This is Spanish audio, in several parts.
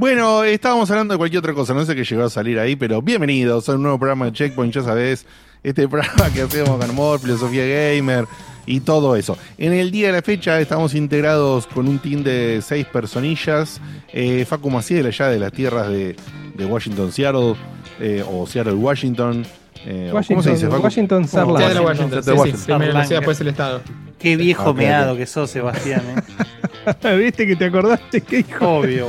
Bueno, estábamos hablando de cualquier otra cosa, no sé qué llegó a salir ahí, pero bienvenidos a un nuevo programa de Checkpoint, ya sabes, este programa que hacemos con humor, filosofía gamer y todo eso. En el día de la fecha estamos integrados con un team de seis personillas, eh, Facu Maciel allá de las tierras de, de Washington, Seattle, eh, o Seattle, Washington. Eh, o ¿Cómo se dice, Facu? Washington, Sarla. Washington. Seattle, Sí, sí, Washington. primero la ciudad, después el estado. Qué viejo Ok, meado ok. que sos, Sebastián. ¿eh? ¿Viste que te acordaste? ¿Qué hijo? Obvio.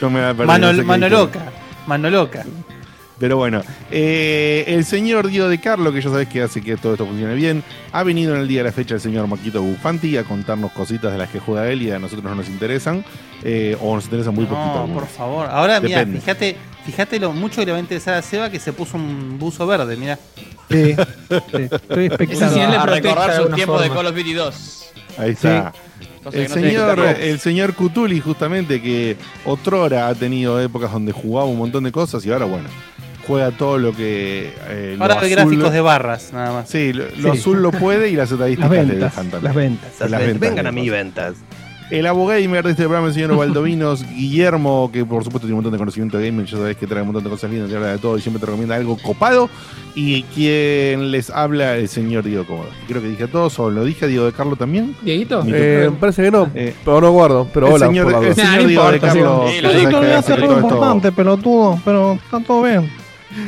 Yo me perder, Mano, no sé qué mano loca. Mano loca. Pero bueno, eh, el señor Diego de Carlo, que ya sabes que hace que todo esto funcione bien, ha venido en el día de la fecha el señor Maquito Bufanti a contarnos cositas de las que juega él y a nosotros no nos interesan, eh, o nos interesan muy poquito. No, por favor. Ahora, mira, fíjate, fíjate lo mucho que le va a interesar a Seba que se puso un buzo verde, mira. Sí, sí, estoy Esa expectante. señal de a recordar alguna tiempos de. Call of Duty 2. Ahí está. El no señor, el señor Cutuli, justamente, que otrora ha tenido épocas donde jugaba un montón de cosas y ahora, bueno, juega todo lo que. eh, lo Ahora azul- gráficos de barras, nada más. Sí, lo, lo Sí. azul lo puede y las Las estadísticas le dejan también. las ventas. Las ventas Vengan a mí, ventas. El abogamer de este programa, el señor Valdovinos, Guillermo, que por supuesto tiene un montón de conocimiento de gaming, ya sabes que trae un montón de cosas lindas, y habla de todo y siempre te recomienda algo copado. Y quien les habla, el señor Diego Cómodo. Creo que dije a todos, o lo dije a Diego de Carlo también. Dieguito. Eh, me parece que no, Eh, pero no guardo. Pero el hola, señor, por el señor Nah, Diego de Carlo. sí. lo digo. que hace esto- importante, pelotudo, pero está todo bien.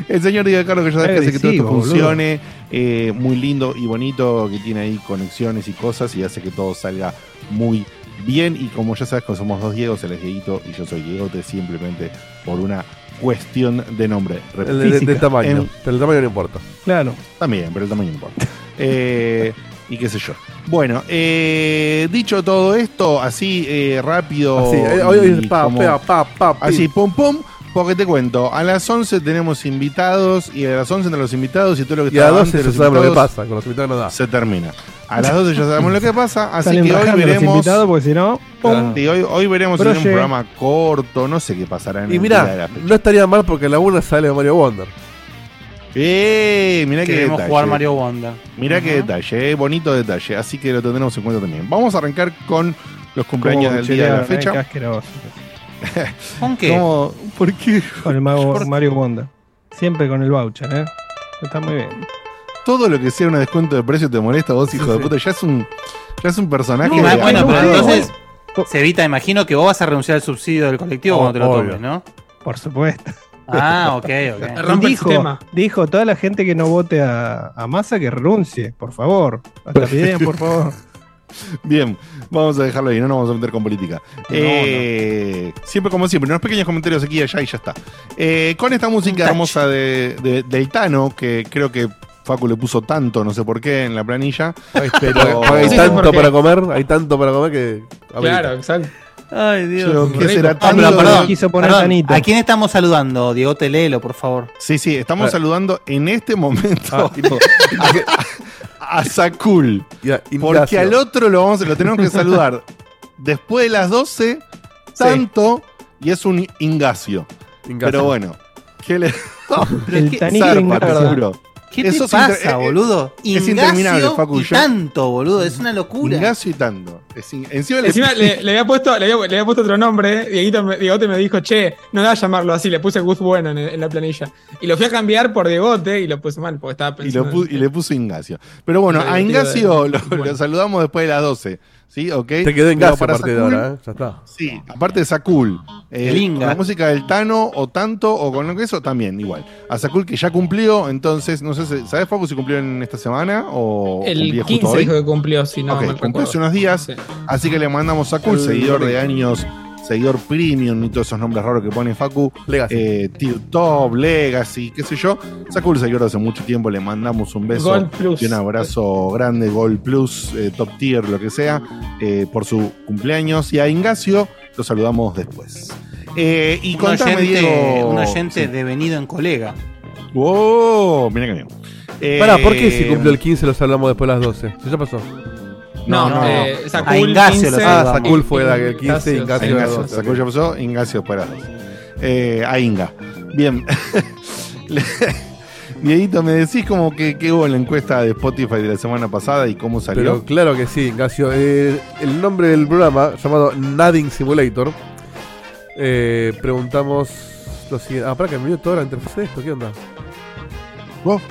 El señor Diego de Carlo, que ya sabes que hace que todo esto funcione eh, muy lindo y bonito, que tiene ahí conexiones y cosas y hace que todo salga muy bien. Y como ya sabes que somos dos Diegos, él es Dieguito y yo soy Diegote, simplemente por una cuestión de nombre. El de- tamaño. En- Pero el tamaño no importa. Claro. También, pero el tamaño no importa. Eh, y qué sé yo. Bueno, eh, dicho todo esto, así eh, rápido. Así, hoy y hoy es pa, como- pa, pa, pa, pi. Así, pum pum, porque te cuento, a las 11 tenemos invitados y a las 11 entre los invitados y todo lo que Y a las 12 antes de ya sabemos lo que pasa. Con los invitados no da. Se termina. A las 12 ya sabemos lo que pasa, así Salen que hoy veremos. invitados porque si no. Claro. sí, hoy, hoy veremos si es un programa corto, no sé qué pasará en Y el día de mirá, la fecha. no estaría mal porque en la una sale Mario Wonder. ¡Eh! Mirá qué Queremos detalle. jugar Mario Wonder. Mirá qué Ajá. detalle, eh, bonito detalle, así que lo tendremos en cuenta también. Vamos a arrancar con los cumpleaños del día de la chelearon, eh, fecha. ¿Con qué? ¿Cómo? ¿Por qué? Con el mago Por- Mario Wonder. Siempre con el voucher, ¿eh? Está muy bien. Todo lo que sea un descuento de precio te molesta a vos, hijo de puta. Ya es un, ya es un personaje. De- bueno, no, pero no, entonces, no. Sevita, imagino que vos vas a renunciar al subsidio del colectivo Oh, cuando te lo obvio. tomes, ¿no? Por supuesto. Ah, ok, ok. Rompe el dijo, dijo toda la gente que no vote a, a Massa que renuncie, por favor. Hasta piden, por favor. Bien, vamos a dejarlo ahí, no nos vamos a meter con política. Eh, Siempre como siempre, unos pequeños comentarios aquí y allá y ya está. Eh, con esta música hermosa de, de- del Tano, que creo que Facu le puso tanto, no sé por qué, en la planilla. Pero hay tanto para comer, hay tanto para comer que. Claro, exacto. Ay, Dios. Pero, ¿qué será Ah, tanto? pero perdón, Quiso poner perdón, Tanito. ¿A quién estamos saludando? Diego Telelo, por favor. Sí, sí, estamos Ah. saludando en este momento Ah, tipo, a, Sakul. Porque al otro lo, vamos, lo tenemos que saludar después de las 12, tanto, y es un ingacio. Pero bueno, ¿qué le El zarpa, Ignacio. te juro. ¿Qué Eso te pasa, eh, eh, boludo? es interminable, Facu, y tanto, boludo. Es una locura. Ingacio y tanto. Es in- encima le- Encima le, le había puesto, le, había, le había puesto otro nombre. Dieguito me, Diegote me dijo, che, no da a llamarlo así. Le puse Gus Bueno en, en la planilla. Y lo fui a cambiar por Diegote y lo puse mal porque estaba y, pensando. lo pu- y le puso Ingacio. Pero bueno, a de- lo, bueno. lo saludamos después de las 12. ¿Sí? ¿Ok? Te quedó en Pero a partir de ahora, ¿eh? Ya está. Sí, aparte de Sakul. eh, El Inga. con la música del Tano o tanto o con lo que eso también igual. A Sakul que ya cumplió, entonces, no sé, si- ¿sabes Facu si cumplió en esta semana o El cumplía 15 justo hoy? dijo que cumplió, si no Ok, me cumplió hace unos días. Sí. Así que le mandamos a Sakul, seguidor de años, seguidor premium y todos esos nombres raros que pone Facu. Legacy. Eh, Tier Top, Legacy, qué sé yo. Sakul, seguidor de hace mucho tiempo, le mandamos un beso Gold Plus. y un abrazo grande, Gold Plus, eh, Top Tier, lo que sea, eh, por su cumpleaños. Y a Ingacio lo saludamos después. Eh, y Un contame, oyente, Diego. un oyente Sí. devenido en colega. ¡Wow! Mira que bien. Eh, Pará, ¿por qué si cumplió el 15 los hablamos después de las 12? ¿Sí ya pasó? No, No, no, eh. Sakul, A Ingacio 15, lo Ah. Sakul fue la que el 15 y Ingacio, era 12. Sakul ya pasó, Ingacio las dos. Eh, a Inga. Bien. Dieguito, ¿me decís como que qué hubo en la encuesta de Spotify de la semana pasada y cómo salió? Pero claro que sí, Ingacio. Eh, el nombre del programa, llamado Nadding Simulator, eh, preguntamos lo siguiente. Ah, para que me dio toda la interfaz de esto, ¿qué onda? ¿Vos?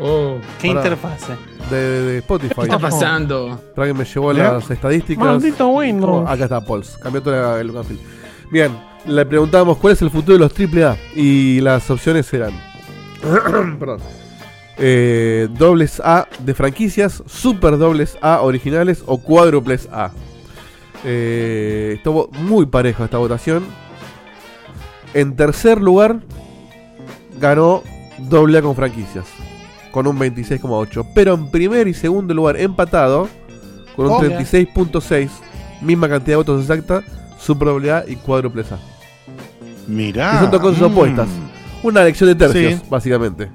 Oh, ¿Qué Pará. interfase? De, Spotify. ¿Qué está pasando? Para que me llevó las estadísticas. Maldito Windows. Oh, acá está, Pauls. Cambió todo el look and feel. Bien, le preguntábamos cuál es el futuro de los AAA. Y las opciones eran. perdón. eh, dobles A de franquicias, super dobles A originales o cuádruples A. Eh, estuvo muy parejo esta votación. En tercer lugar, ganó doble A con franquicias, con un 26,8. Pero en primer y segundo lugar, empatado, con un Oh. 36,6, misma cantidad de votos exacta, super doble A y cuádruples A. Mirá. Y son dos cosas mm. opuestas. Una elección de tercios, Sí. básicamente.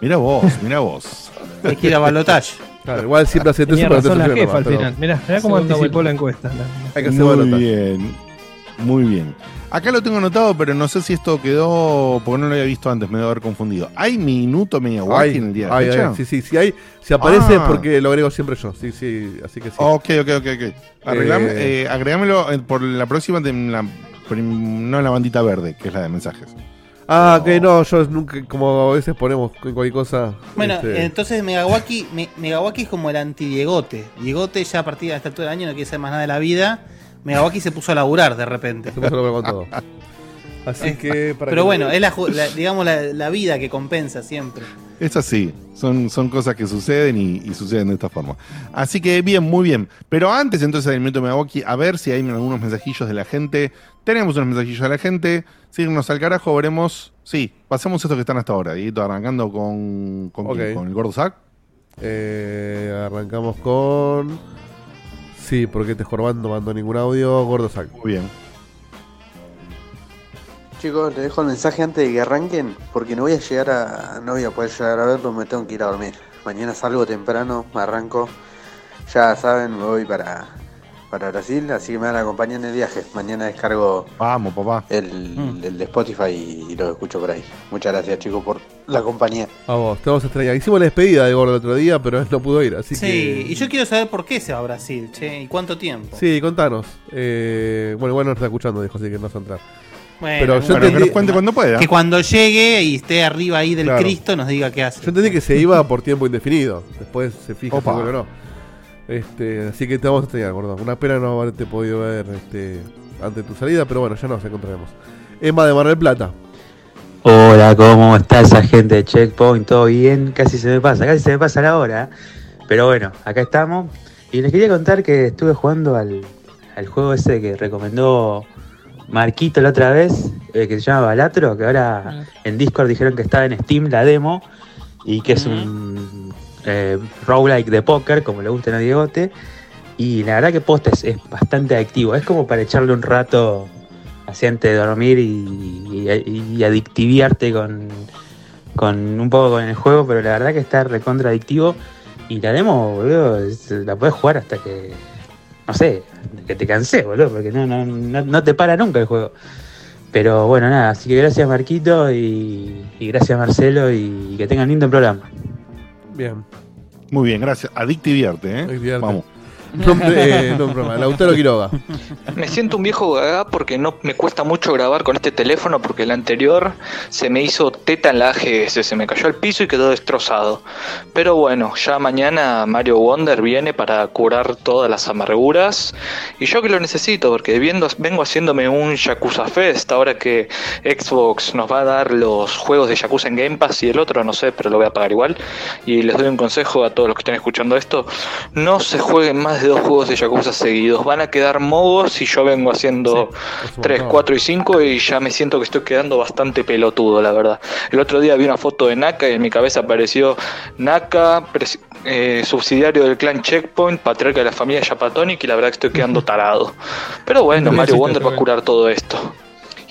Mirá vos, mirá vos. Hay que ir a balotaje. Claro, igual siempre hace tercios para razón la tercios jefa al final. Mirá, mirá cómo anticipó la encuesta. La- Hay que hacer Muy balotaje. bien. Muy bien. Acá lo tengo anotado, pero no sé si esto quedó porque no lo había visto antes, me debo haber confundido. ¿Hay minuto Miyawaki Ay, en el día de ay, fecha? ay, sí, sí, sí, hay, si aparece Ah. es porque lo agrego siempre yo, sí, sí, así que sí. Ok, ok, ok, ok. Arreglame, Eh. eh, agregámelo eh, por la próxima, de la, no en la bandita verde, que es la de mensajes. ah, que no, yo nunca, como a veces ponemos cualquier cosa. Bueno, este, entonces Megawaki, Me- Megawaki es como el anti-Diegote. Diegote ya a partir de esta altura del año no quiere saber más nada de la vida. Megawaki se puso a laburar de repente. se puso lo con todo. Así Es- que para Pero que- bueno, es la, digamos la, la vida que compensa siempre. Es así, son, son cosas que suceden y, y suceden de esta forma. Así que bien, muy bien. Pero antes entonces del minuto Miyawaki, a ver si hay algunos mensajillos de la gente. Tenemos unos mensajillos de la gente. Síguenos al carajo, veremos. Sí, pasemos estos que están hasta ahora. Dieguito, arrancando con, con, quién? Con el gordo Zack. Eh, arrancamos con. Sí, porque este Jorban no mandó ningún audio, gordo saco. Muy bien. Chicos, les dejo el mensaje antes de que arranquen, porque no voy a llegar a. no voy a poder llegar a verlo, me tengo que ir a dormir. Mañana salgo temprano, me arranco. Ya saben, me voy para, para Brasil, así que me van a acompañar en el viaje. Mañana descargo Vamos, papá. el, Mm. el de Spotify y, y lo escucho por ahí. Muchas gracias chicos por la compañía. A vos, te vamos a extrañar. Hicimos la despedida de gordo el otro día, pero él no pudo ir, así Sí, que. y yo quiero saber por qué se va a Brasil, che, y cuánto tiempo. Sí, contanos. Eh, bueno, igual no está escuchando, dijo, así que no vas a entrar. Bueno, pero yo Bueno, que entendí- nos cuente cuando pueda. que cuando llegue y esté arriba ahí del Claro. Cristo nos diga qué hace. Yo entendí que se iba por tiempo indefinido. Después se fija si Opa. vuelve o no. Este, así que te vamos a extrañar, gordo. Una pena no haberte podido ver este, antes de tu salida, pero bueno, ya nos encontraremos. Emma de Mar del Plata. Hola, ¿cómo está esa gente de Checkpoint? ¿Todo bien? Casi se me pasa, casi se me pasa la hora. Pero bueno, acá estamos. Y les quería contar que estuve jugando al, al juego ese que recomendó Marquito la otra vez, eh, que se llama Balatro, que ahora en Discord dijeron que estaba en Steam la demo y que es un eh, roguelike de póker, como le gusta a Diegote. Y la verdad que posta es, bastante adictivo. Es como para echarle un rato así antes de dormir y, adictiviarte con, con un poco con el juego, pero la verdad que está recontra adictivo. Y la demo, boludo, la puedes jugar hasta que, no sé, que te cansé, boludo, porque no, no, no, no te para nunca el juego. Pero bueno, nada, así que gracias Marquito y, y gracias Marcelo y que tengan lindo programa. Bien. Muy bien, gracias. Adictivierte, ¿eh? Adictivierte. Vamos. Nombre, eh, no, broma, Lautaro Quiroga. Me siento un viejo gaga porque no me cuesta mucho grabar con este teléfono porque el anterior se me hizo teta en la AGS, se me cayó al piso y quedó destrozado. Pero bueno, ya mañana Mario Wonder viene para curar todas las amarguras y yo que lo necesito porque viendo, vengo haciéndome un Yakuza Fest ahora que Xbox nos va a dar los juegos de Yakuza en Game Pass y el otro no sé, pero lo voy a pagar igual. Y les doy un consejo a todos los que estén escuchando esto, no se jueguen más dos juegos de Yakuza seguidos, van a quedar mogos si yo vengo haciendo 3, 4 y 5 y ya me siento que estoy quedando bastante pelotudo, la verdad. El otro día vi una foto de Naka y en mi cabeza apareció Naka, eh, subsidiario del clan Checkpoint, patriarca de la familia Yapatonic y la verdad que estoy quedando tarado. Pero bueno, Mario Wonder va a curar todo esto.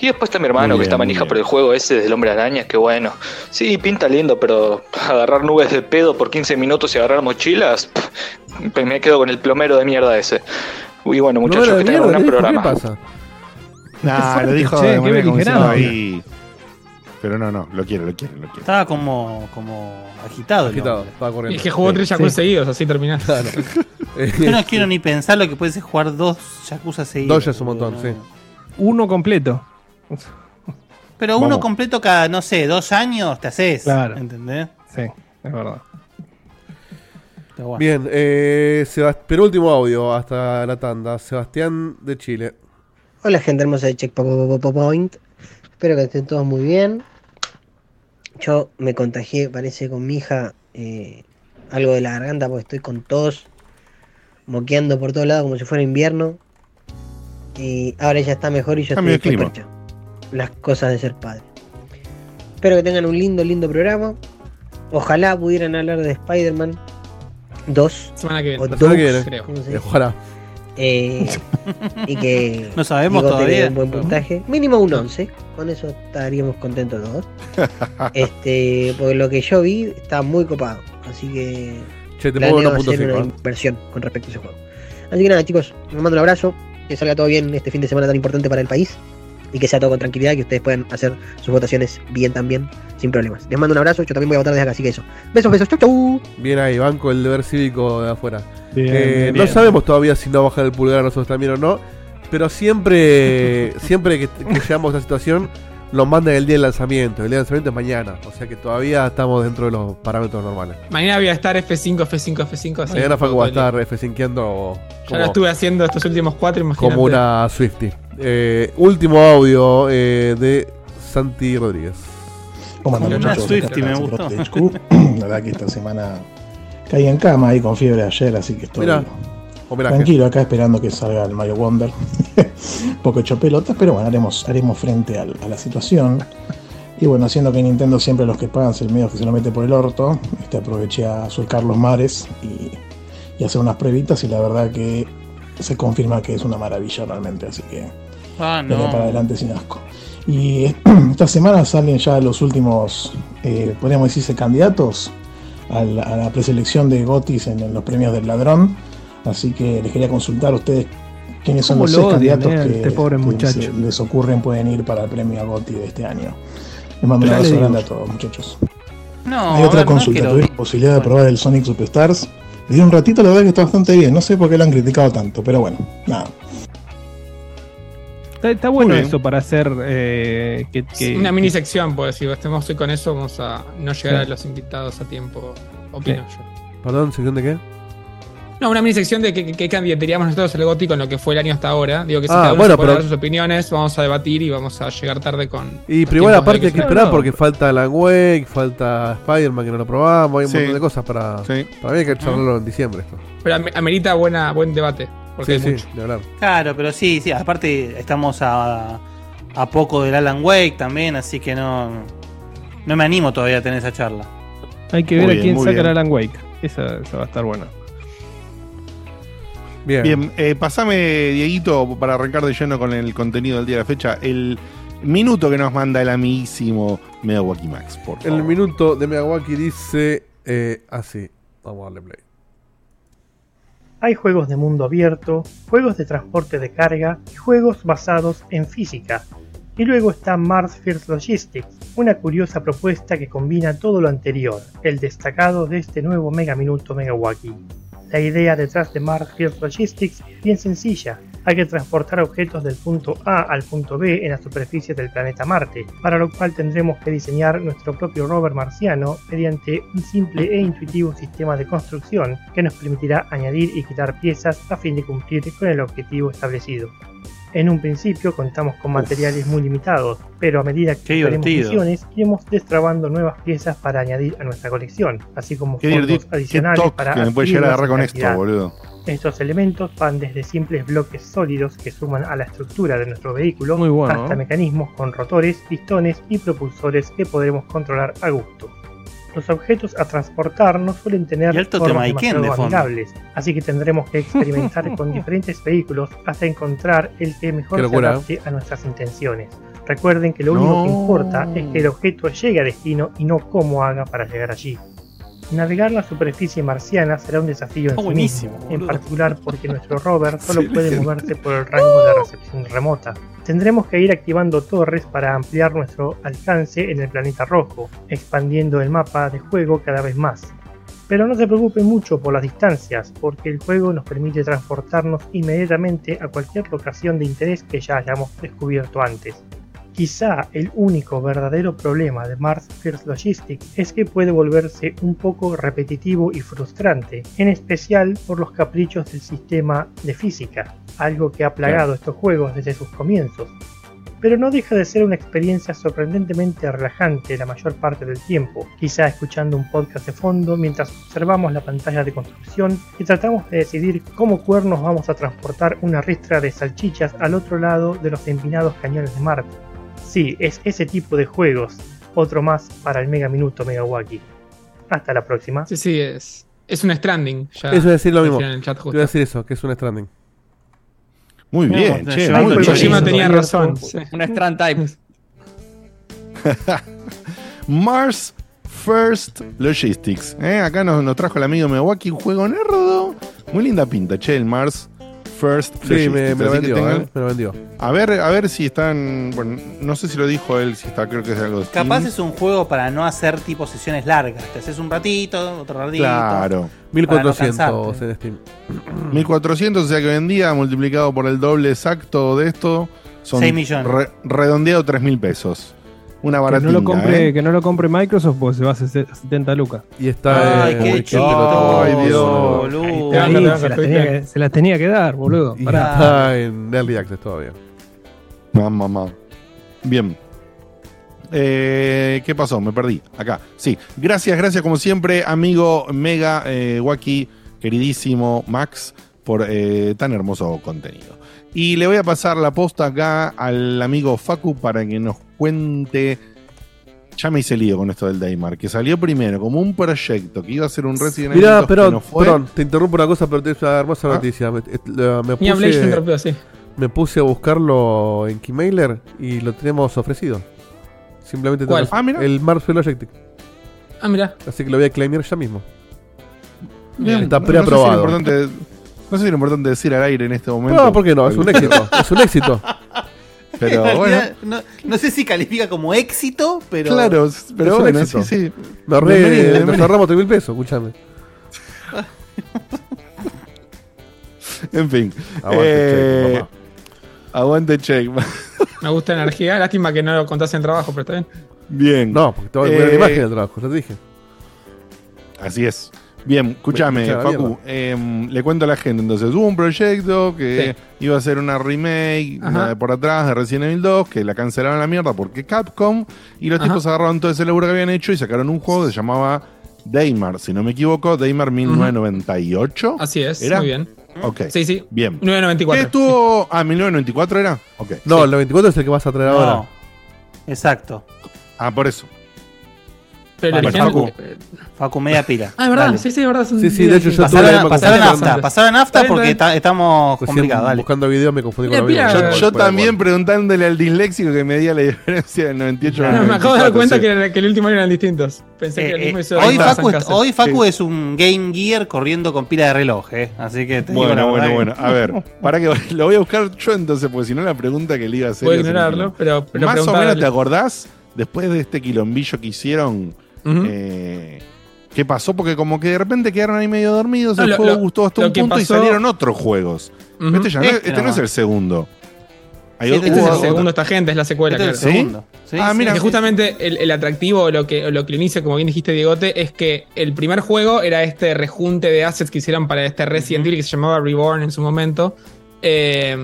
Y después está mi hermano Muy que está bien, manija bien. por el juego ese del hombre araña, que bueno. Sí, pinta lindo, pero agarrar nubes de pedo por 15 minutos y agarrar mochilas, pff, me quedo con el plomero de mierda ese. Y bueno, muchachos, que tengan un gran ¿qué programa. pasa? Nah, lo dijo che, de qué manera ahí. Pero no, no, lo quiere, lo quiere, lo quiere. Estaba como, como agitado. Agitado, estaba corriendo. Y que jugó tres Yakuza Sí. seguidos, así terminás. Claro. Yo no quiero ni pensar lo que puede ser jugar dos Yakuza seguidos. Dos ya es un montón, boludo. sí. Uno completo. Pero uno Vamos. completo cada, no sé, dos años te haces. Claro. ¿Entendés? Sí, es verdad. Pero bueno. Bien, eh, penúltimo audio hasta la tanda. Sebastián de Chile. Hola gente hermosa de Checkpoint. Espero que estén todos muy bien. Yo me contagié, parece, con mi hija eh, algo de la garganta porque estoy con tos, moqueando por todos lados como si fuera invierno. Y ahora ya está mejor y yo Cambio estoy de clima. Las cosas de ser padre. Espero que tengan un lindo, lindo programa. Ojalá pudieran hablar de Spider-Man 2 Semana que o viene. Semana que viene. creo. Ojalá. Eh, y que No sabemos todavía. un buen puntaje. Mínimo un 11. Con eso estaríamos contentos todos. este, porque lo que yo vi está muy copado. Así que Che, te planeo hacer 1.5. una ¿eh? inversión con respecto a ese juego. Así que nada, chicos, les mando un abrazo. Que salga todo bien este fin de semana tan importante para el país. Y que sea todo con tranquilidad. Y que ustedes puedan hacer sus votaciones bien también, sin problemas. Les mando un abrazo. Yo también voy a votar desde acá. Así que eso. Besos, besos. Chau, chau. Bien ahí, banco el deber cívico de afuera. Bien, Eh, bien, no bien. sabemos todavía si no bajar el pulgar a nosotros también o no. Pero siempre, siempre que, que llegamos a esta situación, nos mandan el día del lanzamiento. El día del lanzamiento es mañana. O sea que todavía estamos dentro de los parámetros normales. Mañana voy a estar F5, F5, F5. Así mañana Facu va a todo el día. estar F5 Ya lo estuve haciendo estos últimos cuatro, imagínate. como una Swifty. Eh, último audio eh, de Santi Rodríguez. ¿Cómo andan, muchachos? Me gustó. La verdad que esta semana caí en cama ahí con fiebre ayer, así que estoy tranquilo acá esperando que salga el Mario Wonder. Un poco hecho pelotas, pero bueno, haremos, haremos frente al- a la situación. Y bueno, siendo que Nintendo siempre los que pagan es el medio que se lo mete por el orto, este, aproveché a surcar los mares y, y hacer unas pruebitas y la verdad que se confirma que es una maravilla realmente, así que Ah, para no. adelante sin asco. Y esta semana salen ya los últimos, eh, podríamos decirse, candidatos a la, a la preselección de Gotis en, en los premios del ladrón. Así que les quería consultar a ustedes quiénes son ¿Cómo los lo seis candidatos eh, que, este pobre que muchacho? se les ocurren pueden ir para el premio a Goti de este año. Les mando un abrazo grande a todos, muchachos. No, Hay otra ver, no consulta, lo tuvieron posibilidad de probar el Sonic Superstars. Le di un ratito, la verdad que está bastante bien. No sé por qué lo han criticado tanto, pero bueno, nada. Está, está bueno eso para hacer eh, que, que- Una mini sección, pues si estemos hoy con eso, vamos a no llegar Sí. a los invitados a tiempo. Opino yo. Perdón, ¿sección de qué? No, una mini sección de qué, qué candidateríamos nosotros el GOTI con lo que fue el año hasta ahora. Digo que si Ah, uno bueno, pero- dar sus opiniones, vamos a debatir y vamos a llegar tarde con. Y pero igual aparte hay que esperar no. porque falta Alan Wake, falta Spider-Man que no lo probamos, hay un Sí. montón de cosas para... Sí. Para mí hay que charlarlo en diciembre esto. Pero am- amerita buena, buen debate. Porque Sí, hay mucho. de hablar. Claro, pero sí, sí. Aparte, estamos a, a poco del Alan Wake también, así que no. No me animo todavía a tener esa charla. hay que ver a quién saca bien. el Alan Wake. Esa, esa va a estar buena. Bien. Bien, eh, pasame, Dieguito, para arrancar de lleno con el contenido del día de la fecha, el minuto que nos manda el amiguísimo Medawaki Max, por favor. El minuto de Miyawaki dice eh, así. Vamos a darle play. Hay juegos de mundo abierto, juegos de transporte de carga y juegos basados en física. Y luego está Mars First Logistics, una curiosa propuesta que combina todo lo anterior, el destacado de este nuevo Mega Minuto Mega Wacky. La idea detrás de Mars First Logistics es bien sencilla. Hay que transportar objetos del punto A al punto B en la superficie del planeta Marte, para lo cual tendremos que diseñar nuestro propio rover marciano mediante un simple e intuitivo sistema de construcción que nos permitirá añadir y quitar piezas a fin de cumplir con el objetivo establecido. En un principio contamos con materiales muy limitados, pero a medida que haremos divertido. misiones iremos destrabando nuevas piezas para añadir a nuestra colección, así como Qué fondos adicionales para que me puede llegar a agarrar con esto, boludo. Estos elementos van desde simples bloques sólidos que suman a la estructura de nuestro vehículo Muy bueno, hasta mecanismos con rotores, pistones y propulsores que podremos controlar a gusto. Los objetos a transportar no suelen tener formas de demasiado fondo. amigables, así que tendremos que experimentar con diferentes vehículos hasta encontrar el que mejor se locura. adapte a nuestras intenciones. Recuerden que lo único que importa es que el objeto llegue a destino y no cómo haga para llegar allí. Navegar la superficie marciana será un desafío en sí mismo, en particular porque nuestro rover solo puede moverse por el rango de recepción remota. Tendremos que ir activando torres para ampliar nuestro alcance en el planeta rojo, expandiendo el mapa de juego cada vez más. Pero no se preocupen mucho por las distancias, porque el juego nos permite transportarnos inmediatamente a cualquier locación de interés que ya hayamos descubierto antes. Quizá el único verdadero problema de Mars First Logistics es que puede volverse un poco repetitivo y frustrante, en especial por los caprichos del sistema de física, algo que ha plagado estos juegos desde sus comienzos. Pero no deja de ser una experiencia sorprendentemente relajante la mayor parte del tiempo, quizá escuchando un podcast de fondo mientras observamos la pantalla de construcción y tratamos de decidir cómo cuernos vamos a transportar una ristra de salchichas al otro lado de los empinados cañones de Marte. Sí, es ese tipo de juegos. Otro más para el Mega Minuto Mega Wacky. Hasta la próxima. Sí, sí, es, es un Stranding. Ya Eso es decir lo mismo. decían en el chat Te justo. voy a decir eso, que es un Stranding. Muy bien, che, Kojima bien. Kojima tenía razón. sí. Un Strand Type. Mars First Logistics. ¿eh? Acá nos, nos trajo el amigo Milwaukee un juego nerdo. Muy linda pinta, che, el Mars First Sí, me, me lo vendió, tengan- ¿eh? Me lo vendió. A ver, a ver si están. Bueno, no sé si lo dijo él, si está, creo que es algo de Steam. Capaz es un juego para no hacer tipo sesiones largas. Te haces un ratito, otro ratito. Claro. 1400 cansarte. en Steam. 1400, o sea que vendía multiplicado por el doble exacto de esto. Son 6 millones. re- redondeado 3 mil pesos. Una Que baratita. no, lo compre, ¿eh? que no lo compre Microsoft porque se va a 70 lucas. Y está. Ay, eh, qué Ay, Dios. boludo. Ahí se, las tenía que, se las tenía que dar, boludo. Y Pará. está en Early Access todavía. Mamá, mamá. Bien. Eh, ¿Qué pasó? Me perdí. Acá. Sí. Gracias, gracias como siempre, amigo Mega eh, Waki, queridísimo Max, por eh, tan hermoso contenido. Y le voy a pasar la posta acá al amigo Facu para que nos cuente. Ya me hice lío con esto del Daymar, que salió primero como un proyecto que iba a ser un Resident Evil Mirá, 2 que perdón, no fue. perdón, te interrumpo una cosa, pero te una hermosa Ah. noticia. Me, la- me puse, interrumpió así. me puse a buscarlo en Keymailer y lo tenemos ofrecido. Simplemente ¿Cuál? tenemos Ah, el Mars Logic. Ah, mira. Así que lo voy a claimar ya mismo. Bien. Está No- no sé si era preaprobado. importante- No sé si era importante decir al aire en este momento. No, ¿por qué no? Es un éxito. es un éxito. Pero En bueno. no, no sé si califica como éxito, pero. Claro, pero Es un bueno, éxito. sí, sí. Me ahorré- nos ahorramos 3 mil pesos, escúchame. En fin. Aguante, Eh, Check, papá. Aguante check. Me gusta la energía. Lástima que no lo contás en trabajo, pero está bien. Bien. No, porque te voy a poner Eh, la imagen del trabajo, ya te dije. Así es. Bien, escúchame, Facu. em, le cuento a la gente. Entonces, hubo un proyecto que iba a ser una remake una de por atrás de Resident Evil 2, que la cancelaron a la mierda porque Capcom. Y los Ajá. tipos agarraron todo ese laburo que habían hecho y sacaron un juego que se llamaba Daymar. Si no me equivoco, Daymar 1998. Así es, ¿Era? muy bien. Ok. Sí, sí. Bien. 994. ¿Qué estuvo? Ah, 1994 era. Ok. No, el 94 es el que vas a traer No. ahora. Exacto. Ah, por eso. Pero el Vale, original. Facu. Facu, media pila. Ah, es verdad, Dale. sí, sí, es verdad. son Sí, sí, de hecho yo tuve la Pasaron, misma pasaron confusión. nafta, Está bien, porque está estamos Recién complicados, dale. buscando video me confundí con Mira, la vida. Yo, yo también preguntándole al disléxico que me diga la diferencia del 98 al No, me acabo de dar 94, cuenta sí. que, que el último eran distintos. Pensé que el Eh, mismo eh, hizo hoy, San Facu, Castle. hoy Facu es un Game Gear corriendo con pila de reloj, eh. Así que te digo la Bueno, bueno, verdad bueno. que- A ver, para que lo voy a buscar yo entonces, porque si no la pregunta que le iba a hacer. Puedo es ignorarlo, pero, pero Más o menos, ¿te acordás? Después de este quilombillo que hicieron, Eh, ¿qué pasó? Porque como que de repente quedaron ahí medio dormidos, No, el lo- juego lo- gustó hasta un punto y salieron otros juegos. Este, ya no, es- Este este no es nomás. el segundo. Hay otro- Este es el otro- segundo, esta gente, es la secuela, Este es claro. el ¿Sí? segundo. Sí, Ah, sí, mira, que justamente el, el atractivo o lo que, lo que lo inicia, como bien dijiste, Diegote, es que el primer juego era este rejunte de assets que hicieron para este Resident Evil que se llamaba Reborn en su momento. Eh,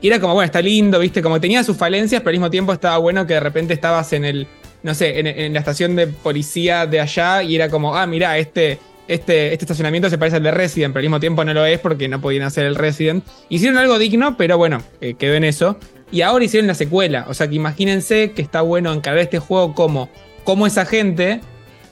y era como, bueno, está lindo, ¿viste? Como tenía sus falencias, pero al mismo tiempo estaba bueno que de repente estabas en el, no sé, en, la estación de policía de allá y era como, ah, mira, este, este, este estacionamiento se parece al de Resident, pero al mismo tiempo no lo es porque no podían hacer el Resident. Hicieron algo digno, pero bueno, eh, quedó en eso. Y ahora hicieron la secuela. O sea que imagínense que está bueno encarar este juego como, como esa gente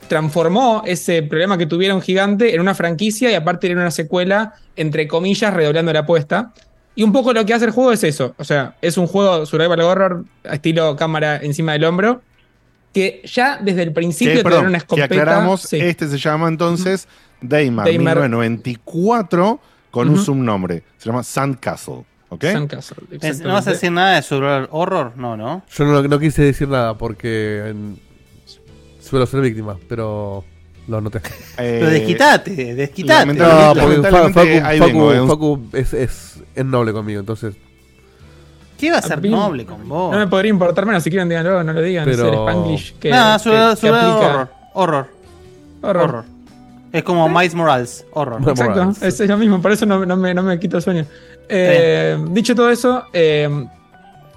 transformó ese problema que tuvieron gigante en una franquicia y aparte en una secuela, entre comillas, redoblando la apuesta. Y un poco lo que hace el juego es eso. O sea, es un juego survival horror, estilo cámara encima del hombro, que ya desde el principio Que, dan perdón, una que escopeta. aclaramos, Sí. este se llama entonces Daymar, Daymar. 1994 con un subnombre. Se llama Sandcastle. ¿Ok? Sandcastle, Es- ¿No vas a decir nada de survival horror? No, ¿no? Yo no, no quise decir nada porque en- suelo ser víctima, pero lo anoté. Pero desquitate, desquitate. No, porque Facu, Facu- vengo, eh, un- Facu es, es, es noble conmigo, entonces. ¿Qué va a ser A mí noble con vos? No me podría importar menos si quieren díganlo, no lo digan. Pero- el Spanglish que, horror. Horror. Horror. Horror. Es como Miles Morales. Horror. Exacto, Morales. es, es lo mismo, por eso no, no me, no me quito el sueño. Eh, dicho todo eso, eh,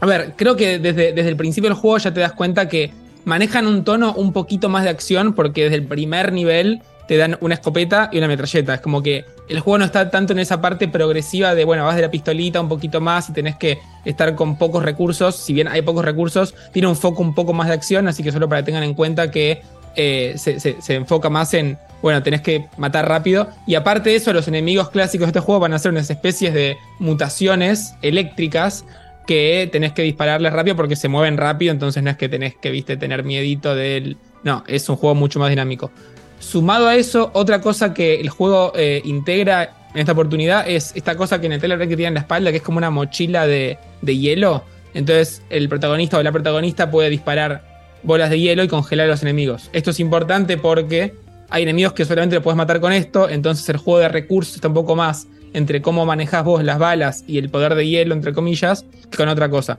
a ver, creo que desde, desde el principio del juego ya te das cuenta que manejan un tono un poquito más de acción porque desde el primer nivel te dan una escopeta y una metralleta. Es como que el juego no está tanto en esa parte progresiva de, bueno, vas de la pistolita un poquito más y tenés que estar con pocos recursos. Si bien hay pocos recursos, tiene un foco un poco más de acción, así que solo para que tengan en cuenta que eh, se, se- se enfoca más en, bueno, tenés que matar rápido. Y aparte de eso, los enemigos clásicos de este juego van a ser unas especies de mutaciones eléctricas que tenés que dispararles rápido porque se mueven rápido, entonces no es que tenés que, viste, tener miedito del... No, es un juego mucho más dinámico. Sumado a eso, otra cosa que el juego eh, integra en esta oportunidad es esta cosa que en el trailer que tiene en la espalda, que es como una mochila de, de hielo. Entonces el protagonista o la protagonista puede disparar bolas de hielo y congelar a los enemigos. Esto es importante porque hay enemigos que solamente lo puedes matar con esto, entonces el juego de recursos está un poco más entre cómo manejas vos las balas y el poder de hielo, entre comillas, que con otra cosa.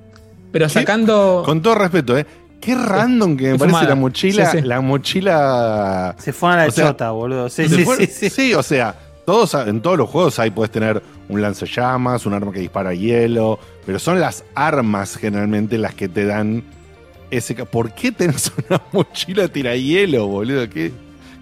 Pero ¿Qué? sacando... Con todo respeto, ¿eh? Qué random que me parece fumada. la mochila. Sí, sí. La mochila. Se fue a la O sea, chota, boludo. Sí, se sí, fue- sí, sí. o sea, todos, en todos los juegos ahí puedes tener un lanzallamas, un arma que dispara hielo, pero son las armas generalmente las que te dan ese. ¿Por qué tenés una mochila tirahielo, boludo? ¿Qué, qué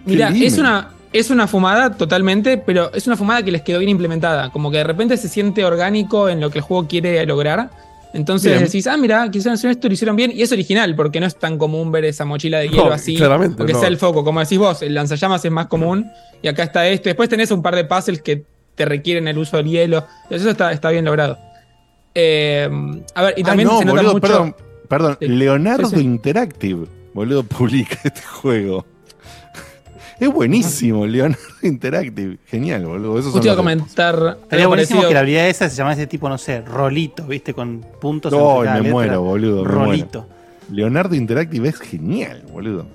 Mira, es una, es una fumada totalmente, pero es una fumada que les quedó bien implementada. Como que de repente se siente orgánico en lo que el juego quiere lograr. Entonces Bien. decís, ah, mira, quisieron hacer esto, lo hicieron bien. Y es original, porque no es tan común ver esa mochila de hielo No, así. claramente, Porque no. sea el foco. Como decís vos, el lanzallamas es más común. Y acá está esto. Después tenés un par de puzzles que te requieren el uso del hielo. Eso está, está bien logrado. Eh, a ver, y Ah, también no, se nota boludo, mucho. perdón, perdón. Sí. Leonardo Sí, sí. Interactive, boludo, publica este juego. Es buenísimo, Leonardo Interactive. Genial, boludo. Son Justo iba a comentar. Algo buenísimo parecido. que la habilidad esa se llamase tipo, no sé, rolito, ¿viste? Con puntos cada me letra. muero, boludo. muero. Rolito. Leonardo Interactive es genial, boludo.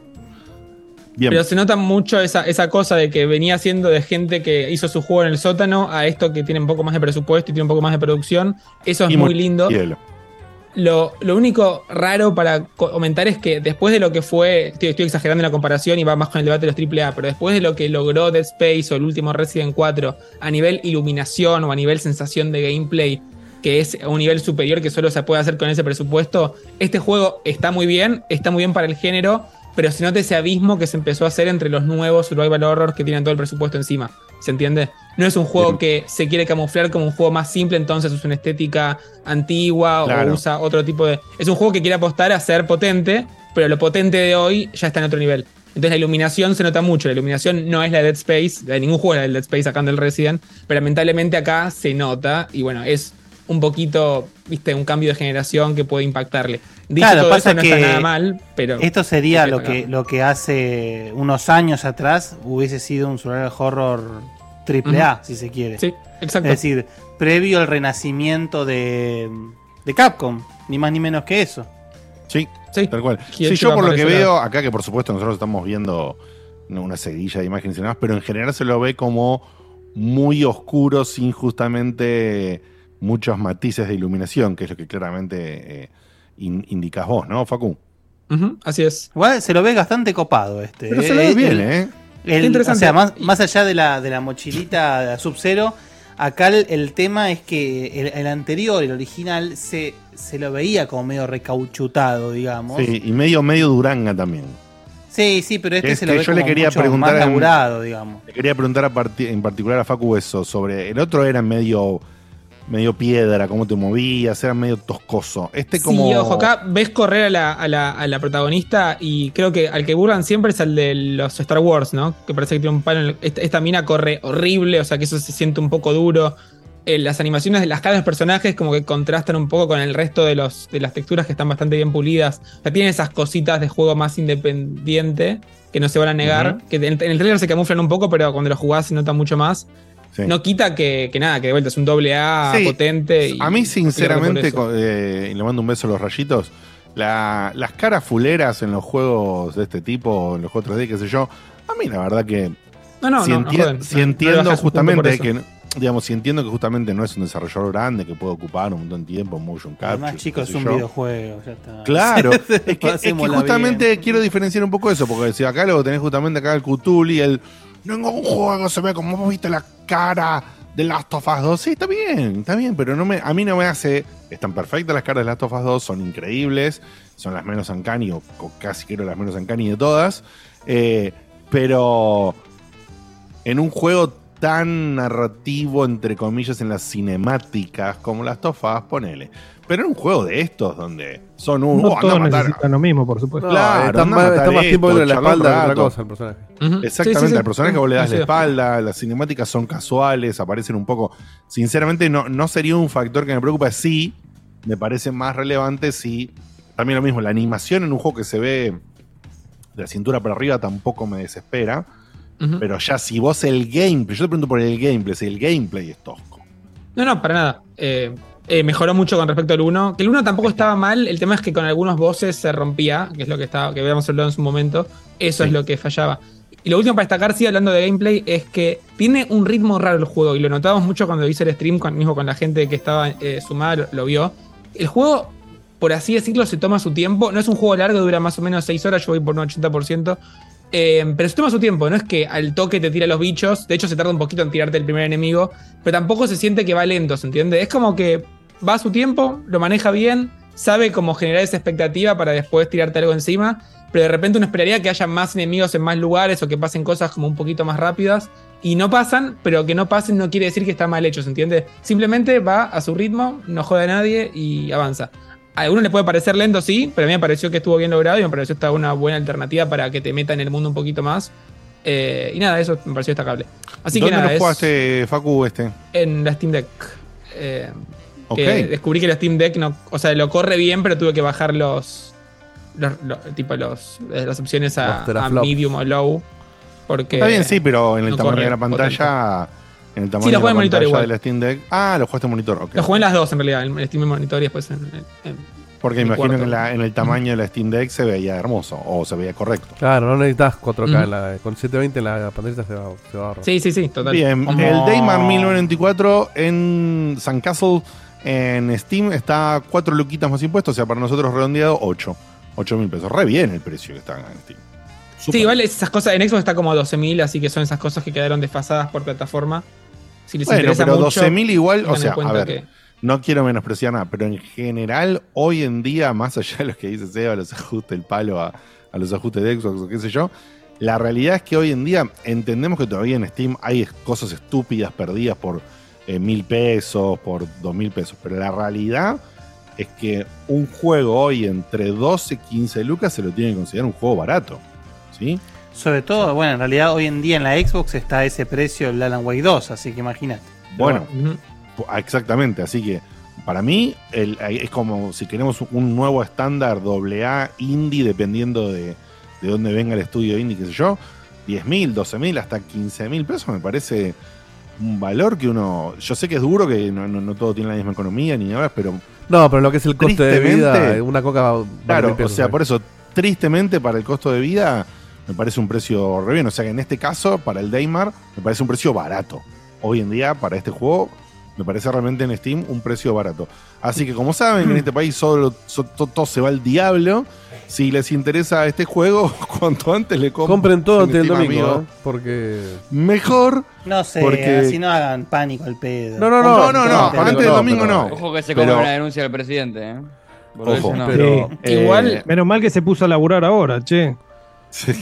Bien. Pero se nota mucho esa, esa cosa de que venía siendo de gente que hizo su juego en el sótano a esto que tiene un poco más de presupuesto y tiene un poco más de producción. Eso es Y muy mu- lindo. hielo. Lo, lo único raro para co- comentar es que después de lo que fue, estoy, estoy exagerando la comparación y va más con el debate de los AAA, pero después de lo que logró Dead Space o el último Resident 4 a nivel iluminación o a nivel sensación de gameplay, que es un nivel superior que solo se puede hacer con ese presupuesto, este juego está muy bien, está muy bien para el género, pero se nota ese abismo que se empezó a hacer entre los nuevos survival horror que tienen todo el presupuesto encima. ¿Se entiende? No es un juego que se quiere camuflar como un juego más simple, entonces usa una estética antigua Claro. o usa otro tipo de. Es un juego que quiere apostar a ser potente, pero lo potente de hoy ya está en otro nivel. Entonces la iluminación se nota mucho. La iluminación no es la de Dead Space, de ningún juego es la del Dead Space sacando el Resident, pero lamentablemente acá se nota y bueno, es un poquito, viste, un cambio de generación que puede impactarle. Dicho Claro, todo pasa eso, no que está nada mal, pero Esto sería lo que, lo que hace unos años atrás hubiese sido un survival horror triple A, si se quiere. Sí, exacto. Es decir, previo al renacimiento de, de Capcom, ni más ni menos que eso. Sí, Sí. tal cual. Sí, yo por lo que veo, lado. acá que por supuesto nosotros estamos viendo una seguidilla de imágenes y demás, pero en general se lo ve como muy oscuro, sin justamente muchos matices de iluminación, que es lo que claramente eh, in- indicas vos, ¿no, Facu? Así es. Igual se lo ve bastante copado este. Pero se lo ve El- bien, el- ¿eh? el- Interesante. O sea, más, más allá de la, de la mochilita Sub-Zero, acá el, el tema es que el, el anterior, el original, se, se lo veía como medio recauchutado, digamos. Sí, y medio, medio Duranga también. Sí, sí, pero este Es se lo que ve yo como le quería mucho preguntar más en- laburado, digamos. Le quería preguntar a parti- en particular a Facu eso, sobre el otro era medio, medio piedra, cómo te movías, era medio toscoso. Este como... Sí, ojo, acá ves correr a la, a, la, a la protagonista y creo que al que burlan siempre es al de los Star Wars, ¿no? Que parece que tiene un palo en el- esta, esta mina corre horrible, o sea que eso se siente un poco duro. Eh, las animaciones de las caras de los personajes como que contrastan un poco con el resto de, los, de las texturas que están bastante bien pulidas. O sea, tienen esas cositas de juego más independiente que no se van a negar. Que en, en el trailer se camuflan un poco, pero cuando lo jugás se nota mucho más. Sí. No quita que, que nada, que de vuelta es un doble A Sí. potente. y- A mí, sinceramente, eh, y le mando un beso a los rayitos. la- las caras fuleras en los juegos de este tipo, en los juegos 3D, qué sé yo, a mí la verdad que. No, no, si, no, no enti- joden. si entiendo justamente que. Digamos, si entiendo que justamente no es un desarrollador grande que puede ocupar un montón de tiempo, motion capture. Además, chicos, es un yo. videojuego. Ya está. Claro, es que, es que Pasémosla justamente quiero diferenciar un poco eso, porque si acá lo tenés justamente acá el Cthulhu el ningún juego se ve como vos viste la cara de Last of Us 2. Sí, está bien, está bien, pero no me, a mí no me hace. Están perfectas las caras de Last of Us 2, son increíbles, son las menos uncanny, o, casi quiero las menos uncanny de todas. eh, pero en un juego tan narrativo, entre comillas, en las cinemáticas como las tofas, ponele. Pero en un juego de estos, donde son un. No oh, todos necesitan lo mismo, por supuesto. No, Claro, está más, está más tiempo esto, en la charla un espalda otra cosa el personaje. Ujú. Exactamente, Sí, sí, sí. al personaje vos le das la espalda, las cinemáticas son casuales, aparecen un poco. Sinceramente, no, no sería un factor que me preocupa. Sí, me parece más relevante si. También lo mismo, la animación en un juego que se ve de la cintura para arriba tampoco me desespera. Ujú. Pero ya si vos el gameplay, yo te pregunto por el gameplay, si el gameplay es tosco. No, no, para nada. Eh, eh, mejoró mucho con respecto al 1. Que el 1 tampoco estaba mal. El tema es que con algunos bosses se rompía, que es lo que estaba, que habíamos hablado en su momento. Eso Sí. es lo que fallaba. Y lo último para destacar, sí, hablando de gameplay, es que tiene un ritmo raro el juego. Y lo notamos mucho cuando hice el stream, con, mismo con la gente que estaba eh, sumada, lo, lo vio. El juego, por así decirlo, se toma su tiempo. No es un juego largo, dura más o menos 6 horas. Yo voy por un 80%. Eh, pero se toma su tiempo, no es que al toque te tira los bichos, de hecho se tarda un poquito en tirarte el primer enemigo, pero tampoco se siente que va lento, ¿se entiende? Es como que va a su tiempo, lo maneja bien, sabe cómo generar esa expectativa para después tirarte algo encima, pero de repente uno esperaría que haya más enemigos en más lugares o que pasen cosas como un poquito más rápidas, y no pasan, pero que no pasen no quiere decir que está mal hecho, ¿se entiende? Simplemente va a su ritmo, no jode a nadie y avanza. A algunos le puede parecer lento, sí, pero a mí me pareció que estuvo bien logrado y me pareció esta una buena alternativa para que te meta en el mundo un poquito más. Eh, y nada, eso me pareció destacable. Así que ¿Dónde nada, lo es Facu, este? en la Steam Deck. Eh, Que descubrí que la Steam Deck no, o sea, lo corre bien, pero tuve que bajar los, los, los- tipo los, eh, las opciones Los a, medium o low. Porque Está bien, sí, pero en el no tamaño de la pantalla. En el tamaño Sí, lo de jugué la en monitor pantalla igual. de la Steam Deck. Ah, lo jugaste en monitor, ok. Lo jugué en las dos en realidad, en el Steam Monitor y después en, en- en- Porque mi imagino cuarto. que en, la- en el tamaño de la Steam Deck se veía hermoso o se veía correcto. Claro, no necesitas 4K. Ujú. en la- con 720 en la pantalla se va, se va a ahorrar. Sí, sí, sí, total. Bien, Como- el Daymar 1994 en San Castle en Steam está 4 luquitas más impuestos, o sea, para nosotros redondeado 8. 8 mil pesos. Re bien el precio que está en Steam. Sí, igual esas cosas en Xbox está como a 12.000, así que son esas cosas que quedaron desfasadas por plataforma. Si les Bueno, interesa pero mucho, 12.000 igual, o sea, a ver, que- no quiero menospreciar nada, pero en general, hoy en día, más allá de lo que dice Seba, los ajustes, el palo a, a los ajustes de Xbox o qué sé yo, la realidad es que hoy en día entendemos que todavía en Steam hay cosas estúpidas perdidas por eh, mil pesos, por dos mil pesos, pero la realidad es que un juego hoy entre 12 y 15 lucas se lo tiene que considerar un juego barato. ¿Sí? Sobre todo, bueno, en realidad hoy en día en la Xbox está a ese precio el Alan Wake 2, así que imagínate. Bueno, ah, exactamente. Así que para mí el- es como si queremos un nuevo estándar AA indie, dependiendo de, de dónde venga el estudio indie, qué sé yo. 10 mil, 12 mil, hasta 15 mil pesos me parece un valor que uno. Yo sé que es duro, que no, no- no todo tiene la misma economía ni nada, pero. No, pero lo que es el costo de vida, una coca va- Claro, o sea, por eso, tristemente para el costo de vida, me parece un precio re bien. O sea que en este caso, para el Daymar, me parece un precio barato. Hoy en día, para este juego, me parece realmente en Steam un precio barato. Así que, como saben, en este país solo, so- to- todo se va al diablo. Si les interesa este juego, cuanto antes le compren. Compren todo antes del domingo, amigo. ¿eh? porque... Mejor. No sé, Porque- así no hagan pánico al pedo. No, no, no, No, no, no, Compren antes del domingo no. Ojo que se Pero- come una denuncia del presidente, ¿eh? Por Ojo, eso no. pero- Sí. eh, Igual, menos mal que se puso a laburar ahora, che.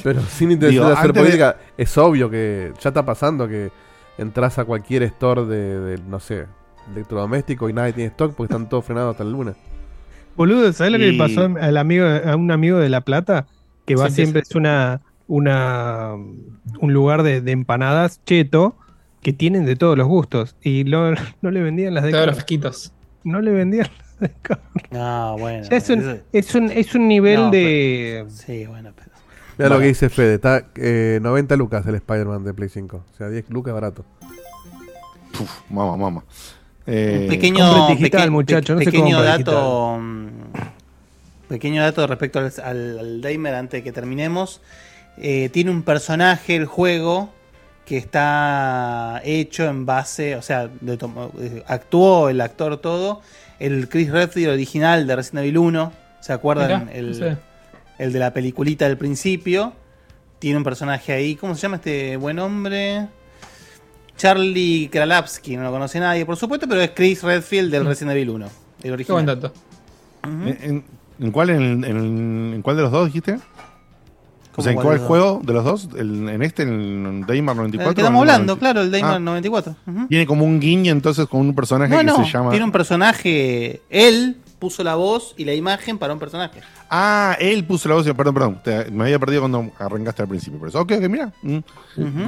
Pero sin intención Digo, de hacer de- política, es obvio que ya está pasando que entras a cualquier store de, de, no sé, electrodoméstico y nadie tiene stock porque están todos frenados hasta el lunes. Boludo, ¿sabes lo que le pasó al amigo, a un amigo de La Plata? Que va Sí, siempre, es una, una un lugar de, de empanadas cheto que tienen de todos los gustos. Y lo- no le vendían las de Todos los fresquitos. No le vendían las de carne. No, bueno. Ya es, un, eso- es, un, es un nivel No, de. Sí, bueno, pero. Mira lo que dice Fede, está eh, 90 lucas el Spider-Man de Play 5. O sea, 10 lucas barato. Uf, mamá, mamá. Eh, Un pequeño, compren digital, peque- muchacho, no se pequeño compra dato, mm, pequeño dato respecto al, al, al Damer antes de que terminemos. Eh, tiene un personaje el juego que está hecho en base, o sea, de eh, actuó el actor todo, el Chris Redfield original de Resident Evil 1, ¿se acuerdan? Mirá, el, el de la peliculita del principio. Tiene un personaje ahí, ¿cómo se llama este buen hombre? Charlie Kralapski, no lo conoce nadie, por supuesto, pero es Chris Redfield del Resident Evil 1, el Qué buen original. dato. Ujú. ¿En, en- en cuál, en, en- en cuál de los dos dijiste? O ¿Cómo sea, ¿en cuál cuál de los juego de los dos? ¿El- ¿En este, en Daymar 94? El que estamos hablando, 90? claro, el Daymar Ah, 94. Ujú. Tiene como un guiño entonces con un personaje No, que no, se llama. tiene un personaje, él puso la voz y la imagen para un personaje. Ah, él puso la voz. Perdón, perdón. te- me había perdido cuando arrancaste al principio. Por eso, ok, ok, mira. Mm.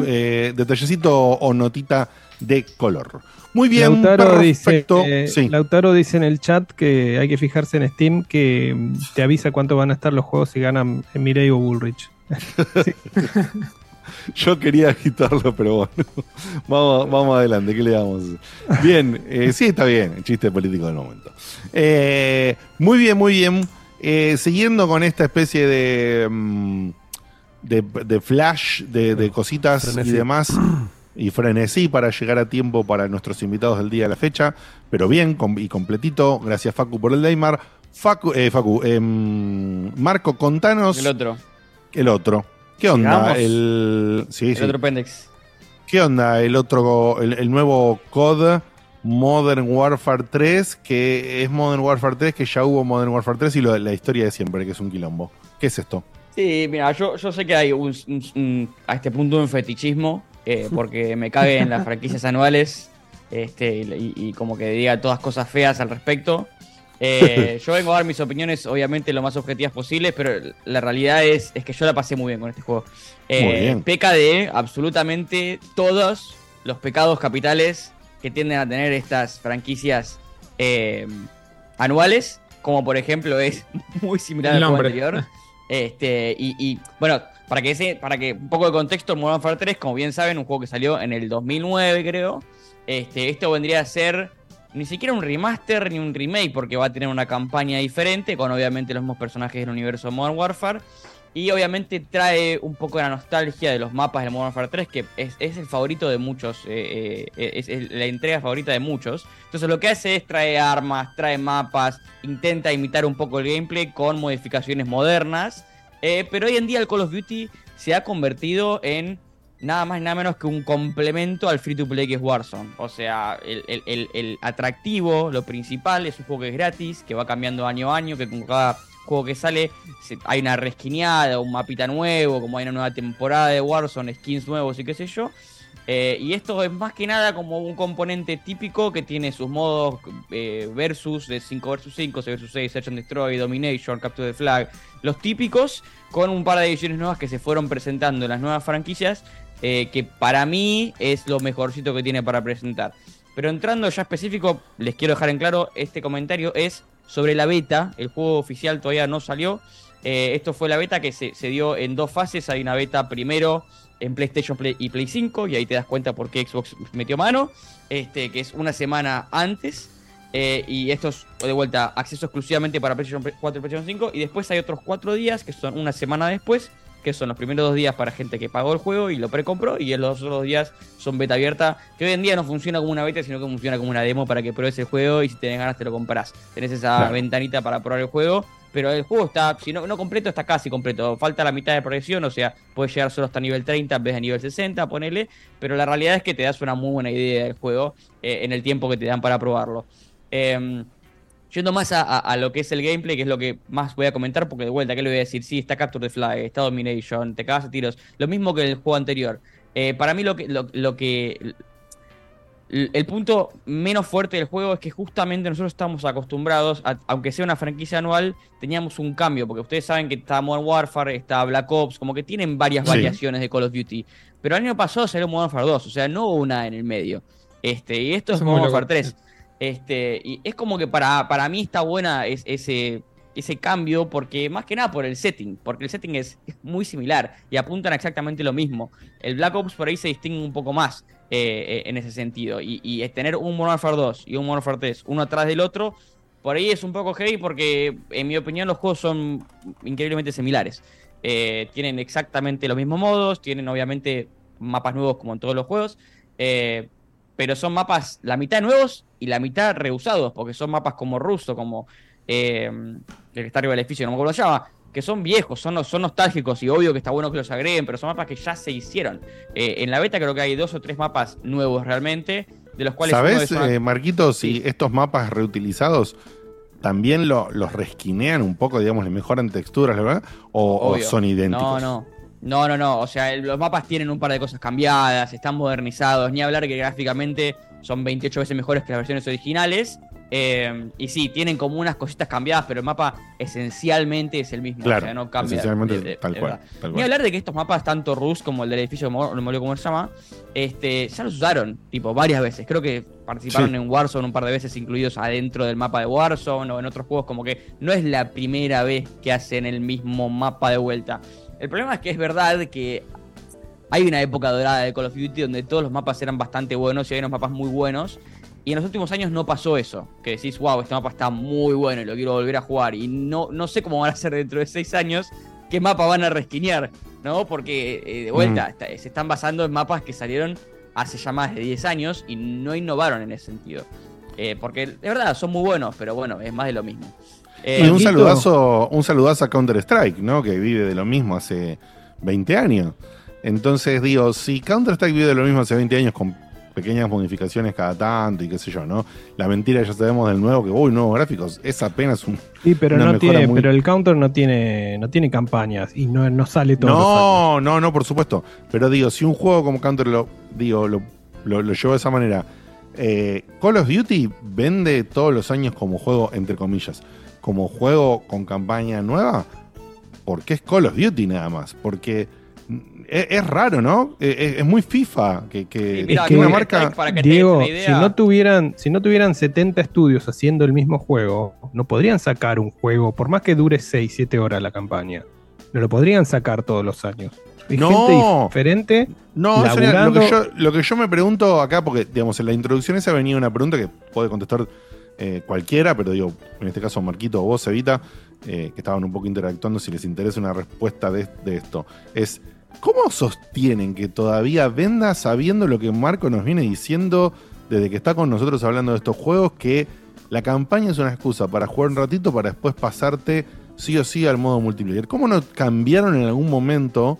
Eh, detallecito o notita de color. Muy bien, Lautaro dice, perfecto. eh, sí. Lautaro dice en el chat que hay que fijarse en Steam que te avisa cuánto van a estar los juegos si ganan Mireille o Bullrich. Yo quería quitarlo, pero bueno. vamos, vamos adelante, ¿qué le damos? Bien, eh, sí, está bien, el chiste político del momento. Eh, muy bien, muy bien. Eh, siguiendo con esta especie de, mm, de, de flash, de, de cositas Frenesí. y demás, y frenesí para llegar a tiempo para nuestros invitados del día de la fecha, pero bien y completito. Gracias, Facu, por el Daymar. Facu, eh, Facu em, Marco, contanos El otro. el otro. ¿Qué onda? El, sí, El sí. otro pendex. ¿Qué onda? El otro, el, el nuevo COD Modern Warfare 3, que es Modern Warfare 3, que ya hubo Modern Warfare 3 y lo- la historia de siempre, que es un quilombo. ¿Qué es esto? Sí, mira, yo, yo sé que hay un, un- un- a este punto un fetichismo, eh, porque me cague en las franquicias anuales este, y, y como que diga todas cosas feas al respecto. Eh, yo vengo a dar mis opiniones, obviamente, lo más objetivas posibles, pero la realidad es, es que yo la pasé muy bien con este juego. Eh, Muy bien. Peca de absolutamente todos los pecados capitales que tienden a tener estas franquicias eh, anuales, como por ejemplo es muy similar al juego anterior. Este, y, y, bueno, para que, se, para que un poco de contexto, Modern Warfare 3, como bien saben, un juego que salió en el 2009, creo. Este, esto vendría a ser ni siquiera un remaster ni un remake, porque va a tener una campaña diferente, con obviamente los mismos personajes del universo de Modern Warfare. Y obviamente trae un poco de la nostalgia de los mapas de Modern Warfare 3, que es, el favorito de muchos, eh, eh, es, es la entrega favorita de muchos. Entonces lo que hace es trae armas, trae mapas, intenta imitar un poco el gameplay con modificaciones modernas. Eh, pero hoy en día el Call of Duty se ha convertido en nada más y nada menos que un complemento al free to play que es Warzone. O sea, el, el- el- atractivo, lo principal, es un juego que es gratis, que va cambiando año a año, que con cada juego que sale hay una resquineada, un mapita nuevo, como hay una nueva temporada de Warzone, skins nuevos y qué sé yo. Eh, y esto es más que nada como un componente típico que tiene sus modos eh, versus de 5 vs 5, 6 vs 6, Search and Destroy, Domination, Capture the Flag, los típicos, con un par de ediciones nuevas que se fueron presentando en las nuevas franquicias, eh, que para mí es lo mejorcito que tiene para presentar. Pero entrando ya específico, les quiero dejar en claro, este comentario es sobre la beta, el juego oficial todavía no salió. Eh, esto fue la beta que se, se dio en dos fases, hay una beta primero en PlayStation Play y Play 5, y ahí te das cuenta por qué Xbox metió mano, este, que es una semana antes. eh, y esto es de vuelta acceso exclusivamente para PlayStation 4 y PlayStation 5. Y después hay otros cuatro días, que son una semana después, que son los primeros dos días para gente que pagó el juego y lo precompró. Y los otros dos días son beta abierta, que hoy en día no funciona como una beta, sino que funciona como una demo para que pruebes el juego y si tenés ganas te lo comprás. Tenés esa Claro. ventanita para probar el juego. Pero el juego está, si no, no completo, está casi completo. Falta la mitad de progresión, o sea, puedes llegar solo hasta nivel 30 en vez de nivel 60, ponele. Pero la realidad es que te das una muy buena idea del juego eh, en el tiempo que te dan para probarlo. Em, Yendo más a, a- a lo que es el gameplay, que es lo que más voy a comentar, porque de vuelta, ¿qué le voy a decir? Sí, está Capture the Flag, está Domination, te cagas a tiros. Lo mismo que el juego anterior. Eh, para mí lo que, lo, lo que... El punto menos fuerte del juego es que justamente nosotros estamos acostumbrados, a- aunque sea una franquicia anual, teníamos un cambio, porque ustedes saben que está Modern Warfare, está Black Ops, como que tienen varias Sí. variaciones de Call of Duty. Pero el año pasado salió Modern Warfare 2, o sea, no hubo una en el medio. Este, y esto es es Modern. Warfare 3. Este, y es como que para, para mí está buena es- ese, ese cambio, porque más que nada por el setting, porque el setting es, es muy similar y apuntan exactamente lo mismo. El Black Ops por ahí se distingue un poco más eh, en ese sentido. Y, y es tener un Modern Warfare 2 y un Modern Warfare 3, uno atrás del otro, por ahí es un poco heavy porque, en mi opinión, los juegos son increíblemente similares. Eh, tienen exactamente los mismos modos, tienen obviamente mapas nuevos como en todos los juegos. eh, pero son mapas la mitad nuevos y la mitad reusados, porque son mapas como ruso, como eh, el que está arriba del edificio, no me acuerdo cómo se llama, que son viejos, son, son nostálgicos y obvio que está bueno que los agreguen, pero son mapas que ya se hicieron. Eh, en la beta creo que hay dos o tres mapas nuevos realmente, de los cuales ¿Sabes, es una- eh, Marquito, si estos mapas reutilizados también lo- los resquinean un poco, digamos, le mejoran texturas, ¿verdad? O, o son idénticos? No, no. No, no, no. O sea, el- los mapas tienen un par de cosas cambiadas, están modernizados. Ni hablar que gráficamente son 28 veces mejores que las versiones originales. Eh, y sí, tienen como unas cositas cambiadas, pero el mapa esencialmente es el mismo. Claro, o sea, no cambia. esencialmente de- de- tal de cual, Ni hablar de que estos mapas, tanto Rus como el del edificio, no me acuerdo cómo se llama, este, ya los usaron, tipo, varias veces. Creo que participaron Sí. en Warzone un par de veces, incluidos adentro del mapa de Warzone o en otros juegos, como que no es la primera vez que hacen el mismo mapa de vuelta. El problema es que es verdad que hay una época dorada de Call of Duty donde todos los mapas eran bastante buenos y hay unos mapas muy buenos. Y en los últimos años no pasó eso. Que decís, wow, este mapa está muy bueno y lo quiero volver a jugar. Y no, no sé cómo van a ser dentro de seis años, qué mapa van a resquinear, ¿no? Porque eh, de vuelta, Mm. está- se están basando en mapas que salieron hace ya más de 10 años y no innovaron en ese sentido. Eh, porque de verdad son muy buenos, pero bueno, es más de lo mismo. Eh, y un saludazo, un saludazo a Counter Strike, ¿no? Que vive de lo mismo hace 20 años. Entonces digo, si Counter Strike vive de lo mismo hace 20 años con pequeñas modificaciones cada tanto y qué sé yo, ¿no? La mentira ya sabemos del nuevo que, uy, nuevos gráficos, es apenas un. Sí, pero no tiene, muy- pero el counter no tiene, no tiene campañas y no, no sale los años. No, no, no, por supuesto. Pero digo, si un juego como Counter lo, digo, lo, lo, de esa manera, eh, Call of Duty vende todos los años como juego, entre comillas, como juego con campaña nueva, porque es Call of Duty nada más. Porque mm, es, es raro, ¿no? Eh, Es, es muy FIFA que, que, mira, que una marca. Para que Diego, si no tuvieran, si no tuvieran 70 estudios haciendo el mismo juego, no podrían sacar un juego, por más que dure 6, 7 horas la campaña. No lo podrían sacar todos los años. Hay No. gente diferente. No, eso era lo, laburando- que yo, lo que yo me pregunto acá, porque digamos, en la introducción esa venía una pregunta que puede contestar eh, cualquiera, pero digo, en este caso Marquito o vos, Evita, eh, que estaban un poco interactuando, si les interesa una respuesta de, esto, es ¿cómo sostienen que todavía venda sabiendo lo que Marco nos viene diciendo desde que está con nosotros hablando de estos juegos, que la campaña es una excusa para jugar un ratito para después pasarte sí o sí al modo multiplayer? ¿Cómo no cambiaron en algún momento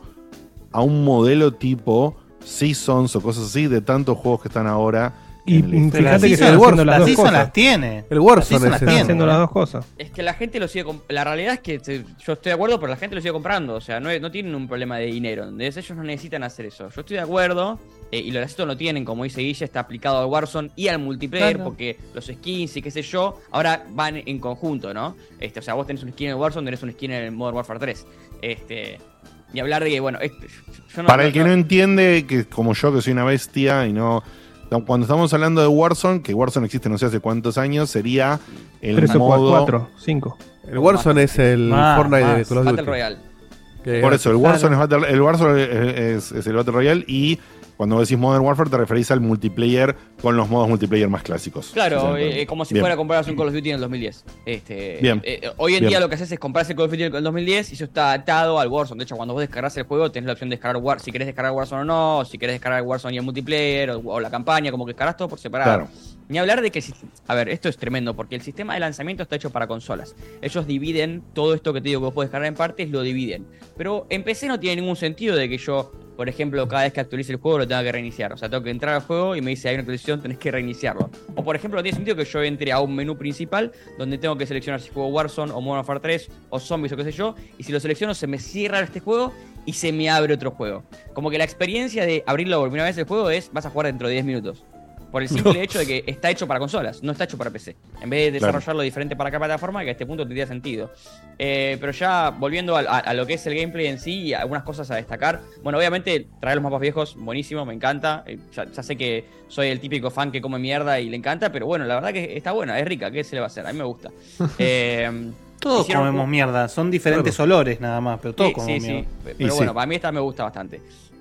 a un modelo tipo Seasons o cosas así de tantos juegos que están ahora Y fíjate las que están haciendo las las dos cosas. las tiene. El Warzone Las tiene. haciendo las dos cosas. Es que la gente lo sigue. La realidad es que yo estoy de acuerdo, pero la gente lo sigue comprando. O sea, no, no tienen un problema de dinero. ¿entendés? Ellos no necesitan hacer eso. Yo estoy de acuerdo. eh, y los gratuitos lo tienen, como dice Guille, está aplicado al Warzone y al multiplayer, Claro. porque los skins y qué sé yo, ahora van en conjunto, ¿no? Este, o sea, vos tenés un skin en el Warzone, tenés un skin en el Modern Warfare 3. Este. Y hablar de que, bueno, este, yo no- Para no- el que no entiende, que como yo que soy una bestia y no... Cuando estamos hablando de Warzone, que Warzone existe no sé hace cuántos años, sería el Tres o modo... cuatro, cinco. El Warzone es el Más, Fortnite de. Call of Battle Duty. Royale. Que- Por eso, el Claro. Warzone, es, Battle- el Warzone es, es el Battle Royale y cuando decís Modern Warfare te referís al multiplayer con los modos multiplayer más clásicos. Claro, sí. eh, como si Bien. fuera a comprarse un Call of Duty en el 2010. Este, Bien. eh, eh, hoy en Bien. día lo que haces es comprarse el Call of Duty en el 2010 y eso está atado al Warzone. De hecho, cuando vos descargas el juego, tenés la opción de descargar Warzone, si querés descargar Warzone o no, si querés descargar Warzone y el multiplayer o, o la campaña, como que descargas todo por separado. Claro. Ni hablar de que, a ver, esto es tremendo, porque el sistema de lanzamiento está hecho para consolas. Ellos dividen todo esto que te digo que vos podés descargar en partes, lo dividen. Pero en PC no tiene ningún sentido de que yo, por ejemplo, cada vez que actualice el juego lo tenga que reiniciar. O sea, tengo que entrar al juego y me dice hay una actualización, tenés que reiniciarlo. O por ejemplo, no tiene sentido que yo entre a un menú principal donde tengo que seleccionar si juego Warzone o Modern Warfare 3 o Zombies o qué sé yo. Y si lo selecciono se me cierra este juego y se me abre otro juego. Como que la experiencia de abrirlo por primera vez el juego es vas a jugar dentro de 10 minutos. Por el simple hecho de que está hecho para consolas, no está hecho para PC. En vez de Claro. desarrollarlo diferente para cada plataforma, que a este punto tendría sentido. Eh, pero ya volviendo a, a- a lo que es el gameplay en sí y algunas cosas a destacar. Bueno, obviamente traer los mapas viejos, buenísimo, me encanta. Eh, ya, ya sé que soy el típico fan que come mierda y le encanta, pero bueno, la verdad que está buena, es rica, ¿qué se le va a hacer? A mí me gusta. Eh, Todos comemos un- mierda, son diferentes olores nada más, pero todos Sí, comemos sí, sí. mierda. Pero Y bueno, sí. para mí esta me gusta bastante.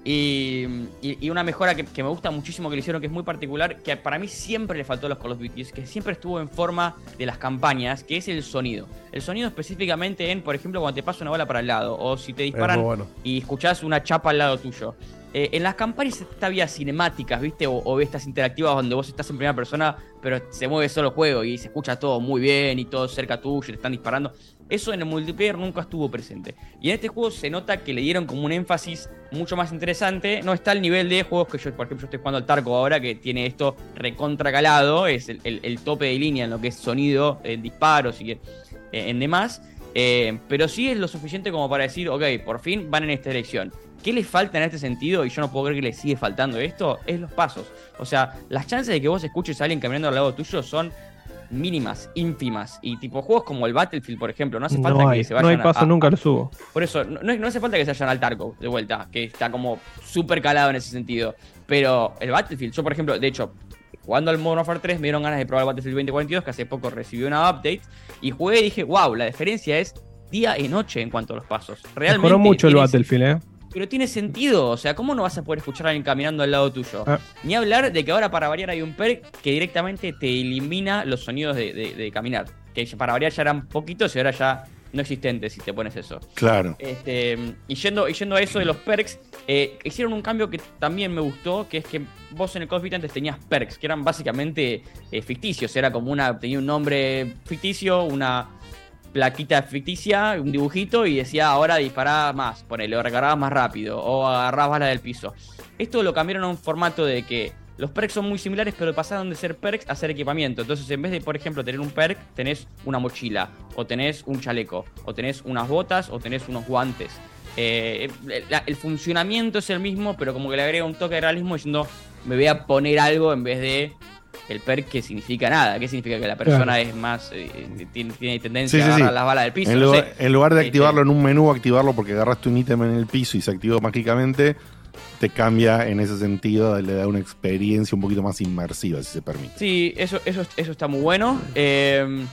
Y, y- y una mejora que, que me gusta muchísimo que le hicieron, que es muy particular, que para mí siempre le faltó a los Call of Duty, que siempre estuvo en forma de las campañas, que es el sonido. El sonido específicamente en, por ejemplo, cuando te pasa una bala para el lado, o si te disparan bueno. y escuchás una chapa al lado tuyo. Eh, en las campañas está vía cinemáticas, ¿viste? O, o estas interactivas donde vos estás en primera persona, pero se mueve solo el juego y se escucha todo muy bien y todo cerca tuyo y te están disparando. Eso en el multiplayer nunca estuvo presente. Y en este juego se nota que le dieron como un énfasis mucho más interesante. No está al nivel de juegos que yo, por ejemplo, estoy jugando al Tarco ahora, que tiene esto recontra calado. Es el, tope de línea en lo que es sonido, en disparos y eh, en demás. Eh, pero sí es lo suficiente como para decir, ok, por fin van en esta dirección. ¿Qué les falta en este sentido? Y yo no puedo creer que les sigue faltando esto. Es los pasos. O sea, las chances de que vos escuches a alguien caminando al lado tuyo son mínimas, ínfimas. Y tipo juegos como el Battlefield, por ejemplo, no hace falta No que se no vayan hay paso, a, nunca lo subo. por eso, no, no- no hace falta que se vayan al Tarkov de vuelta, que está como súper calado en ese sentido. Pero el Battlefield, yo por ejemplo, de hecho, jugando al Modern Warfare 3 me dieron ganas de probar el Battlefield 2042, que hace poco recibió una update, y jugué y dije, wow, la diferencia es día y noche en cuanto a los pasos. Realmente. Mejoró mucho el Battlefield, ¿eh? Pero tiene sentido, o sea, ¿cómo no vas a poder escuchar a alguien caminando al lado tuyo? Ah. Ni hablar de que ahora para variar hay un perk que directamente te elimina los sonidos de, de- de caminar. Que para variar ya eran poquitos y ahora ya no existentes si te pones eso. Claro. Este, y, yendo, y yendo a eso de los perks, eh, hicieron un cambio que también me gustó, que es que vos en el Duty antes tenías perks, que eran básicamente eh, ficticios. Era como una, tenía un nombre ficticio, una plaquita ficticia, un dibujito y decía ahora dispará más, ponele, o recargabas más rápido, o agarrabas balas del piso. Esto lo cambiaron a un formato de que los perks son muy similares, pero pasaron de ser perks a ser equipamiento. Entonces, en vez de, por ejemplo, tener un perk, tenés una mochila, o tenés un chaleco, o tenés unas botas, o tenés unos guantes. Eh, la- el funcionamiento es el mismo, pero como que le agrega un toque de realismo diciendo, me voy a poner algo en vez de el perk que significa nada. ¿Qué significa? Que la persona Claro. es más, eh, tiene, tiene tendencia Sí, sí, a sí. agarrar las balas del piso. En, no lugar, sé. en lugar de Este, activarlo en un menú, activarlo porque agarraste un ítem en el piso y se activó mágicamente, te cambia en ese sentido, le da una experiencia un poquito más inmersiva, si se permite. Sí, eso, eso, eso está muy bueno. Eh,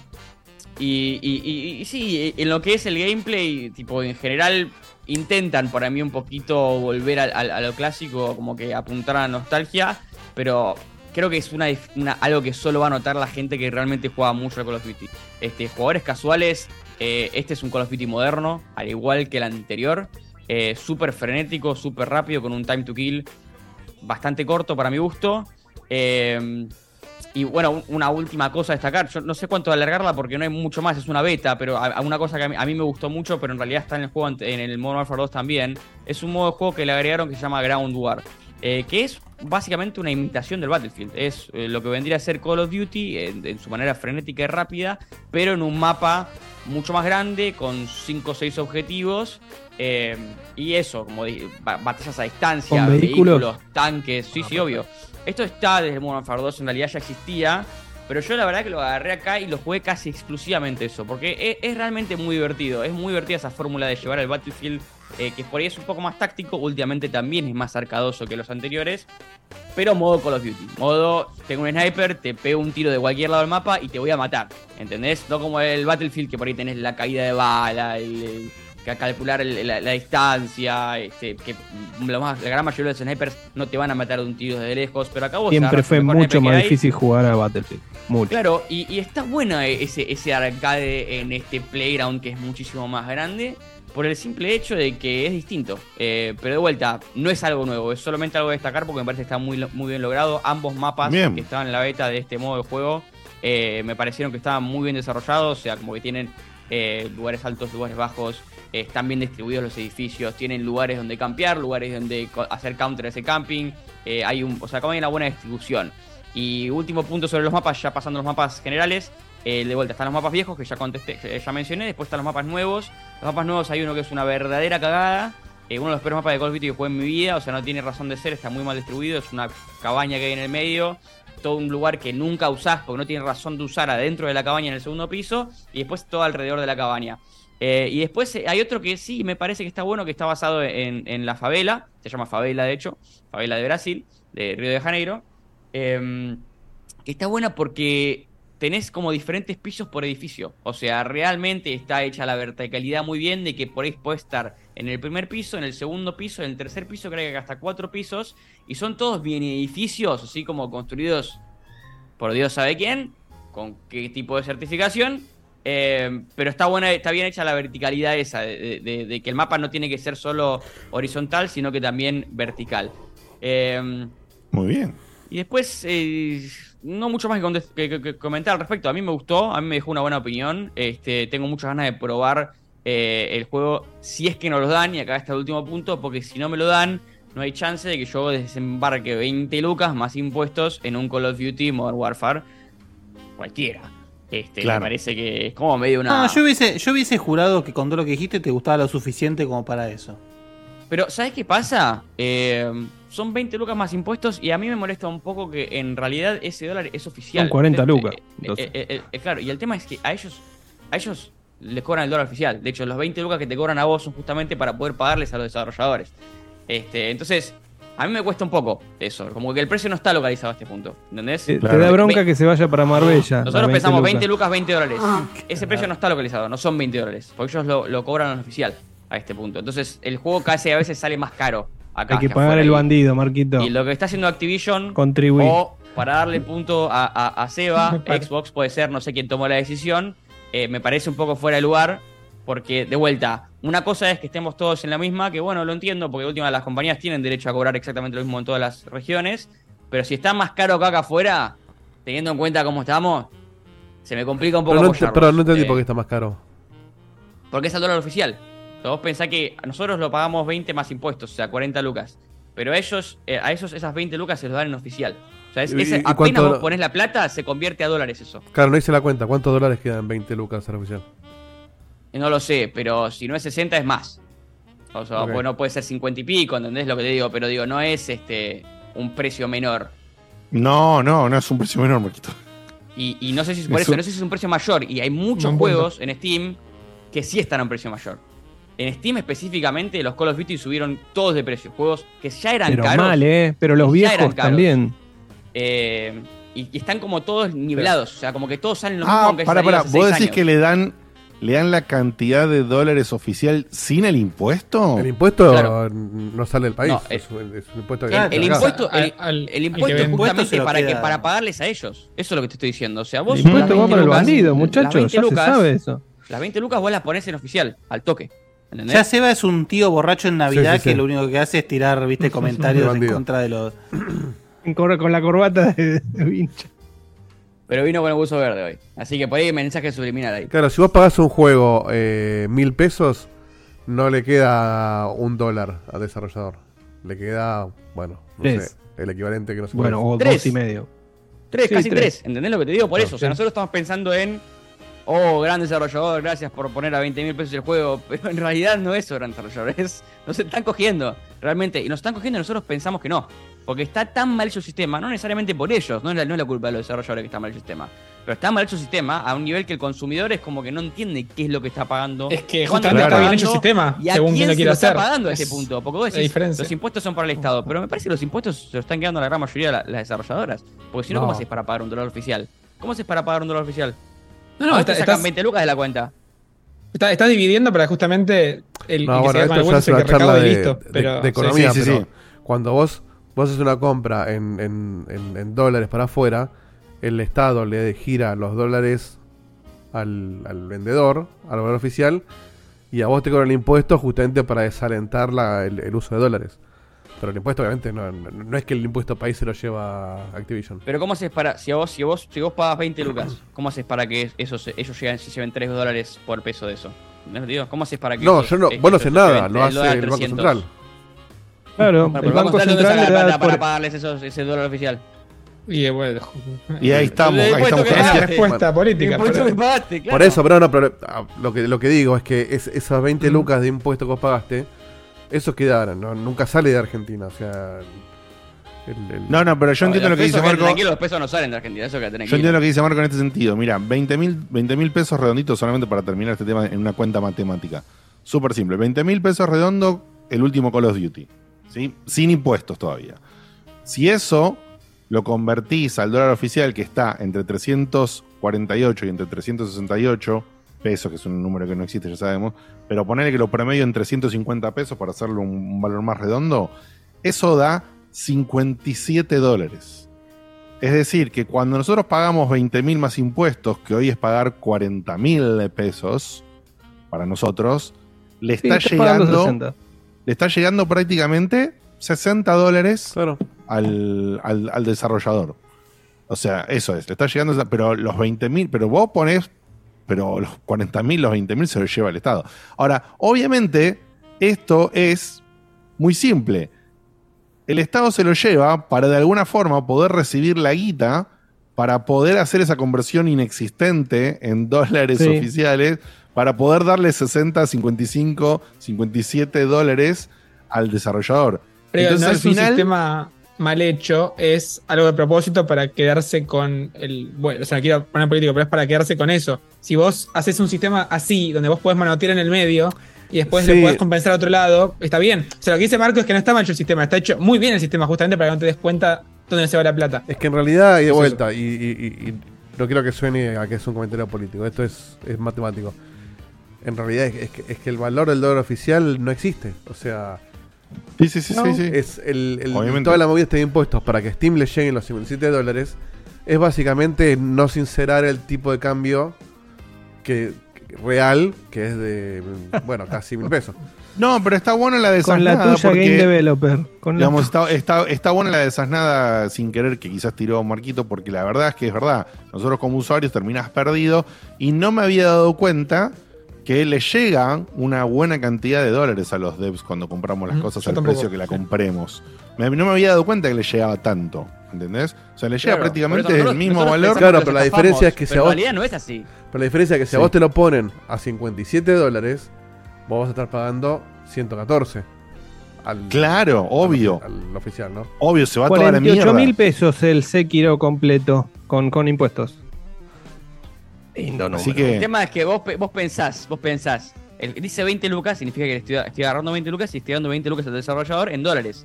y, y- y- y sí, en lo que es el gameplay, tipo, en general intentan para mí un poquito volver al- a, lo clásico, como que apuntar a la nostalgia, pero creo que es una, algo que solo va a notar la gente que realmente juega mucho al Call of Duty. Este, jugadores casuales, eh, este es un Call of Duty moderno, al igual que el anterior, eh, súper frenético, súper rápido, con un time to kill bastante corto para mi gusto. Eh, y bueno, un- una última cosa a destacar. Yo no sé cuánto alargarla porque no hay mucho más, es una beta, pero una cosa que a mí, a mí me gustó mucho, pero en realidad está en el juego, en el Modern Warfare 2 también. Es un modo de juego que le agregaron que se llama Ground War. Eh, que es básicamente una imitación del Battlefield. Es eh, lo que vendría a ser Call of Duty en, en su manera frenética y rápida, pero en un mapa mucho más grande, con 5 o 6 objetivos. eh, y eso, como batallas a distancia, ¿Con vehículos? vehículos, tanques, sí, sí, obvio. Esto está desde Modern Warfare 2, en realidad ya existía. Pero yo la verdad que lo agarré acá y lo jugué casi exclusivamente eso. Porque es, es realmente muy divertido. Es muy divertida esa fórmula de llevar al Battlefield. Eh, que por ahí es un poco más táctico. Últimamente también es más arcadoso que los anteriores. Pero modo Call of Duty. Modo, tengo un sniper, te pego un tiro de cualquier lado del mapa y te voy a matar. ¿Entendés? No como el Battlefield que por ahí tenés la caída de bala, el, el- que calcular el- la, la distancia, este, que la, más- la gran mayoría de los snipers no te van a matar de un tiro desde lejos. Pero acá vos Siempre fue mucho más difícil jugar a Battlefield. Mucho. Claro, y, y está bueno ese, ese arcade en este playground que es muchísimo más grande por el simple hecho de que es distinto. Eh, pero de vuelta, no es algo nuevo, es solamente algo de destacar porque me parece que está muy, muy bien logrado. Ambos mapas Bien. que estaban en la beta de este modo de juego eh, me parecieron que estaban muy bien desarrollados, o sea, como que tienen eh, lugares altos, lugares bajos, eh, están bien distribuidos los edificios, tienen lugares donde campear, lugares donde hacer counter a ese camping, eh, hay un, o sea, como hay una buena distribución. Y último punto sobre los mapas, ya pasando a los mapas generales. Eh, de vuelta están los mapas viejos que ya contesté, ya mencioné. Después están los mapas nuevos. Los mapas nuevos hay uno que es una verdadera cagada. eh, uno de los peores mapas de Call of Duty que jugué en mi vida. O sea, no tiene razón de ser, está muy mal distribuido. Es una cabaña que hay en el medio. Todo un lugar que nunca usás porque no tiene razón de usar adentro de la cabaña en el segundo piso. Y después todo alrededor de la cabaña. Eh, y después hay otro que sí me parece que está bueno, que está basado en, en la favela. Se llama Favela, de hecho. Favela de Brasil, de Río de Janeiro. Em, que está buena porque tenés como diferentes pisos por edificio. O sea, realmente está hecha la verticalidad muy bien de que por ahí estar en el primer piso, en el segundo piso, en el tercer piso, creo que hasta cuatro pisos. Y son todos bien edificios, así como construidos por Dios sabe quién, con qué tipo de certificación. Eh, pero está buena, está bien hecha la verticalidad esa, de, de- de que el mapa no tiene que ser solo horizontal, sino que también vertical. Eh, Muy bien. Y después, eh, no mucho más que, que- que comentar al respecto. A mí me gustó, a mí me dejó una buena opinión. Este, tengo muchas ganas de probar eh, el juego si es que no lo dan. Y acá está el último punto, porque si no me lo dan, no hay chance de que yo desembarque 20 lucas más impuestos en un Call of Duty Modern Warfare. Cualquiera. Este, Claro. Me parece que es como medio una. No, yo hubiese, yo hubiese jurado que con todo lo que dijiste te gustaba lo suficiente como para eso. Pero, ¿sabes qué pasa? Eh, son 20 lucas más impuestos y a mí me molesta un poco que en realidad ese dólar es oficial. Son 40 Eh, lucas, eh, eh, eh, eh, claro, y el tema es que a ellos, a ellos les cobran el dólar oficial. De hecho, los 20 lucas que te cobran a vos son justamente para poder pagarles a los desarrolladores. Este, entonces, a mí me cuesta un poco eso. Como que el precio no está localizado a este punto. ¿Entendés? Eh, Te da bronca que se vaya para Marbella. Nosotros las 20 pensamos lucas. 20 lucas, 20 dólares. Ese precio no está localizado, no son 20 dólares. Porque ellos lo, lo cobran al oficial a este punto. Entonces, el juego casi a veces sale más caro acá. Hay que pagar el bandido, Marquito. Y lo que está haciendo Activision, Contribuir. o para darle punto a, a- a Seba, Xbox puede ser, no sé quién tomó la decisión, eh, me parece un poco fuera de lugar, porque de vuelta, una cosa es que estemos todos en la misma, que bueno, lo entiendo, porque de última las compañías tienen derecho a cobrar exactamente lo mismo en todas las regiones, pero si está más caro que acá afuera, teniendo en cuenta cómo estamos, se me complica un poco Pero no, pero no entendí Eh, por qué está más caro. porque es el dólar oficial. Vos pensás que nosotros lo pagamos 20 más impuestos, o sea, 40 lucas. Pero a ellos, eh, a esos esas 20 lucas se los dan en oficial. O sea, es, ¿Y- ese- y apenas cuánto- vos pones la plata, se convierte a dólares eso. Claro, no hice la cuenta. ¿Cuántos dólares quedan 20 lucas al oficial? Eh, No lo sé, pero si no es 60 es más. O sea, Ok. bueno, puede ser 50 y pico, ¿entendés lo que te digo? Pero digo, no es este un precio menor. No, no, no es un precio menor, Marquito. Y, y no sé si es por Es eso, un- no sé si es un precio mayor. Y hay muchos juegos en Steam que sí están a un precio mayor. En Steam específicamente, los Call of Duty subieron todos de precio. Juegos que ya eran Pero caros. mal, ¿eh? Pero los que viejos caros. también. Eh, y, y están como todos nivelados. O sea, como que todos salen lo mismo Ah, aunque para, para. hace ¿Vos decís años. que le dan, le dan la cantidad de dólares oficial sin el impuesto? El impuesto Claro. no sale del país. No, es, un, es un impuesto que El, el impuesto, el, Al- al- el al impuesto que es justamente para, que, para pagarles a ellos. Eso es lo que te estoy diciendo. O sea, vos. El impuesto va 20 para el bandido, muchachos. 20 Ya se sabe eso. Las 20 lucas vos las pones en oficial, al toque. ¿Entendés? Ya Seba es un tío borracho en Navidad Sí, sí, sí. que lo único que hace es tirar, viste, comentarios en contra de los. Corre con la corbata de, de vincha. Pero vino con el buzo verde hoy. Así que por ahí mensaje subliminal ahí. Claro, si vos pagás un juego eh, mil pesos, no le queda un dólar al desarrollador. Le queda, bueno, no Tres. sé, el equivalente que no se Bueno, o Tres. dos y medio. Tres, Sí, casi tres. tres. ¿Entendés lo que te digo? Por eso. O sea, nosotros estamos pensando en. Oh, gran desarrollador, gracias por poner a 20 mil pesos el juego. Pero en realidad no es gran desarrollador. Es, nos están cogiendo, realmente. Y nos están cogiendo y nosotros pensamos que no. Porque está tan mal hecho el sistema, no necesariamente por ellos, no es la, no es la culpa de los desarrolladores que está mal hecho el sistema. Pero está mal hecho el sistema a un nivel que el consumidor es como que no entiende qué es lo que está pagando. Es que justamente está bien hecho el sistema, Y a según quién quien lo se lo está hacer. pagando a Es ese punto. Porque vos decís, diferencia. los impuestos son para el Estado. Pero me parece que los impuestos se lo están quedando a la gran mayoría de la- las desarrolladoras. Porque si No. ¿cómo haces para pagar un dólar oficial? ¿Cómo haces para pagar un dólar oficial? No, no, A vos está- te sacan estás- 20 lucas de la cuenta. Está- estás dividiendo para justamente el, No, el que bueno, se esto es una que charla y de, listo. de- pero, de economía, sí, sí, pero sí. cuando vos, vos haces una compra en, en- en- en dólares para afuera, el Estado le gira los dólares al, al vendedor, al valor oficial, y a vos te cobran el impuesto justamente para desalentar la- el, el uso de dólares. Pero el impuesto obviamente no, no, no es que el impuesto país se lo lleva Activision. Pero ¿cómo haces para, si a vos, si a vos, si vos pagas 20 lucas, ¿cómo haces para que esos, ellos lleguen, se lleven 3 dólares por peso de eso? ¿Me digo? ¿Cómo haces para que No, esos- yo no, vos no haces nada, lo el hace el Banco 300? Central. Claro, el Banco ¿dónde Central le la da plata para pagarles esos, ese dólar oficial? Y, bueno, Y ahí estamos, ahí estamos pagaste. respuesta política. Impuesto pero- que pagaste, claro. Por eso, pero no, pero ah, lo que, lo que digo es que es, esas 20 Mm. lucas de impuesto que vos pagaste, eso quedaron, ¿no? nunca sale de Argentina. O sea, el- el- No, no, pero yo entiendo lo que dice Marco. Tranquilo, los pesos no salen de Argentina, eso que tenés Yo entiendo lo que dice Marco en este sentido. Mira, 20 mil pesos redonditos solamente para terminar este tema en una cuenta matemática. Súper simple. 20 mil pesos redondo, el último Call of Duty. ¿sí? Sin impuestos todavía. Si eso lo convertís al dólar oficial que está entre 348 y entre 368 pesos, que es un número que no existe, ya sabemos, pero ponerle que lo promedio en 350 pesos para hacerlo un, valor más redondo, eso da 57 dólares. Es decir, que cuando nosotros pagamos 20 mil más impuestos, que hoy es pagar 40 mil pesos para nosotros, le Sí, está llegando 60. le está llegando prácticamente 60 dólares Claro. al, al- al desarrollador. O sea, eso es, le está llegando, pero los 20 mil, pero vos ponés, pero los 40 mil, los 20 mil se los lleva el Estado. Ahora, obviamente, esto es muy simple. El Estado se lo lleva para de alguna forma poder recibir la guita para poder hacer esa conversión inexistente en dólares Sí. oficiales, para poder darle 60, 55, 57 dólares al desarrollador. Pero Entonces, no al es un final, sistema mal hecho, es algo de propósito para quedarse con el. Bueno, o sea, quiero poner político, pero es para quedarse con eso. Si vos haces un sistema así, donde vos podés manotear en el medio y después Sí. le podés compensar a otro lado, está bien. O sea, lo que dice Marco es que no está mal hecho el sistema, está hecho muy bien el sistema, justamente para que no te des cuenta dónde se va la plata. Es que en realidad, y de vuelta, y, y- y- y no quiero que suene a que es un comentario político, esto es, es matemático. En realidad es, es que, es que el valor del dólar oficial no existe. O sea, Sí, sí, sí, no, sí, sí. es el, el- Obviamente. toda la movida este de impuestos para que Steam le lleguen los 57 dólares es básicamente no sincerar el tipo de cambio que, que- real, que es de, bueno, casi mil pesos. No, pero está buena la Con desasnada. la tuya porque, Game Developer. Con la está, está, está buena la desasnada sin querer que quizás tiró Marquito, porque la verdad es que es verdad. Nosotros como usuarios terminás perdido y no me había dado cuenta que le llega una buena cantidad de dólares a los devs cuando compramos las Mm, cosas yo al tampoco, precio que la sí. compremos. Me- no me había dado cuenta que le llegaba tanto, ¿entendés? O sea, le llega Claro, prácticamente el nosotros- mismo nosotros valor. pensamos Claro, que pero los la diferencia es que si pero a vos- En realidad no es así. Pero la diferencia es que si a Sí. vos te lo ponen a 57 dólares, vos vas a estar pagando 114. Al, Claro, al- obvio. Al, oficial, ¿no? Obvio, se va toda la 48 mierda. mil pesos el Sekiro completo con, con impuestos. Lindo Así número. El tema es que vos, pe- vos pensás, vos pensás. El, dice 20 lucas, significa que le estoy, estoy agarrando 20 lucas y estoy dando 20 lucas al desarrollador en dólares.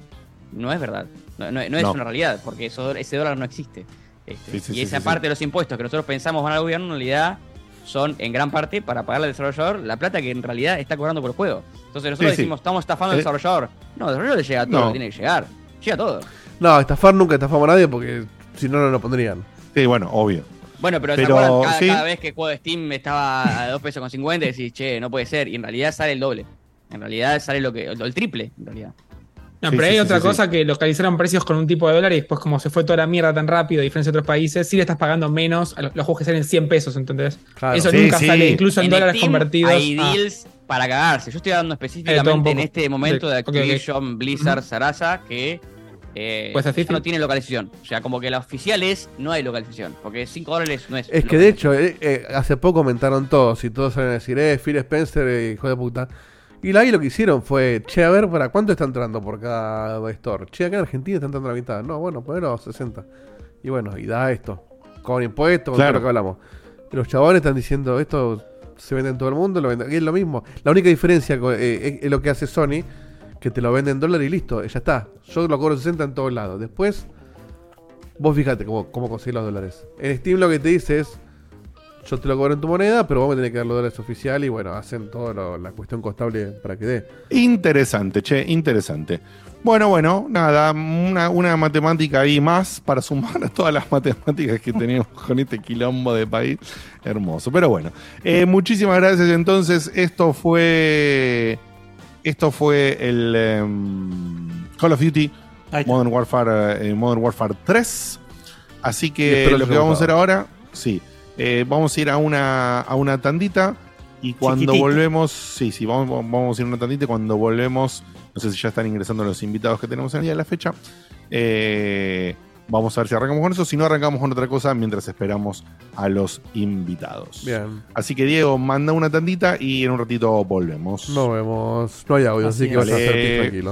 No es verdad. No, no- no es No. una realidad, porque eso, ese dólar no existe. Este, Sí, sí, y sí, esa sí, parte sí. de los impuestos que nosotros pensamos van al gobierno, en realidad son en gran parte para pagarle al desarrollador la plata que en realidad está cobrando por el juego. Entonces nosotros Sí, sí. decimos, estamos estafando al Eh, desarrollador. No, al desarrollador le llega todo tiene que llegar. Llega todo. No, estafar nunca estafamos a nadie porque si no, no lo pondrían. sí, bueno, obvio. Bueno, pero, ¿se Pero, acuerdan? Cada, sí. cada vez que el juego de Steam estaba a 2 pesos con 50 decís, che, no puede ser. Y en realidad sale el doble. En realidad sale lo que el, el triple, en realidad. No, Sí, pero sí, hay sí, otra sí, cosa que localizaron precios con un tipo de dólar y después como se fue toda la mierda tan rápido a diferencia de otros países, sí le estás pagando menos a los, los juegos que salen 100 pesos, ¿entendés? Claro. Eso Sí, nunca sí. sale, incluso en, dólares Steam convertidos. Hay Ah, deals para cagarse. Yo estoy hablando Eh, específicamente en este momento de ok, ok. Activision, Blizzard, Sarasa, que eh, Pues así no tiene localización. O sea, como que la oficial es, no hay localización. Porque 5 dólares no es. Es que de hecho, eh, eh, hace poco comentaron todos y todos salen a decir, eh, Phil Spencer, eh, hijo de puta. Y la ahí lo que hicieron fue, che, a ver, ¿para cuánto está entrando por cada store? Che, acá en Argentina está entrando la mitad. No, bueno, ponelo a 60. Y bueno, y da esto. Con impuestos, con Claro. todo lo que hablamos. Y los chabones están diciendo, esto se vende en todo el mundo, lo venden. Y es lo mismo. La única diferencia eh, es, es lo que hace Sony, que te lo vende en dólar y listo, ya está. Yo lo cobro 60 en todos lados. Después, vos fíjate cómo, cómo conseguir los dólares. En Steam lo que te dice es, yo te lo cobro en tu moneda, pero vos me tenés que dar los dólares oficial y bueno, hacen toda la cuestión contable para que dé. Interesante, che, interesante. Bueno, bueno, nada, una, una matemática ahí más para sumar a todas las matemáticas que tenemos con este quilombo de país. Hermoso. Pero bueno, eh, muchísimas gracias. Entonces, esto fue. Esto fue el em, Call of Duty. Modern Warfare, eh, Modern Warfare 3. Así que lo que vamos a hacer ahora, sí, eh, vamos a ir a una, a una tandita y cuando Chiquitita. volvemos, sí, sí, vamos, vamos a ir a una tandita y cuando volvemos, no sé si ya están ingresando los invitados que tenemos en el día de la fecha, eh, vamos a ver si arrancamos con eso, si no arrancamos con otra cosa mientras esperamos a los invitados. Bien, Así que Diego, manda una tandita y en un ratito volvemos. nos vemos. No hay audio, así, Así que vas a es. hacer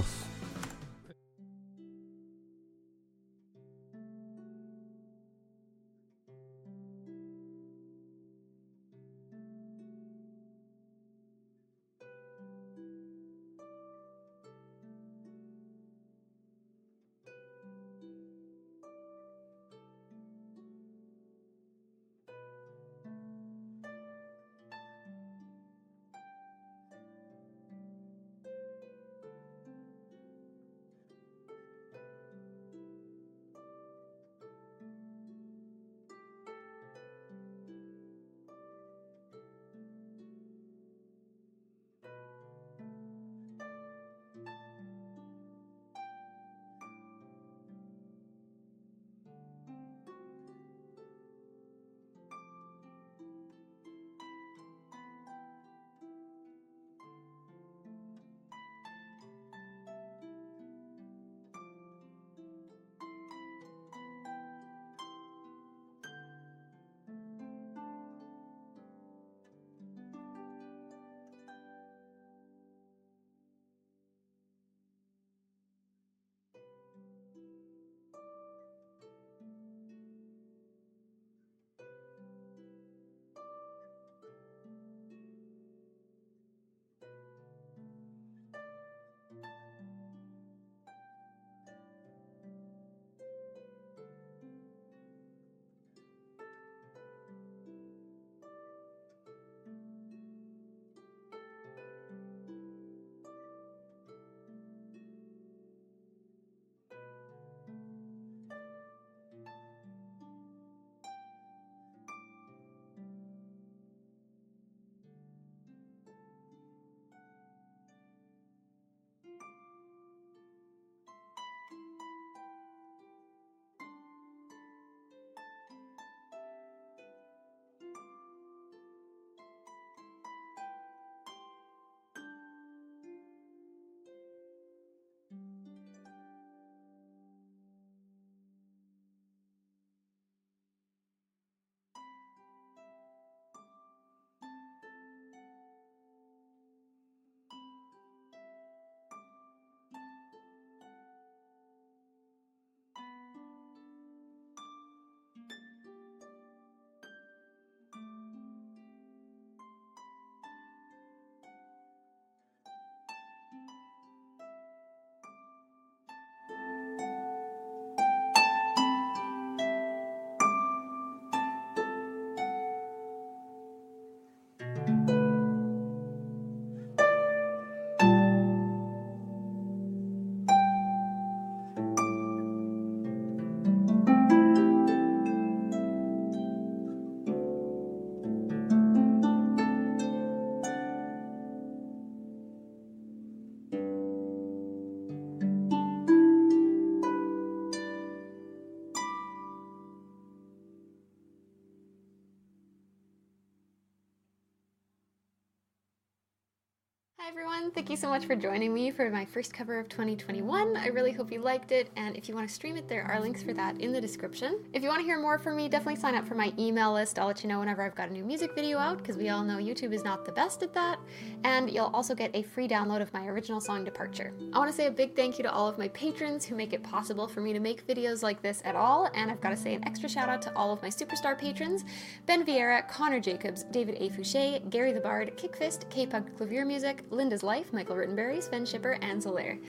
Thank you so much for joining me for my first cover of 2021. I really hope you liked it, and if you want to stream it, there are links for that in the description. If you want to hear more from me, definitely sign up for my email list. I'll let you know whenever I've got a new music video out, because we all know YouTube is not the best at that. And you'll also get a free download of my original song, Departure. I want to say a big thank you to all of my patrons who make it possible for me to make videos like this at all, and I've got to say an extra shout out to all of my superstar patrons Ben Vieira, Connor Jacobs, David A. Fouché, Gary the Bard, Kickfist, K Pug Clavier Music, Linda's Life, Michael Rittenberry, Sven Shipper, and Solaire.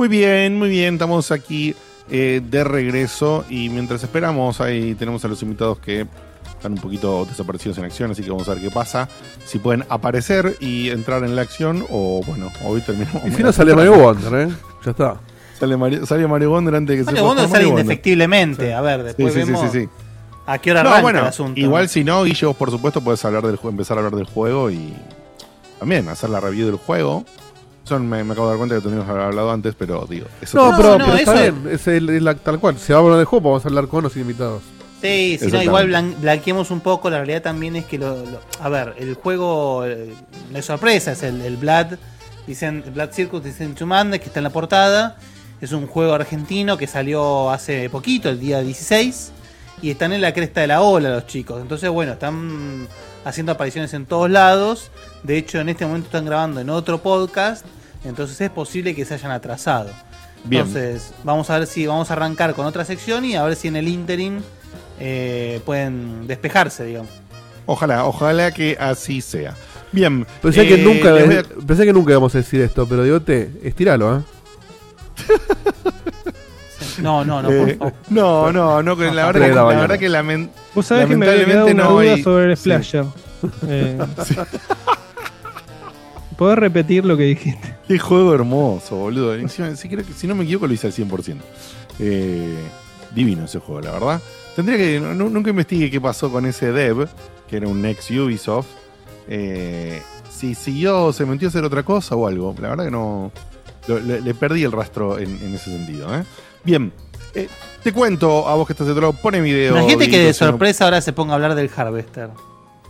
Muy bien, muy bien, estamos aquí eh, de regreso y mientras esperamos ahí tenemos a los invitados que están un poquito desaparecidos en acción, así que vamos a ver qué pasa, si pueden aparecer y entrar en la acción o bueno, hoy terminamos. Y si no sale Mario Wonder, ¿eh? Ya está. Sale Mario, sale Mario Wonder antes de que Mario se Wonder sale Mario indefectiblemente. Sí. A ver, después Sí, sí, sí, vemos sí, sí. a qué hora No, arranca bueno, el asunto. Igual si no, Guille, vos por supuesto puedes hablar del, empezar a hablar del juego y también hacer la review del juego. Son, me, me acabo de dar cuenta que teníamos que haber hablado antes, pero digo. Eso No, pero, no, pero está eso- bien, es, el- es la- tal cual. Si vamos a hablar de juego, vamos a hablar con los invitados. Sí, si no, igual blan- blanqueemos un poco. La realidad también es que lo, lo- a ver, el juego eh, no es sorpresa, es el, el Blood, dicen Blood Circus, dicen Madness, que está en la portada. Es un juego argentino que salió hace poquito, el día 16, y están en la cresta de la ola los chicos. Entonces, bueno, están haciendo apariciones en todos lados. De hecho, en este momento están grabando en otro podcast, entonces es posible que se hayan atrasado. Bien. Entonces, vamos a ver si vamos a arrancar con otra sección y a ver si en el interim eh, pueden despejarse, digamos. Ojalá, ojalá que así sea. Bien. Pensé, eh, que nunca, a- pensé que nunca íbamos a decir esto, pero Diote, estiralo, ¿eh? No, no, no, por Eh, favor. no, no, no, la, No, verdad, que, la verdad que Vos sabés que me había una no duda hay- sobre el sí. Splasher. Eh, ¿Podés repetir lo que dijiste? Qué juego hermoso, boludo. Encima, si, creo que- si no me equivoco, lo hice al 100%. Eh, divino ese juego, la verdad. Tendría que. nu- nunca investigué qué pasó con ese dev, que era un ex Ubisoft. Eh, si siguió, se metió a hacer otra cosa o algo. La verdad que no. lo- le, le perdí el rastro en, en ese sentido. ¿eh? Bien. eh, te cuento a vos que estás de otro lado. Pone video. Imagínate que de sorpresa ahora se ponga a hablar del Harvester.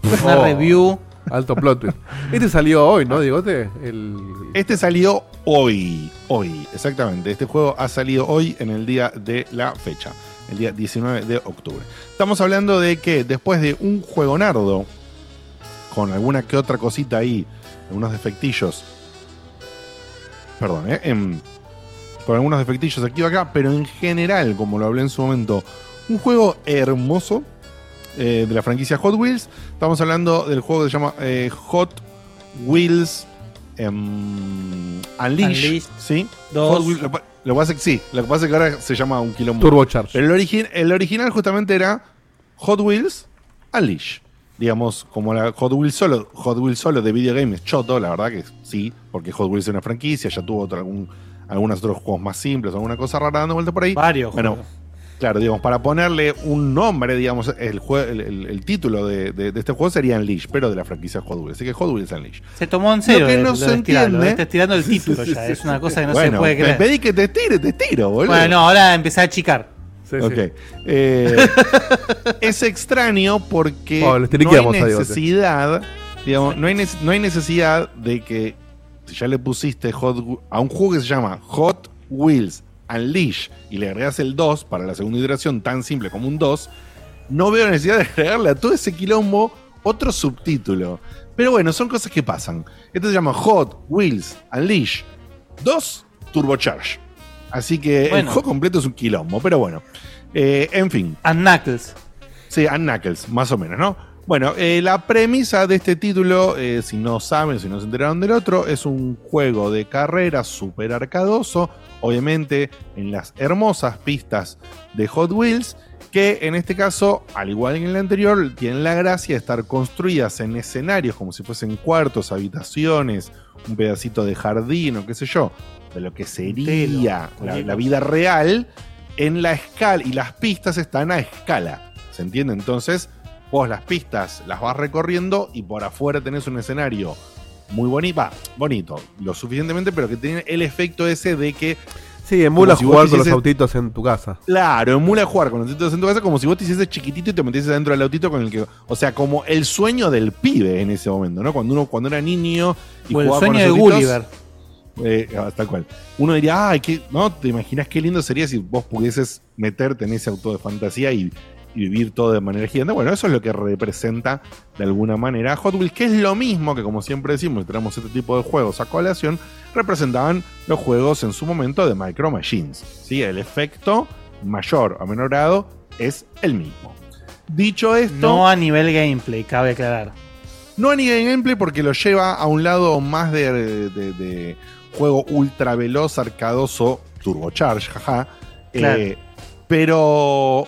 Una Oh, review. Alto plot twist. Este salió hoy, ¿no, Diegote? El... Este salió hoy. Hoy, exactamente. Este juego ha salido hoy en el día de la fecha. El día 19 de octubre. Estamos hablando de que después de un juego nardo, con alguna que otra cosita ahí, algunos defectillos. Perdón, ¿eh? Em, con algunos defectillos aquí o acá, pero en general, como lo hablé en su momento, un juego hermoso eh, de la franquicia Hot Wheels. Estamos hablando del juego que se llama eh, Hot Wheels em, Unleashed. Unleashed. ¿sí? Dos. Hot Wheels- lo, que pasa es que sí, lo que pasa es que ahora se llama un quilombo. Turbocharge. Pero el, origi- el original justamente era Hot Wheels Unleashed. Digamos, como la Hot Wheels solo, Hot Wheels solo de videogames choto, la verdad que sí, porque Hot Wheels es una franquicia, ya tuvo otro- algún, algunos otros juegos más simples, alguna cosa rara dando vuelta por ahí. Varios Bueno, juegos. Claro, digamos, para ponerle un nombre, digamos, el, jue- el, el- el título de, de- de este juego sería Unleashed, pero de la franquicia Hot Wheels. Así que Hot Wheels Unleashed. Se tomó en serio. Lo que de- no lo se entiende- Está estirando el Sí, sí, título sí, ya. sí, es una sí. cosa que no bueno, se puede me creer. pedí que te tire, te tiro, boludo. Bueno, no, ahora empecé a achicar. Sí, sí. Ok. Eh, es extraño porque Oh, le no hay necesidad, digamos, no hay, nece- no hay necesidad de que si ya le pusiste Hot a un juego que se llama Hot Wheels Unleash y le agregas el 2 para la segunda iteración tan simple como un 2, no veo necesidad de agregarle a todo ese quilombo otro subtítulo. Pero bueno, son cosas que pasan. Esto se llama Hot Wheels Unleash 2 Turbocharge. Así que el juego completo es un quilombo, pero bueno. Eh, en fin. And Knuckles. Sí, and Knuckles, más o menos, ¿no? Bueno, eh, la premisa de este título, eh, si no saben, si no se enteraron del otro, es un juego de carrera súper arcadoso, obviamente en las hermosas pistas de Hot Wheels, que en este caso, al igual que en el anterior, tienen la gracia de estar construidas en escenarios como si fuesen cuartos, habitaciones, un pedacito de jardín o qué sé yo, de lo que sería la, la vida real en la escala, y las pistas están a escala. ¿Se entiende? Entonces, vos las pistas las vas recorriendo y por afuera tenés un escenario muy bonito, va, bonito, lo suficientemente, pero que tiene el efecto ese de que. Sí, emula si jugar con los autitos en tu casa. Claro, emula jugar con los autitos en tu casa como si vos te hicieses chiquitito y te metieses dentro del autito con el que. O sea, como el sueño del pibe en ese momento, ¿no? Cuando uno cuando era niño y O el jugaba con sueño los de autitos, Gulliver. eh, ah, tal cual. Uno diría, ay, ¿qué, ¿no? ¿Te imaginas qué lindo sería si vos pudieses meterte en ese auto de fantasía y, y vivir todo de manera gigante? Bueno, eso es lo que representa de alguna manera Hot Wheels, que es lo mismo que, como siempre decimos, tenemos este tipo de juegos a colación, representaban los juegos en su momento de Micro Machines. ¿sí? El efecto, mayor o menor grado, es el mismo. Dicho esto. No a nivel gameplay, cabe aclarar. No a nivel gameplay porque lo lleva a un lado más de, de- de juego ultra veloz, arcadoso, turbocharge, jaja. Claro. Eh, pero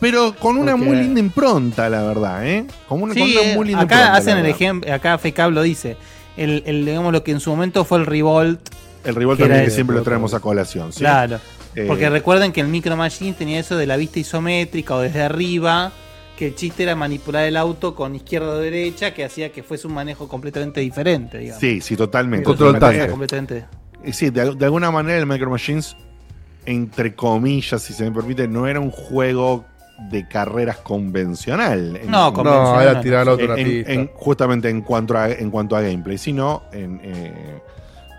pero con una Porque- muy linda impronta, la verdad, ¿eh? Con una, con Sí, una muy linda acá impronta, hacen el ejemplo, acá Fecab lo dice. El, el, digamos lo que en su momento fue el Revolt. El Revolt que también que siempre lo traemos a colación, ¿sí? Claro. Eh, Porque recuerden que el Micro Machine tenía eso de la vista isométrica o desde arriba. que el chiste era manipular el auto con izquierda o derecha, que hacía que fuese un manejo completamente diferente, digamos. Sí, sí, totalmente. Control completamente. Sí, de, de alguna manera el Micro Machines, entre comillas, si se me permite, no era un juego de carreras convencional. En- No, en- convencional No, era no. tirar otro en- en- justamente en cuanto a, en cuanto a gameplay, sino en, eh,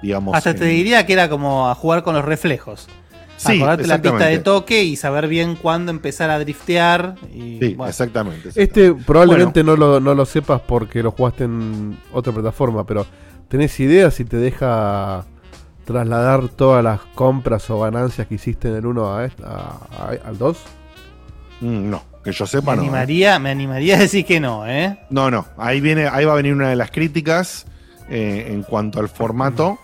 digamos... Hasta te diría que era como a jugar con los reflejos. Sí, Acordarte la pista de toque y saber bien cuándo empezar a driftear. Y, Sí, bueno. exactamente. Este probablemente no, lo, no lo sepas porque lo jugaste en otra plataforma, pero ¿tenés idea si te deja trasladar todas las compras o ganancias que hiciste en el 1 a, este- a- a- al 2? Mm, No, que yo Me sepa no. ¿eh? animaría, me animaría a decir que no, ¿eh? No, no. Ahí viene, ahí va a venir una de las críticas eh, en cuanto al formato.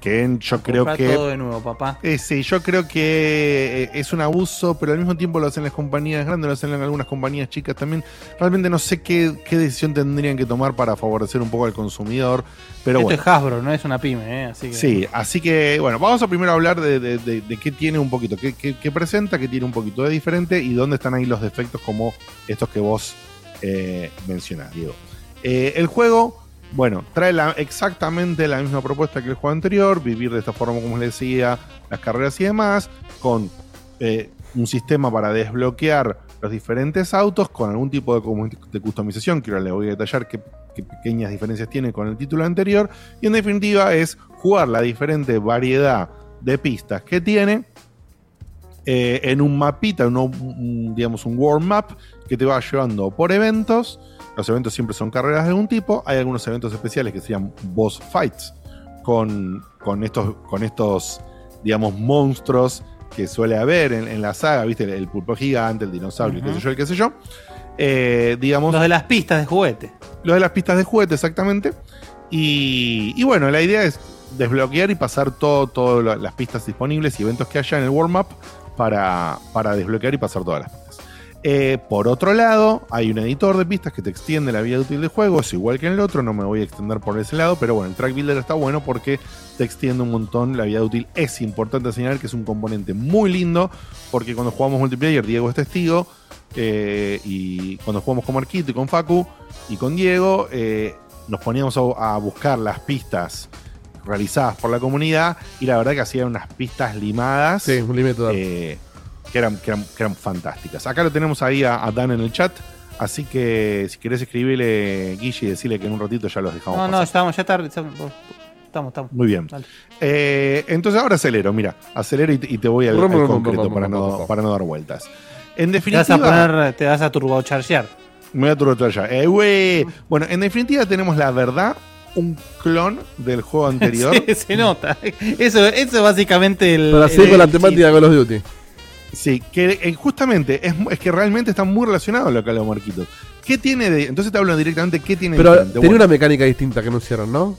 Que yo creo Comprar que. todo de nuevo, papá. Eh, sí, yo creo que eh, es un abuso, pero al mismo tiempo lo hacen las compañías grandes, lo hacen en algunas compañías chicas también. Realmente no sé qué, qué decisión tendrían que tomar para favorecer un poco al consumidor. Pero Esto bueno. es Hasbro, no es una pyme, ¿eh? Así que... Sí, así que bueno, vamos a primero hablar de, de- de- de qué tiene un poquito, qué, qué- qué presenta, qué tiene un poquito de diferente y dónde están ahí los defectos como estos que vos eh, mencionás, Diego. Eh, el juego, bueno, trae exactamente la misma propuesta que el juego anterior, vivir de esta forma como les decía, las carreras y demás, con eh, un sistema para desbloquear los diferentes autos con algún tipo de, de customización, que ahora les voy a detallar qué, pequeñas diferencias tiene con el título anterior, y en definitiva es jugar la diferente variedad de pistas que tiene eh, en un mapita, digamos un world map que te va llevando por eventos. Los eventos siempre son carreras de algún tipo. Hay algunos eventos especiales que se llaman boss fights con, con estos, con estos, digamos, monstruos que suele haber en, en la saga, ¿viste? El, el pulpo gigante, el dinosaurio, qué sé yo, el qué sé yo. Eh, digamos, Los de las pistas de juguete. lo de las pistas de juguete, exactamente. Y, y bueno, la idea es desbloquear y pasar todo, todas las pistas disponibles y eventos que haya en el warm-up para, para desbloquear y pasar todas las pistas. Eh, por otro lado, hay un editor de pistas que te extiende la vida útil del juego, es igual que en el otro, no me voy a extender por ese lado, pero bueno, el track builder está bueno porque te extiende un montón la vida útil. Es importante señalar que es un componente muy lindo, porque cuando jugamos multiplayer, Diego es testigo, eh, y cuando jugamos con Marquito y con Facu y con Diego, eh, nos poníamos a, a buscar las pistas realizadas por la comunidad y la verdad que hacían unas pistas limadas Sí, un límite total. Que, eran, que, eran, que eran fantásticas. Acá lo tenemos ahí a, a Dan en el chat, así que si querés escribirle Guille y decirle que en un ratito ya los dejamos. No, no, pasar. estamos, ya está. Estamos, estamos. estamos. Muy bien. Eh, entonces ahora acelero, mira, acelero y te, y te voy al, al Rum, rum, rum, concreto rum, para no, rum. para no dar vueltas. En Te definitiva, vas a poner, te vas a turbochargear. me voy a turbotrayar. Eh, güey. Bueno, en definitiva tenemos la verdad, un clon del juego anterior. Sí, se nota. Eso, eso es básicamente el. Para seguir con la temática de Call of Duty. Sí, que eh, justamente es, es que realmente está muy relacionado lo que habla Marquitos. ¿Qué tiene de.? Entonces te hablo directamente, ¿qué tiene Pero tenía Bueno, una mecánica distinta que anunciaron, ¿no?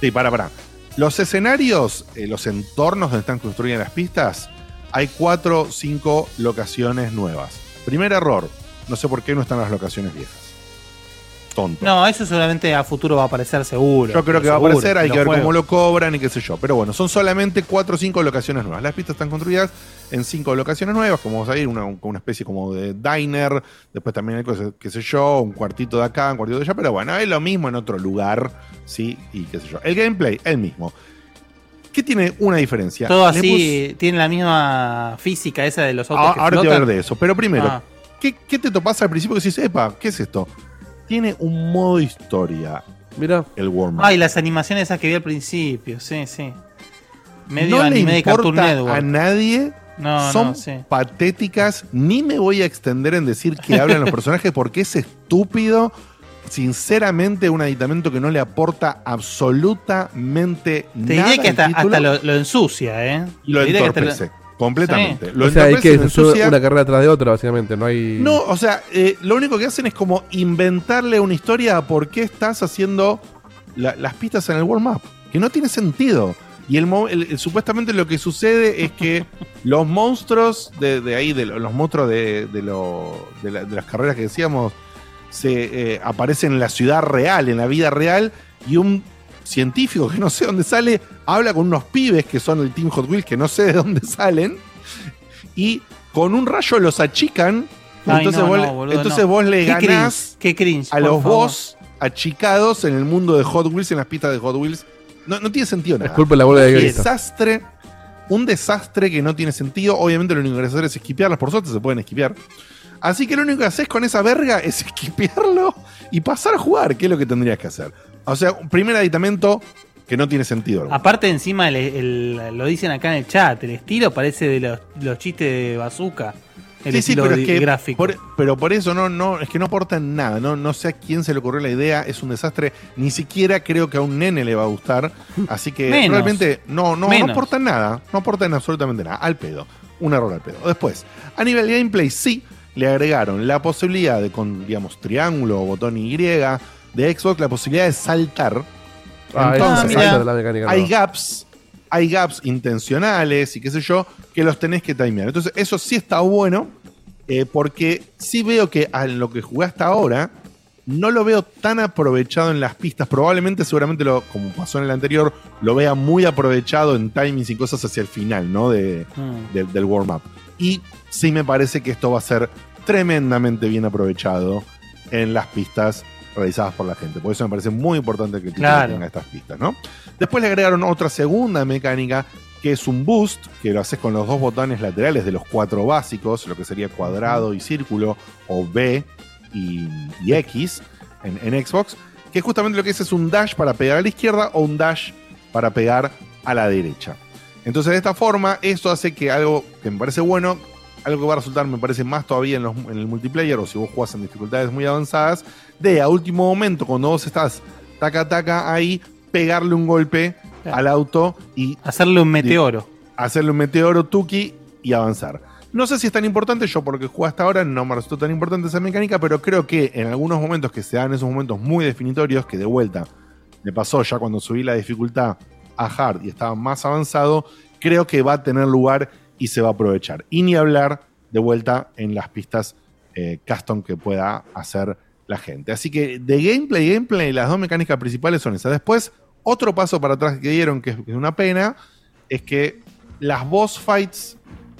Sí, para, para. Los escenarios, eh, los entornos donde están construidas las pistas, hay cuatro o cinco locaciones nuevas. Primer error, no sé por qué no están las locaciones viejas. Tonto. No, eso seguramente a futuro va a aparecer seguro. Yo creo que va a aparecer, hay que ver cómo lo cobran y qué sé yo. Pero bueno, son solamente cuatro o cinco locaciones nuevas. Las pistas están construidas en cinco locaciones nuevas, como vamos a ir, una, con una especie como de diner, después también hay cosas, qué sé yo, un cuartito de acá, un cuartito de allá, pero bueno, es lo mismo en otro lugar, sí, y qué sé yo. El gameplay, el mismo. ¿Qué tiene una diferencia? Todo así, tiene la misma física esa de los autos. Ah, que ahora te voy a hablar de eso. Pero primero, Ah. ¿qué, qué te topas al principio que decís, epa, ¿qué es esto? Tiene un modo historia. Mira. El Warm Ay, las animaciones esas que vi al principio, sí, sí. Medio no le anime de Cartoon importa Network. a nadie. No, son no, sí. patéticas. Ni me voy a extender en decir que hablan los personajes porque es estúpido. Sinceramente, un aditamento que no le aporta absolutamente Te nada. diré que al hasta, hasta lo, lo ensucia, ¿eh? y lo Te diré que hasta lo- entorpece. Completamente. Lo o sea, hay que ensucia. una carrera tras de otra, básicamente. No hay. No, o sea, eh, lo único que hacen es como inventarle una historia a por qué estás haciendo la- las pistas en el World Map. Que no tiene sentido. Y el, mo- el- el- supuestamente lo que sucede es que los monstruos de, de ahí, de lo- los monstruos de, de lo- de la- de las carreras que decíamos, se eh, aparecen en la ciudad real, en la vida real, y un científico que no sé dónde sale, habla con unos pibes que son el Team Hot Wheels, que no sé de dónde salen, y con un rayo los achican Ay, entonces no, vos, no, le- boludo, entonces no. vos le Qué ganás cringe, qué cringe, a los boss achicados en el mundo de Hot Wheels, en las pistas de Hot Wheels. No, no tiene sentido nada. De la bola de desastre. Un desastre que no tiene sentido. Obviamente lo único que hacer es esquipearlas. Por suerte se pueden esquipear. Así que lo único que haces con esa verga es esquipearlo y pasar a jugar, que es lo que tendrías que hacer. O sea, un primer aditamento que no tiene sentido. alguno. Aparte, encima, el- el- lo dicen acá en el chat, el estilo parece de los, los chistes de Bazooka. El Sí, sí, estilo pero di- es que gráfico. por- pero por eso no, no, es que no aportan nada. No, no sé a quién se le ocurrió la idea. Es un desastre. Ni siquiera creo que a un nene le va a gustar. Así que Menos. realmente no, no, no aportan nada. No aportan absolutamente nada. Al pedo. Un error al pedo. Después, a nivel gameplay, sí, le agregaron la posibilidad de con, digamos, triángulo o botón Y de Xbox, la posibilidad de saltar. Ah, Entonces, hay- es la mecánica hay gaps, hay gaps intencionales y qué sé yo, que los tenés que timear. Entonces, eso sí está bueno, eh, porque sí veo que a lo que jugué hasta ahora, no lo veo tan aprovechado en las pistas. Probablemente, seguramente, lo, como pasó en el anterior, lo vea muy aprovechado en timings y cosas hacia el final, ¿no? De, Mm. de- del warm-up. Y sí me parece que esto va a ser tremendamente bien aprovechado en las pistas realizadas por la gente. Por eso me parece muy importante que el título Claro. tenga estas pistas, ¿no? Después le agregaron otra segunda mecánica que es un boost, que lo haces con los dos botones laterales de los cuatro básicos, lo que sería cuadrado y círculo, o B y, y X en, en Xbox, que justamente lo que es es un dash para pegar a la izquierda o un dash para pegar a la derecha. Entonces, de esta forma, esto hace que algo que me parece bueno, algo que va a resultar, me parece más todavía en, los- en el multiplayer, o si vos jugás en dificultades muy avanzadas, de a último momento, cuando vos estás taca taca ahí, pegarle un golpe al auto y. Hacerle un meteoro. Hacerle un meteoro tuki y avanzar. No sé si es tan importante, yo por lo que jugué hasta ahora no me resultó tan importante esa mecánica, pero creo que en algunos momentos que se dan esos momentos muy definitorios, que de vuelta me pasó ya cuando subí la dificultad a hard y estaba más avanzado, creo que va a tener lugar y se va a aprovechar. Y ni hablar de vuelta en las pistas eh, custom que pueda hacer la gente. Así que de gameplay, gameplay, las dos mecánicas principales son esas. Después, otro paso para atrás que dieron, que es una pena, es que las boss fights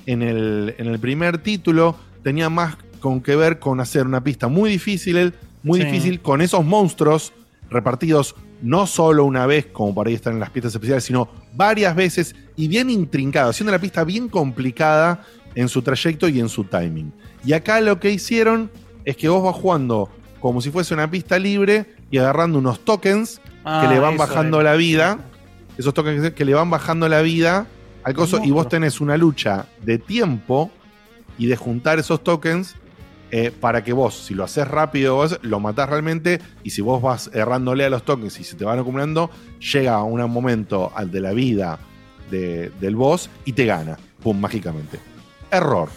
en el, en el primer título tenían más con que ver con hacer una pista muy difícil, muy Sí. difícil, con esos monstruos repartidos no solo una vez, como para ahí estar en las pistas especiales, sino varias veces y bien intrincado, haciendo la pista bien complicada en su trayecto y en su timing. Y acá lo que hicieron es que vos vas jugando como si fuese una pista libre y agarrando unos tokens Ah, que le van eso bajando era. la vida. Esos tokens que- que le van bajando la vida al coso. Y vos tenés una lucha de tiempo y de juntar esos tokens eh, para que vos, si lo haces rápido, vos lo matás realmente. Y si vos vas errándole a los tokens y se te van acumulando, llega un momento al de la vida de- del boss y te gana. Pum, mágicamente. Error.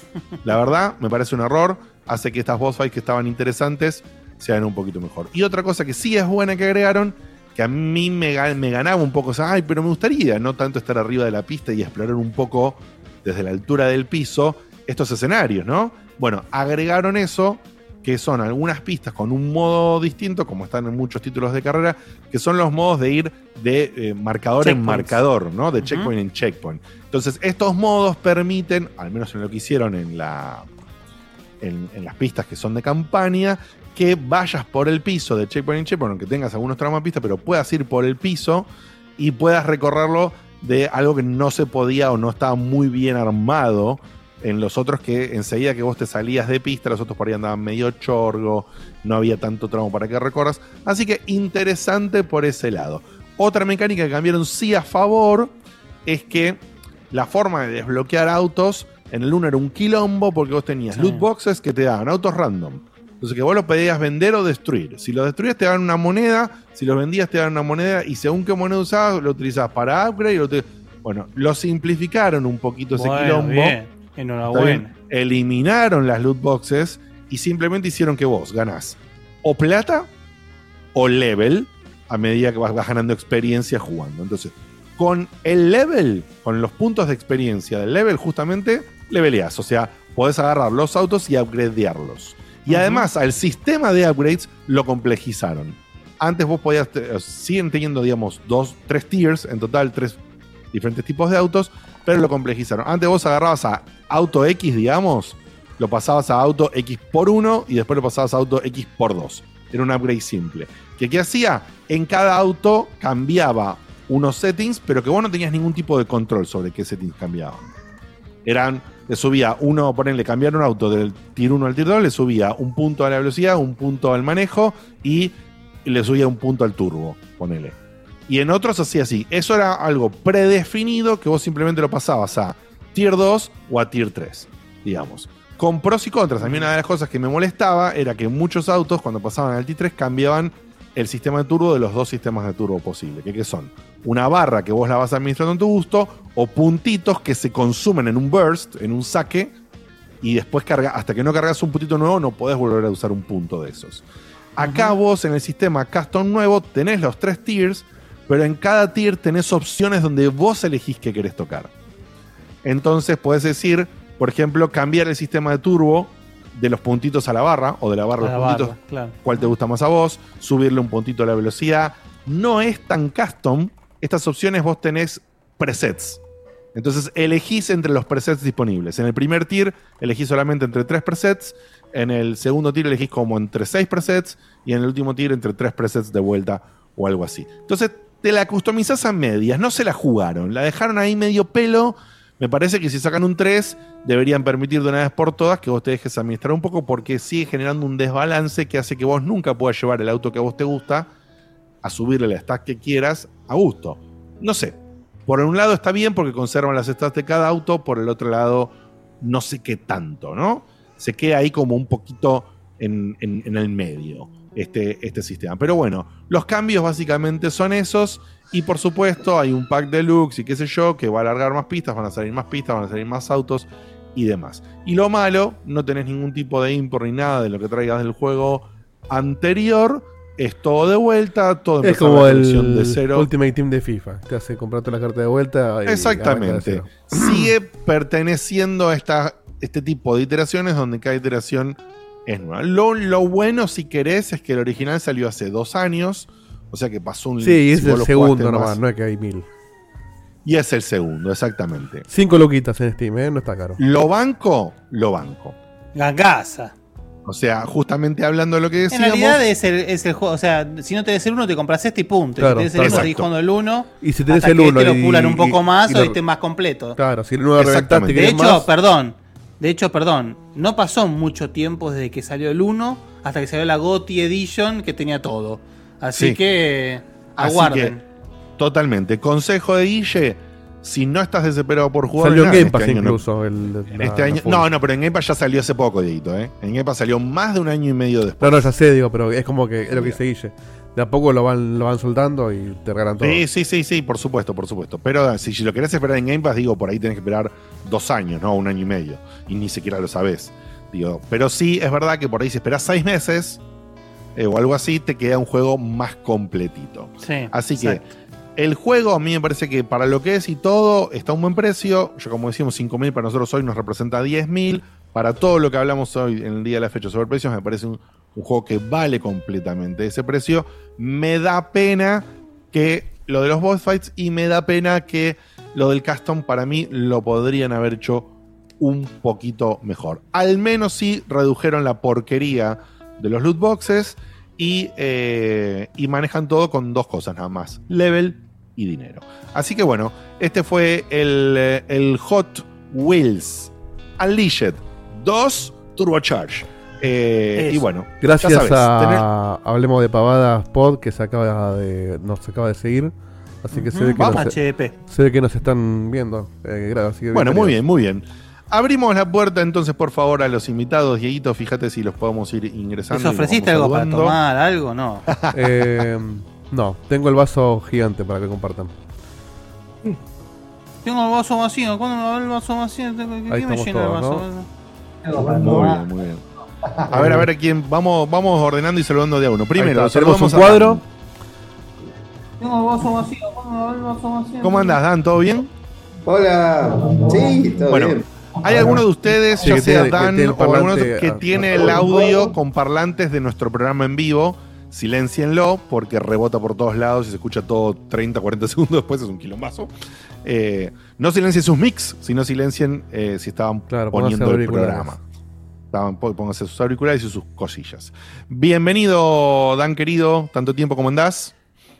La verdad, me parece un error. Hace que estas boss fights que estaban interesantes sean un poquito mejor. Y otra cosa que sí es buena que agregaron, que a mí me, me ganaba un poco, o sea, ay, pero me gustaría no tanto estar arriba de la pista y explorar un poco desde la altura del piso estos escenarios, ¿no? Bueno, agregaron eso, que son algunas pistas con un modo distinto, como están en muchos títulos de carrera, que son los modos de ir de eh, marcador en marcador, ¿no? De checkpoint en checkpoint. Entonces, estos modos permiten, al menos en lo que hicieron en la, en, en las pistas que son de campaña, que vayas por el piso de checkpoint en checkpoint, aunque tengas algunos tramos de pista, pero puedas ir por el piso y puedas recorrerlo de algo que no se podía o no estaba muy bien armado en los otros que enseguida que vos te salías de pista, los otros por ahí andaban medio chorgo, no había tanto tramo para que recorras. Así que interesante por ese lado. Otra mecánica que cambiaron sí a favor es que la forma de desbloquear autos en el 1 era un quilombo porque vos tenías Sí. loot boxes que te daban autos random. Entonces que vos los podías vender o destruir. Si los destruías te daban una moneda, si los vendías te daban una moneda y según qué moneda usabas lo utilizabas para upgrade. y lo Bueno, lo simplificaron un poquito ese Bueno, quilombo. bien. Enhorabuena. Eliminaron las loot boxes y simplemente hicieron que vos ganás o plata o level a medida que vas, vas ganando experiencia jugando. Entonces, con el level, con los puntos de experiencia del level, justamente leveleás. O sea, podés agarrar los autos y upgradearlos. Y además, al sistema de upgrades lo complejizaron. Antes vos podías, te- siguen teniendo, digamos, dos, tres tiers, en total tres diferentes tipos de autos, pero lo complejizaron. Antes vos agarrabas a auto X, digamos, lo pasabas a auto X por 1 y después lo pasabas a auto X por 2. Era un upgrade simple. ¿Qué, ¿Qué hacía? En cada auto cambiaba unos settings, pero que vos no tenías ningún tipo de control sobre qué settings cambiaban. Eran, le subía uno, ponerle cambiar un auto del tier 1 al tier 2, le subía un punto a la velocidad, un punto al manejo y le subía un punto al turbo, ponele. Y en otros hacía así. Eso era algo predefinido que vos simplemente lo pasabas a tier 2 o a tier 3, digamos. Con pros y contras. A mí una de las cosas que me molestaba era que muchos autos, cuando pasaban al tier 3, cambiaban el sistema de turbo de los dos sistemas de turbo posibles. ¿Qué, qué son? Una barra que vos la vas administrando en tu gusto, o puntitos que se consumen en un burst, en un saque, y después carga, hasta que no cargas un puntito nuevo, no podés volver a usar un punto de esos. Acá vos en el sistema custom nuevo tenés los tres tiers, pero en cada tier tenés opciones donde vos elegís qué querés tocar. Entonces podés decir, por ejemplo, cambiar el sistema de turbo de los puntitos a la barra o de la barra a los la puntitos, barra, claro. cuál te gusta más a vos, subirle un puntito a la velocidad. No es tan custom. Estas opciones vos tenés presets. Entonces elegís entre los presets disponibles. En el primer tier elegís solamente entre tres presets. En el segundo tier elegís como entre seis presets. Y en el último tier entre tres presets de vuelta o algo así. Entonces te la customizás a medias. No se la jugaron. La dejaron ahí medio pelo. Me parece que si sacan un 3, deberían permitir de una vez por todas que vos te dejes administrar un poco porque sigue generando un desbalance que hace que vos nunca puedas llevar el auto que a vos te gusta a subirle la stack que quieras a gusto. No sé. Por un lado está bien porque conservan las stats de cada auto, por el otro lado no sé qué tanto, ¿no? Se queda ahí como un poquito en, el medio este, este sistema. Pero bueno, los cambios básicamente son esos y por supuesto hay un pack deluxe y qué sé yo que va a alargar más pistas, van a salir más pistas, van a salir más autos y demás. Y lo malo, no tenés ningún tipo de import ni nada de lo que traigas del juego anterior. Es todo de vuelta, todo Es como el de cero. Ultimate Team de FIFA. Te hace comprarte la carta de vuelta. y Exactamente. Sigue perteneciendo a esta, este tipo de iteraciones donde cada iteración es nueva. Lo, lo bueno, si querés, es que el original salió hace dos años. O sea que pasó un Sí, es si vos el segundo nomás, más- no es que hay mil. Y es el segundo, exactamente. Cinco loquitas en Steam, ¿eh? No está caro. Lo banco, lo banco. Gangasa. O sea, justamente hablando de lo que En decíamos. realidad es el, es el juego. O sea, si no tenés el 1, te compras este y punto. Claro, si tenés el 1, exacto. seguís jugando el 1. Y si tenés hasta el uno lo pulan un poco más y o este más completo. Claro, si el uno reventaste De hecho, más- perdón. De hecho, perdón. No pasó mucho tiempo desde que salió el 1 hasta que salió la GOTY Edition que tenía todo. Así Sí. que Así aguarden. que, totalmente. Consejo de Guille: si no estás desesperado por jugar. Salió en Game este Pass año no- incluso. el- la- Este año, no, no, pero en Game Pass ya salió hace poco, Dieguito, ¿eh? En Game Pass salió más de un año y medio después. No, no, ya sé, digo, pero es como que es lo que dice Guille. De a poco lo van, lo van soltando y te regalan todo. Sí, sí, sí, sí, por supuesto, por supuesto. Pero si, si lo querés esperar en Game Pass, digo, por ahí tenés que esperar dos años, no un año y medio. Y ni siquiera lo sabés. Digo, pero sí, es verdad que por ahí si esperás seis meses eh, o algo así, te queda un juego más completito. Sí, Así exacto. que el juego a mí me parece que para lo que es y todo está a un buen precio. Yo como decimos, 5.000 para nosotros hoy nos representa 10.000. Para todo lo que hablamos hoy en el día de la fecha sobre precios, me parece un, un juego que vale completamente ese precio. Me da pena que lo de los boss fights y me da pena que lo del custom para mí lo podrían haber hecho un poquito mejor. Al menos sí redujeron la porquería de los loot boxes y, eh, y manejan todo con dos cosas nada más, level y dinero. Así que bueno, este fue el, eh, el Hot Wheels Unleashed 2 Turbocharge. Eh, y bueno, Gracias ya sabes, tener- a Hablemos de Pavadas Pod que se acaba de, nos acaba de seguir. Así que se, ve que vamos, nos, HDP. se ve que nos están viendo. Eh, gra- así que Bueno, muy bien, muy bien. Abrimos la puerta entonces, por favor, a los invitados. Dieguito, fíjate si los podemos ir ingresando. ¿Les ofreciste algo para tomar? ¿Algo? No. Eh, no, tengo el vaso gigante para que compartan. Tengo el vaso vacío. ¿Cuándo me va el vaso vacío? ¿Qué Ahí me llena el todos, vaso? Muy bien, muy bien. A ver, a ver, quién vamos, vamos ordenando y saludando de a uno. Primero, tenemos un cuadro. Tengo el vaso vacío. ¿Cuándo me va el vaso vacío? ¿Cómo andas, Dan? ¿Todo bien? Hola. Sí, todo Bueno, bien. ¿Hay alguno de ustedes, Sí, ya que sea tiene- que Dan el o alguno que ah, tiene ah, el ah, audio con parlantes de nuestro programa en vivo? Siléncienlo porque rebota por todos lados y se escucha todo 30, 40 segundos después, es un quilombazo. Eh, no silencien sus mix, sino silencien eh, si estaban Claro, poniendo el programa. Estaban- pó- Pónganse sus auriculares y sus cosillas. Bienvenido, Dan querido. Tanto tiempo como andás.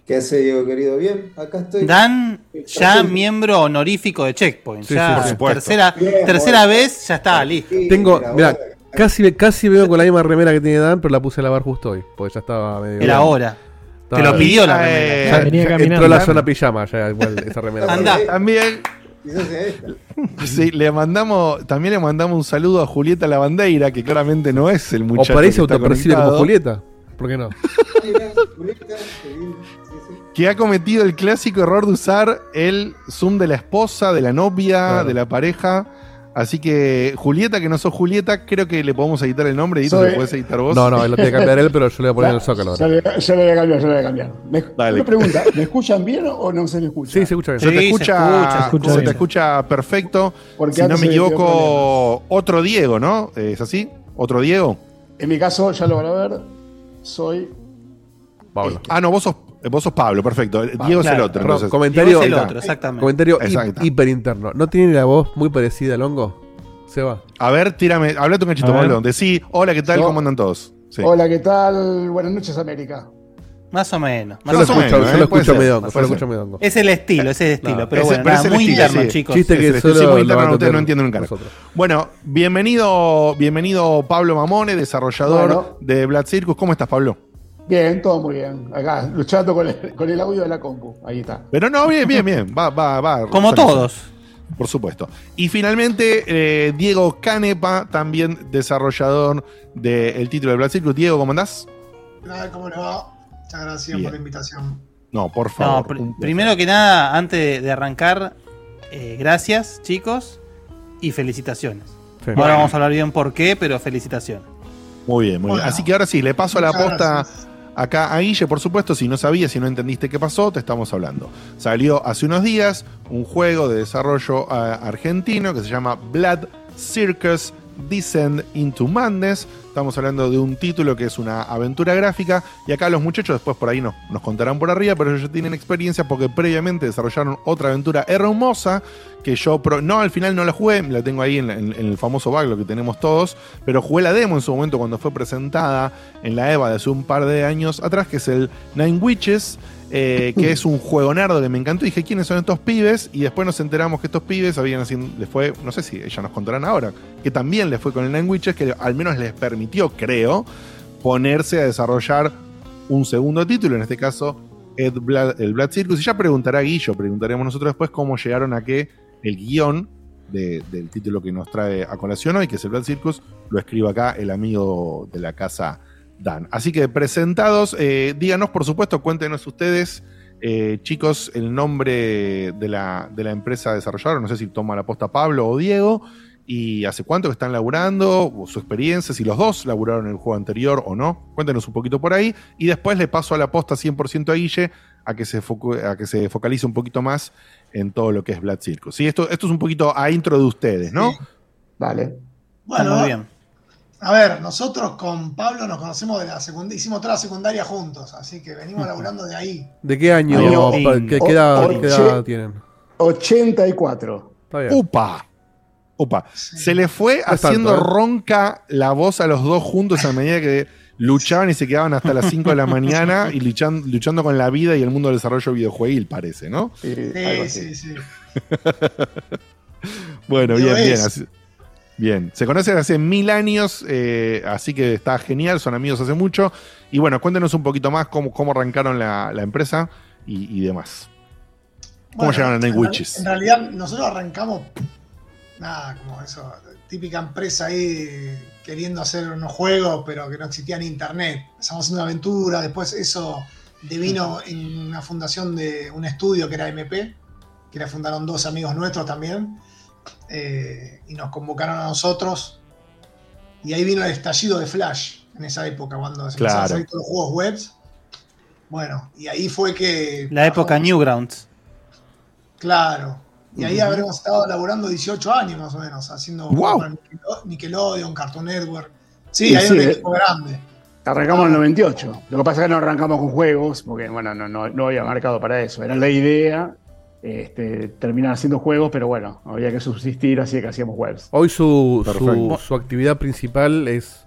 ¿Qué hace Diego querido? Bien, acá estoy. Dan, ya miembro honorífico de Checkpoint. Sí, ya sí, por supuesto. tercera, Bien, tercera bueno. vez, ya está, listo. Tengo, Era mira, casi, casi veo con la misma remera que tiene Dan, pero la puse a lavar justo hoy, porque ya estaba medio. Era hora. Te lo pidió la Eh, remera. Ya- Venía caminando. entró la zona pijama, ya igual esa remera. Andá. También, Quizás sea esta. sí, le mandamos, también le mandamos un saludo a Julieta Lavandeira, que claramente no es el O muchacho. parece que está autopercibe como Julieta. ¿Por qué no? Que ha cometido el clásico error de usar el Zoom de la esposa, de la novia, Claro. de la pareja. Así que, Julieta, que no sos Julieta, creo que le podemos editar el nombre. Edito, Soy- ¿lo puedes editar vos? No, no, él lo tiene que cambiar él, pero yo le voy a poner el zócalo. Ahora. le, voy a cambiar, ya le voy a cambiar. Me, Dale. Una pregunta, ¿me escuchan bien o no se me escucha? Sí, se escucha bien. Se te Sí, se escucha, escucha, se escucha se te bien. escucha perfecto. Porque si no me se equivoco, otro Diego, ¿no? ¿Es así? ¿Otro Diego? En mi caso, ya lo van a ver, soy... Pablo. Ah, no, vos sos, vos sos Pablo, perfecto. Diego es el otro. Ro- entonces. comentario, Diego es el otro, exactamente. comentario Exacto, hi- está. hiper interno. ¿No tiene la voz muy parecida al hongo? Seba. A ver, tírame, hablate un cachito. Pablo. Decí, hola, ¿qué tal? Yo- ¿Cómo andan todos? Sí. Hola, ¿qué tal? Buenas noches, América. Más o menos. Yo más lo o Más o escucho, menos, yo ¿eh? lo escucho yo puede lo ser. escucho medio hongo. Es el estilo, es el estilo. No, pero ese- bueno, pero nada, es el muy estilo, interno, sí. chicos. Chiste Es que solo sí, muy lo interno, ustedes no entienden nosotros. Bueno, bienvenido, bienvenido Pablo Mamone, desarrollador Bueno. de Blood Circus. ¿Cómo estás, Pablo? Bien, todo muy bien. Acá, luchando con el, con el audio de la compu. Ahí está. Pero no, bien, bien, bien. Va, va, va. Como todos. Por supuesto. Y finalmente, eh, Diego Canepa, también desarrollador del título de Circus. Diego, ¿cómo andás? Nada, ¿cómo le va? Muchas gracias Bien. por la invitación. No, por favor. No, pr- primero que nada, antes de, arrancar, eh, gracias, chicos, y felicitaciones. Sí. Ahora vamos a hablar bien por qué, pero felicitaciones. Muy bien, muy bien. Así que ahora sí, le paso la Muchas posta gracias. Acá a Guille, por supuesto, si no sabías, si no entendiste qué pasó, te estamos hablando. Salió hace unos días un juego de desarrollo ah, argentino que se llama Blood Circus Descend into Madness. Estamos hablando de un título que es una aventura gráfica y acá los muchachos después por ahí nos, contarán por arriba, pero ellos ya tienen experiencia porque previamente desarrollaron otra aventura hermosa que yo, pro- no, al final no la jugué, la tengo ahí en el famoso backlog que tenemos todos, pero jugué la demo en su momento cuando fue presentada en la EVA de hace un par de años atrás, que es el Nine Witches, eh, que es un juego nerdo que me encantó. Dije, ¿quiénes son estos pibes? Y después nos enteramos que estos pibes habían haciendo, les fue, no sé si ella nos contarán ahora, que también les fue con el Nine que al menos les permitió, creo, ponerse a desarrollar un segundo título, en este caso Ed el Blood Circus. Y ya preguntará Guillo, preguntaremos nosotros después cómo llegaron a que el guion de- del título que nos trae a colación hoy, que es el Blood Circus, lo escribe acá el amigo de la casa Dan. Así que presentados, eh, díganos por supuesto, cuéntenos ustedes, eh, chicos, el nombre de la, de la empresa desarrolladora, no sé si toma la posta Pablo o Diego, y hace cuánto que están laburando, o su experiencia, si los dos laburaron en el juego anterior o no, cuéntenos un poquito por ahí, y después le paso a la posta 100% a Guille a que, se a que se focalice un poquito más en todo lo que es Blood Circus. ¿Sí? Esto, esto es un poquito a intro de ustedes, ¿no? Dale. Bueno, muy bien. A ver, nosotros con Pablo nos conocemos de la secundaria, hicimos toda la secundaria juntos, así que venimos laburando de ahí. ¿De qué año? ¿Qué, qué edad, qué edad tienen? 84. Está bien. ¡Upa! Upa. Se le fue No haciendo tanto, ¿eh? ronca la voz a los dos juntos a medida que luchaban y se quedaban hasta las 5 de la mañana y luchan- luchando con la vida y el mundo del desarrollo videojueguil, parece, ¿no? Sí, Sí, sí, sí. Bueno, Pero bien, bien. así- bien. Se conocen hace mil años, eh, así que está genial, son amigos hace mucho. Y bueno, cuéntenos un poquito más cómo, cómo arrancaron la, la empresa y, y demás. ¿Cómo Bueno, llegaron a Night en Witches? En realidad, nosotros arrancamos, nada, como eso, típica empresa ahí queriendo hacer unos juegos, pero que no existía en internet. Empezamos haciendo una aventura, después eso devino en una fundación de un estudio que era MP, que la fundaron dos amigos nuestros también, eh, y nos convocaron a nosotros. Y ahí vino el estallido de Flash en esa época, cuando se empezaron a Claro. salir todos los juegos webs. Bueno, y ahí fue que. La época bajamos- Newgrounds. Claro. Y ahí habremos estado laburando 18 años más o menos, haciendo Nickelode- Nickelodeon, Cartoon Network. Sí, Y hay sí, un eh. equipo grande. Arrancamos en el 98. Lo que pasa es que no arrancamos con juegos, porque bueno, no, no, no había marcado para eso. Era la idea este, terminan haciendo juegos, pero bueno, había que subsistir, así que hacíamos webs. Hoy su, su, actividad principal es.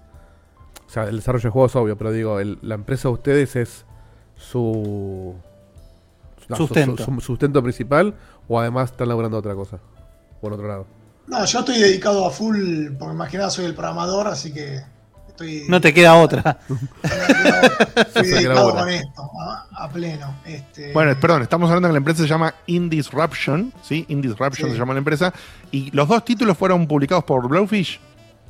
O sea, el desarrollo de juegos obvio, pero digo, el- la empresa de ustedes es su. no, Sustento. Su, su sustento principal, o además están laburando otra cosa. Por otro lado. No, yo estoy dedicado a full, porque más que nada soy el programador, así que estoy, No te queda otra. estoy dedicado con esto, a, a pleno. Este, Bueno, perdón, estamos hablando que la empresa se llama Indisruption, ¿sí? Indisruption Sí. se llama la empresa. Y los dos títulos fueron publicados por Blowfish.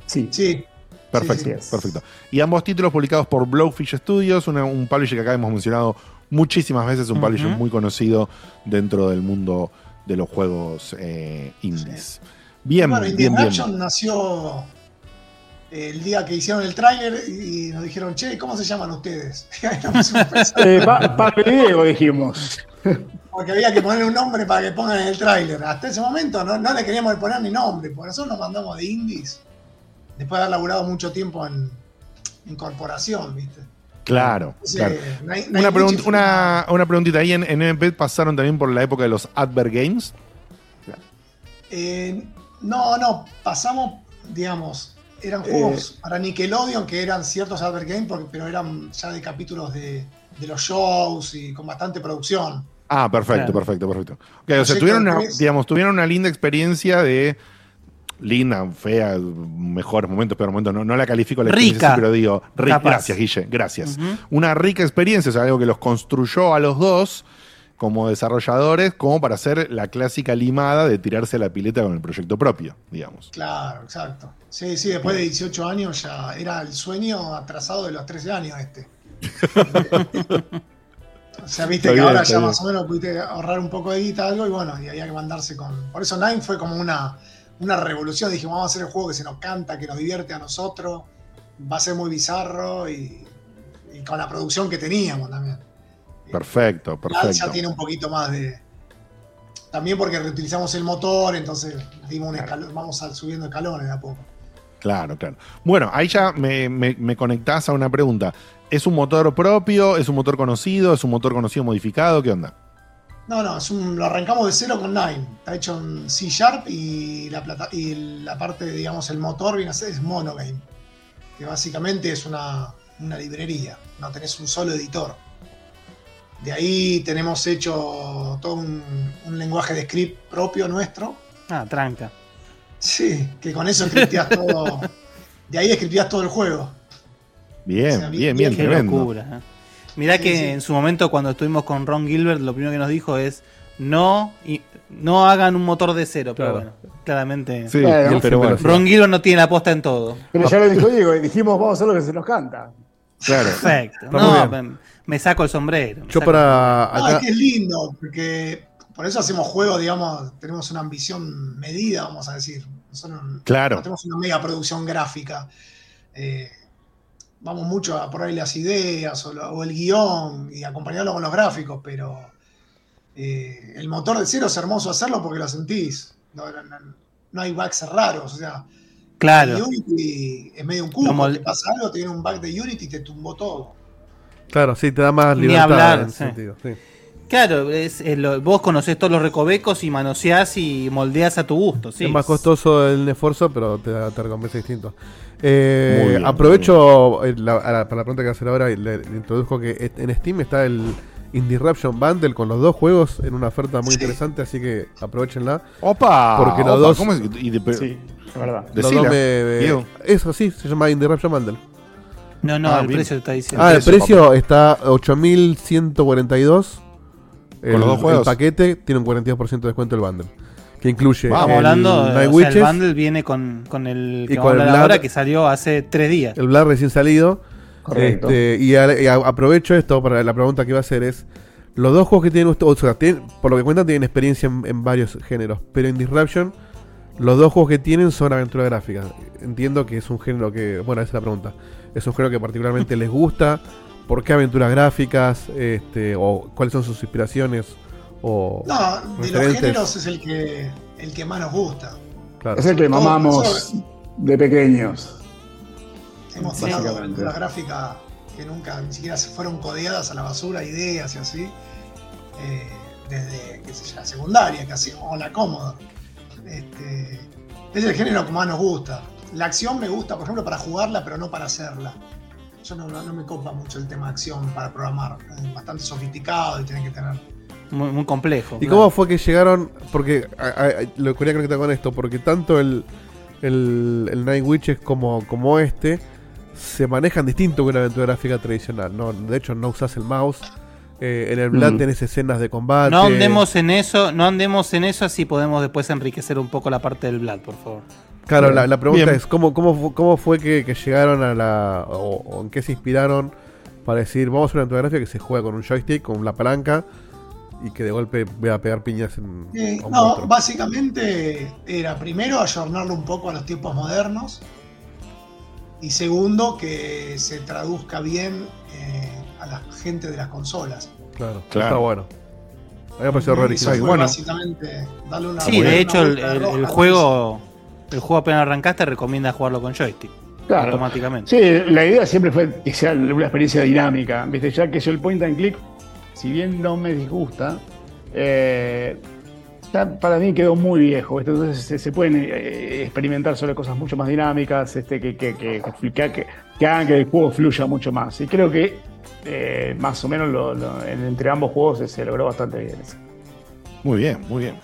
Sí. Sí. Perfecto, Sí, sí, sí. perfecto. Y ambos títulos publicados por Blowfish Studios, una- un publisher que acá hemos mencionado muchísimas veces, un Ujú. publisher muy conocido dentro del mundo de los juegos eh, indies. Bien, bueno, bien, bien. Nació el día que hicieron el tráiler y nos dijeron, che, ¿cómo se llaman ustedes? Eh, pa- dijimos. Porque había que poner un nombre para que pongan en el tráiler. Hasta ese momento no, no le queríamos poner ni nombre, porque nosotros nos mandamos de indies después de haber laburado mucho tiempo en, en corporación, ¿viste? Claro, Entonces, claro. no hay- no Una, pregun- una, una preguntita. Ahí en, en MP pasaron también por la época de los Advert Games. Eh, no, no, pasamos, digamos, eran Eh. juegos para Nickelodeon que eran ciertos Advert Games, porque- pero eran ya de capítulos de, de los shows y con bastante producción. Ah, perfecto, Claro. perfecto, perfecto. Ok, o sea, tuvieron una, digamos, tuvieron una linda experiencia de linda, fea, mejores momentos, peores momentos. No, no la califico la experiencia, Rica. sí, pero digo, ri- Capaz. gracias, Guille, gracias. Una rica experiencia, o sea, algo que los construyó a los dos como desarrolladores, como para hacer la clásica limada de tirarse a la pileta con el proyecto propio, digamos. Claro, exacto. Sí, sí, después de 18 años ya era el sueño atrasado de los 13 años este. o sea, viste Está que bien, ahora ya bien. más o menos pudiste ahorrar un poco de guita, algo, y bueno, y había que mandarse con. Por eso Nine fue como una, una revolución. Dijimos, vamos a hacer el juego que se nos canta, que nos divierte a nosotros, va a ser muy bizarro y, y con la producción que teníamos también. Perfecto, perfecto. ya tiene un poquito más de. También porque reutilizamos el motor, entonces dimos un escalón, vamos subiendo escalones de a poco. Claro, claro. Bueno, ahí ya me, me, me conectás a una pregunta. ¿Es un motor propio? ¿Es un motor conocido? ¿Es un motor conocido modificado? ¿Qué onda? No, no, es un- lo arrancamos de cero con Nine. Está hecho en C Sharp y la, plata, y la parte, digamos, el motor viene a ser es Monogame. Que básicamente es una, una librería. No tenés un solo editor. De ahí tenemos hecho todo un, un lenguaje de script propio nuestro. Ah, tranca. Sí, que con eso scripteás todo. De ahí scripteás todo el juego. Bien, O sea, bien, bien, bien, Qué tremendo. locura. ¿eh? Mirá Sí, que sí. en su momento cuando estuvimos con Ron Gilbert, lo primero que nos dijo es no, y, no hagan un motor de cero, pero Claro. bueno, claramente. Sí, pero bueno. Ron Gilbert no tiene la posta en todo. Pero ya lo dijo Diego, y dijimos, vamos a hacer lo que se nos canta. Claro. Perfecto. No, me, saco el sombrero. Yo para No, acá. es que es lindo, porque por eso hacemos juegos, digamos, tenemos una ambición medida, vamos a decir. Nosotros Claro. no tenemos una mega producción gráfica. Eh, vamos mucho a por ahí las ideas o, lo- o el guion y acompañarlo con los gráficos, pero eh, el motor de cero es hermoso hacerlo porque lo sentís. No, no- no- no hay bugs raros, o sea, Claro. Unity es medio un cubo, te pasa algo, te viene un bug de Unity y te tumbó todo. Claro, sí, te da más Ni libertad hablar, en ese sí. sentido. sí. Claro, es- es lo- vos conocés todos los recovecos y manoseás y moldeás a tu gusto. Sí. Es más costoso el esfuerzo, pero te, da- te recompensa distinto. Eh, bien, aprovecho eh, la- a la- para la pregunta que hacer ahora y le, le introduzco que en Steam está el Indie-Raption Bundle con los dos juegos en una oferta muy Sí. interesante, así que aprovechenla. ¡Opa! Porque los opa, dos- ¿cómo es? Y de- Sí, es verdad. Los dos me- eso sí, se llama Indie-Raption Bundle. No, no, Ah, el bien. precio está diciendo. Ah, el precio, precio está 8.142. El, Con los dos juegos. el paquete tiene un 42% de descuento el bundle. Que incluye Vamos, Estamos el hablando, Night o sea, el Witches, bundle viene con, con el que Y vamos con a el hablar ahora Blood- que salió hace tres días. el Black recién salido. Correcto. Este, y, a- y a- aprovecho esto para la pregunta que iba a hacer es los dos juegos que tienen ustedes, o sea, tienen- por lo que cuentan tienen experiencia en, en varios géneros, pero en Disruption los dos juegos que tienen son aventura gráfica. Entiendo que es un género que, bueno, esa es la pregunta. Es un género que particularmente les gusta. ¿Por qué aventuras gráficas? Este, o cuáles son sus inspiraciones o No, de los géneros es el que, el que más nos gusta. Claro. Es el que mamamos nosotros- de pequeños. Hemos Básicamente. aventuras gráficas que nunca ni siquiera se fueron codeadas a la basura, ideas y así. Eh, desde, qué sé yo, la secundaria casi, o la cómoda. Este, es el género que más nos gusta. La acción me gusta, por ejemplo, para jugarla, pero no para hacerla. Yo no, no- no me copa mucho el tema de acción para programar. Es bastante sofisticado y tiene que tener. Muy, muy complejo. ¿Y claro. cómo fue que llegaron? Porque a- a- a- lo quería conectar con esto, porque tanto el, el, el Night Witches como, como este se manejan distinto que una aventura gráfica tradicional. No, de hecho, no usas el mouse. Eh, en el Blood Mm. tenés escenas de combate. No andemos en eso, no andemos en eso, así podemos después enriquecer un poco la parte del Blood, por favor. Claro, la, la pregunta Bien. es: ¿cómo, cómo, cómo fue que, que llegaron a la. O, o en qué se inspiraron para decir, vamos a hacer una gráfica que se juega con un joystick, con la palanca, y que de golpe voy a pegar piñas en. Eh, no, monstruo"? básicamente era primero ayornarlo un poco a los tiempos modernos y segundo que se traduzca bien eh, a la gente de las consolas. Claro, Claro. está bueno. A mí me pareció fue bueno. básicamente darle una Sí, buena- de hecho, el, roja juego, el juego apenas arrancaste recomienda jugarlo con joystick. Claro. Automáticamente. Sí, la idea siempre fue que sea una experiencia dinámica. ¿viste? Ya que yo el point and click, si bien no me disgusta, eh, ya para mí quedó muy viejo. ¿viste? Entonces se, se pueden eh, experimentar sobre cosas mucho más dinámicas, este, que, que, que, que- que- que hagan que el juego fluya mucho más. Y creo que eh, más o menos lo- lo- en- entre ambos juegos se, se logró bastante bien. eso. Muy bien, muy bien.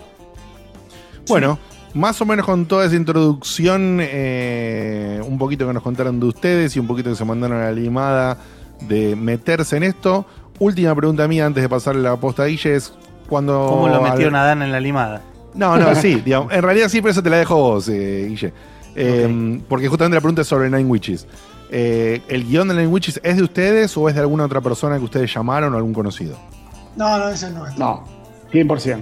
Bueno, más o menos con toda esa introducción, eh, un poquito que nos contaron de ustedes y un poquito que se mandaron a la limada de meterse en esto. Última pregunta mía antes de pasarle la posta a Guille es cuando... ¿Cómo lo metieron a Dan en la limada? No, no, sí, digamos, en realidad sí, pero eso te la dejo vos, eh, Guille. Eh, Porque justamente la pregunta es sobre Nine Witches. Eh, ¿El guion de Nine Witches es de ustedes o es de alguna otra persona que ustedes llamaron o algún conocido? No, no, ese no es. No, 100%.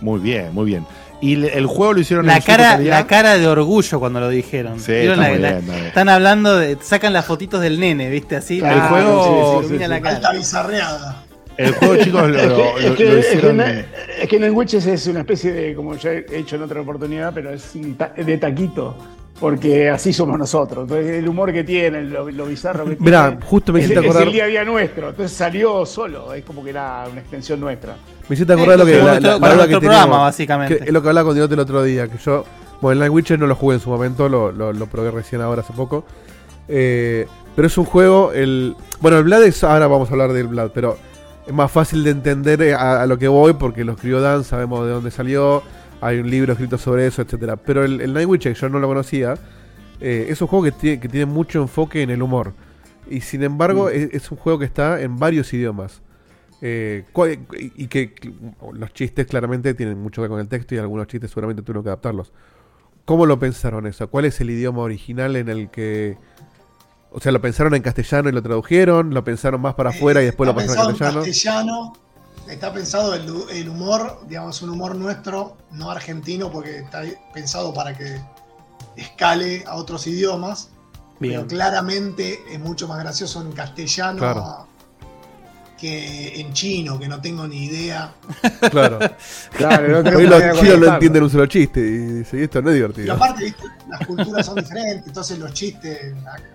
Muy bien, muy bien. ¿Y le- el juego lo hicieron La en cara, la cara de orgullo cuando lo dijeron. Sí, ¿Vieron está la- muy la- bien, bien. Están hablando de. Sacan las fotitos del nene, ¿viste? Así. El juego- se ilumina la cara. Alta bizarreada. El juego, chicos, lo, Es lo- es que- lo es que hicieron. na- es que en el Witches es una especie de, como ya he hecho en otra oportunidad, pero es ta- de taquito. Porque así somos nosotros. Entonces, el humor que tiene, lo, lo bizarro que Mirá, tiene. justo me es, hiciste es acordar- el día a día nuestro. Entonces salió solo. Es como que era una extensión nuestra. Me hiciste acordar lo que, la, nuestro- la- que programa, básicamente. que es lo que hablaba con Dinote el otro día, que yo, bueno, el Night Witcher no lo jugué en su momento, lo, lo, lo probé recién ahora hace poco. Eh, pero es un juego, el bueno, el Blood es, ahora vamos a hablar del Blood, pero es más fácil de entender eh, a, a lo que voy porque lo escribió Dan, sabemos de dónde salió, hay un libro escrito sobre eso, etcétera Pero el, el Night Witcher, yo no lo conocía, eh, es un juego que tiene, que tiene mucho enfoque en el humor. Y sin embargo, es, es un juego que está en varios idiomas. Eh, y que los chistes claramente tienen mucho que ver con el texto y algunos chistes seguramente tuvieron que adaptarlos. ¿Cómo lo pensaron eso? ¿Cuál es el idioma original en el que... O sea, ¿lo pensaron en castellano y lo tradujeron? ¿Lo pensaron más para afuera y después lo pensado en en castellano? castellano. Está pensado el, el humor, digamos, un humor nuestro, no argentino, porque está pensado para que escale a otros idiomas. Bien. Pero claramente es mucho más gracioso en castellano Claro. que en chino, que no tengo ni idea. Claro. Claro, no Hoy los chinos no entienden un solo chiste y dicen, esto no es Y divertido. aparte, ¿viste? las culturas son diferentes, entonces los chistes,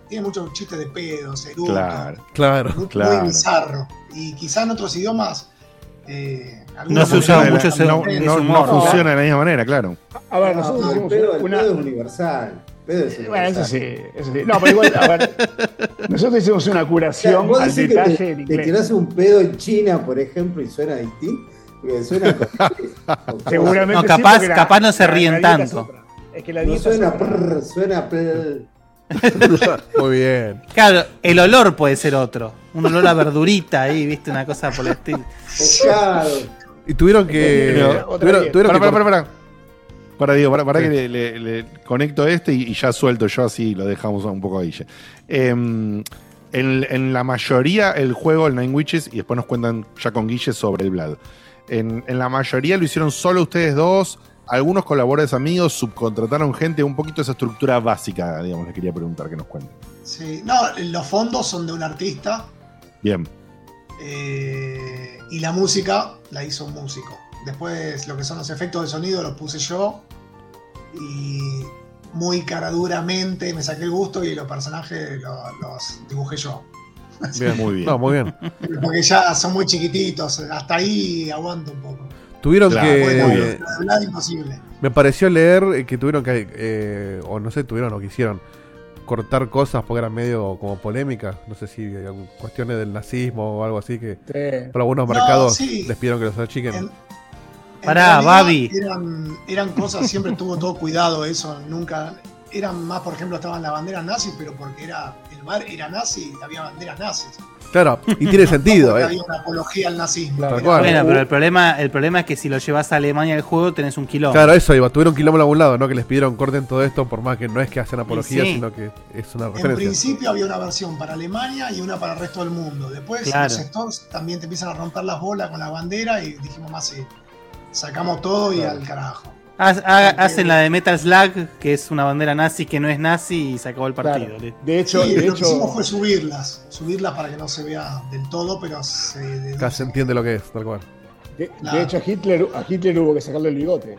tiene muchos chistes de pedos, eructos, Claro, Claro, muy, claro. muy bizarro. Y quizá en otros idiomas. Eh, No se usa mucho ese- no, ese no- no funciona de la misma manera, claro. A ver, No, nosotros el hicimos pedo, el una. pedo es universal. Es. Bueno, eso sí, eso sí. No, pero igual, a ver. Nosotros hicimos una O sea, curación al decís que detalle te, en te inglés. tirás un pedo en China, por ejemplo, y suena distinto. Porque suena como- Seguramente. No, sí, capaz- la- capaz no se ríen es tanto. otra. Es que la No dieta suena es otra. prr, suena prr. Muy bien. Claro, el olor puede ser otro. Un olor a verdurita ahí, ¿viste? Una cosa por el estilo. Y tuvieron que... Pero- tuvieron, tuvieron Para, que para, para, para. Para, digo, para, para Sí. que le, le- le conecto este y, y ya suelto yo así lo dejamos un poco a Guille. Em, en, en la mayoría el juego, el Nine Witches, y después nos cuentan ya con Guille sobre el Vlad. En, en la mayoría lo hicieron solo ustedes dos, algunos colaboradores amigos, subcontrataron gente, un poquito esa estructura básica, digamos, les quería preguntar que nos cuenten. Sí, no, los fondos son de un artista Bien, eh, y la música la hizo un músico. Después lo que son los efectos de sonido los puse yo y muy caraduramente me saqué el gusto y los personajes lo- los dibujé yo. Bien, muy bien. No, muy bien. Porque ya son muy chiquititos, hasta ahí aguanto un poco. Tuvieron Claro, que. Vlad, imposible. Me pareció leer que tuvieron que. eh, o no sé, tuvieron o quisieron cortar cosas porque eran medio como polémicas. No sé si cuestiones del nazismo o algo así que. Sí. Por algunos No, mercados sí. les pidieron que los achiquen. En- Pará, En realidad, Babi. Eran, eran cosas, siempre tuvo todo cuidado eso, nunca. Eran más, por ejemplo, estaban las banderas nazis, pero porque era el bar era nazi y había banderas nazis. Claro, y tiene sentido, eh. había una apología al nazismo. Cual. Bueno, pero el problema, el problema es que si lo llevas a Alemania el juego tenés un kilómetro. Claro, eso iba. Tuvieron quilombo en algún lado, ¿no? Que les pidieron corten todo esto, por más que no es que hacen apología, sí. sino que es una En referencia. principio había una versión para Alemania y una para el resto del mundo. Después Claro. los stores también te empiezan a romper las bolas con la bandera y dijimos más, sí, sacamos todo y al carajo. Hacen la de Metal Slug, que es una bandera nazi que no es nazi y se acabó el partido. Claro. De hecho, Sí, de lo que hicimos fue subirlas, subirlas para que no se vea del todo, pero se se entiende lo que es, tal cual. de, hecho a Hitler, a Hitler hubo que sacarle el bigote.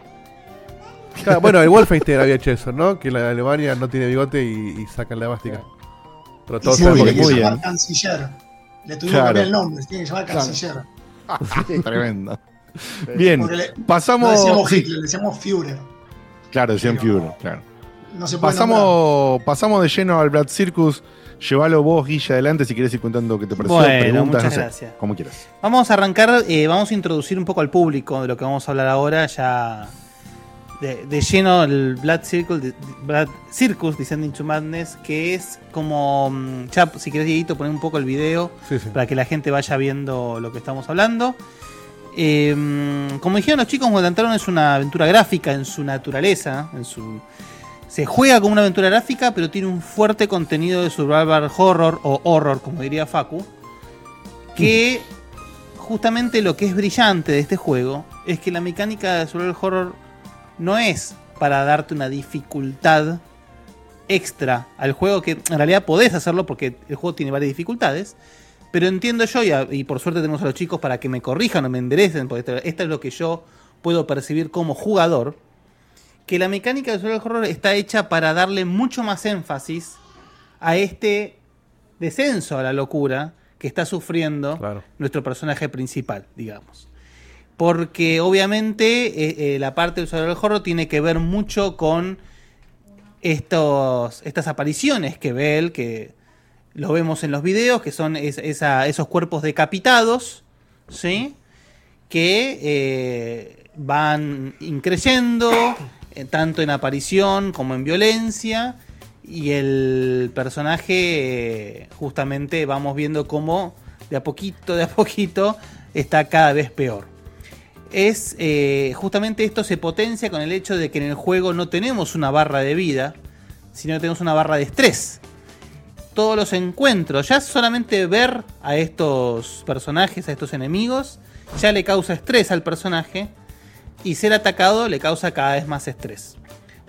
Claro, bueno, el Wolfenstein había hecho eso, ¿no? Que la Alemania no tiene bigote y, y sacan la bástica. Pero todos tiene que muy llamar bien. canciller. Le tuvimos que cambiar el nombre, se tiene que llamar Claro. canciller. Tremendo. Bien, le- no pasamos. decíamos Hitler, le decíamos Führer. claro, decían Pero- Führer, claro. No se puede nombrar. Pasamos, pasamos de lleno al Brad Circus. Llévalo vos, Guilla, adelante si querés ir contando qué te pareció. Bueno, preguntas, muchas no sé, gracias. como quieras. Vamos a arrancar, eh, vamos a introducir un poco al público de lo que vamos a hablar ahora, ya de, de lleno el Blood Circle, de- Blood Circus Descending to Madness, que es como, mm, ya si querés Dieguito poner un poco el video Sí, sí. para que la gente vaya viendo lo que estamos hablando. Eh, mm, como dijeron los chicos, como adelantaron, es una aventura gráfica en su naturaleza, en su se juega como una aventura gráfica, pero tiene un fuerte contenido de survival horror o horror, como diría Facu. Que justamente lo que es brillante de este juego es que la mecánica de survival horror no es para darte una dificultad extra al juego, que en realidad podés hacerlo porque el juego tiene varias dificultades. Pero entiendo yo, y, a- y por suerte tenemos a los chicos para que me corrijan o me enderecen, porque esto, esto es lo que yo puedo percibir como jugador, que la mecánica de survival horror está hecha para darle mucho más énfasis a este descenso a la locura que está sufriendo Claro. nuestro personaje principal, digamos. Porque obviamente eh, eh, la parte del survival horror tiene que ver mucho con estos, estas apariciones que ve él, que lo vemos en los videos, que son esos cuerpos decapitados, ¿sí? Que eh, van increyendo, eh, tanto en aparición como en violencia, y el personaje, eh, justamente, vamos viendo cómo de a poquito, de a poquito, está cada vez peor es justamente esto se potencia con el hecho de que en el juego no tenemos una barra de vida, sino que tenemos una barra de estrés. Todos los encuentros, ya solamente ver a estos personajes, a estos enemigos, ya le causa estrés al personaje y ser atacado le causa cada vez más estrés.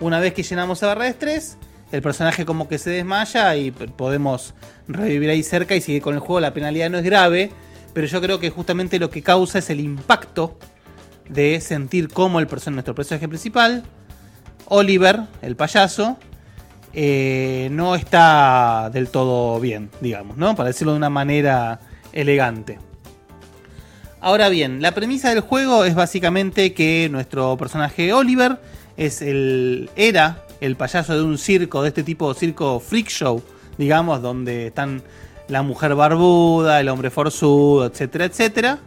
Una vez que llenamos esa barra de estrés, el personaje como que se desmaya y podemos revivir ahí cerca y seguir con el juego. La penalidad no es grave, pero yo creo que justamente lo que causa es el impacto de sentir cómo el person nuestro personaje principal, Oliver, el payaso, eh, no está del todo bien, digamos, ¿no? Para decirlo de una manera elegante. Ahora bien, la premisa del juego es básicamente que nuestro personaje Oliver es el era el payaso de un circo, de este tipo de circo freak show, digamos, donde están la mujer barbuda, el hombre forzudo, etcétera, etcétera.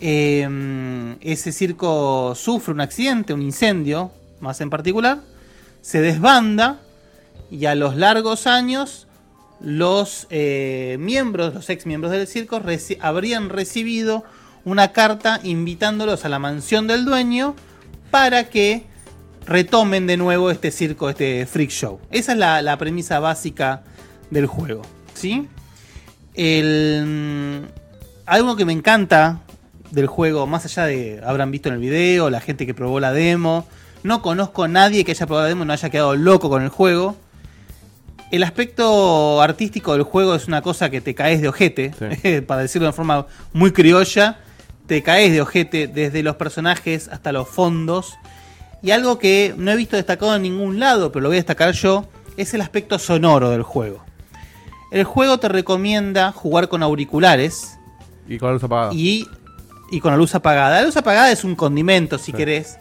Eh, ese circo sufre un accidente, un incendio, más en particular, se desbanda y a los largos años los eh, miembros, los ex miembros del circo, habrían recibido una carta invitándolos a la mansión del dueño para que retomen de nuevo este circo, este freak show. Esa es la, premisa básica del juego. ¿sí? El, algo que me encanta del juego, más allá de habrán visto en el video, la gente que probó la demo, no conozco a nadie que haya probado la demo y no haya quedado loco con el juego. El aspecto artístico del juego es una cosa que te caes de ojete, para decirlo de forma muy criolla, te caes de ojete desde los personajes hasta los fondos. Y algo que no he visto destacado en ningún lado, pero lo voy a destacar yo, es el aspecto sonoro del juego. El juego te recomienda jugar con auriculares Y con la luz apagada. y y con la luz apagada. La luz apagada es un condimento, si querés.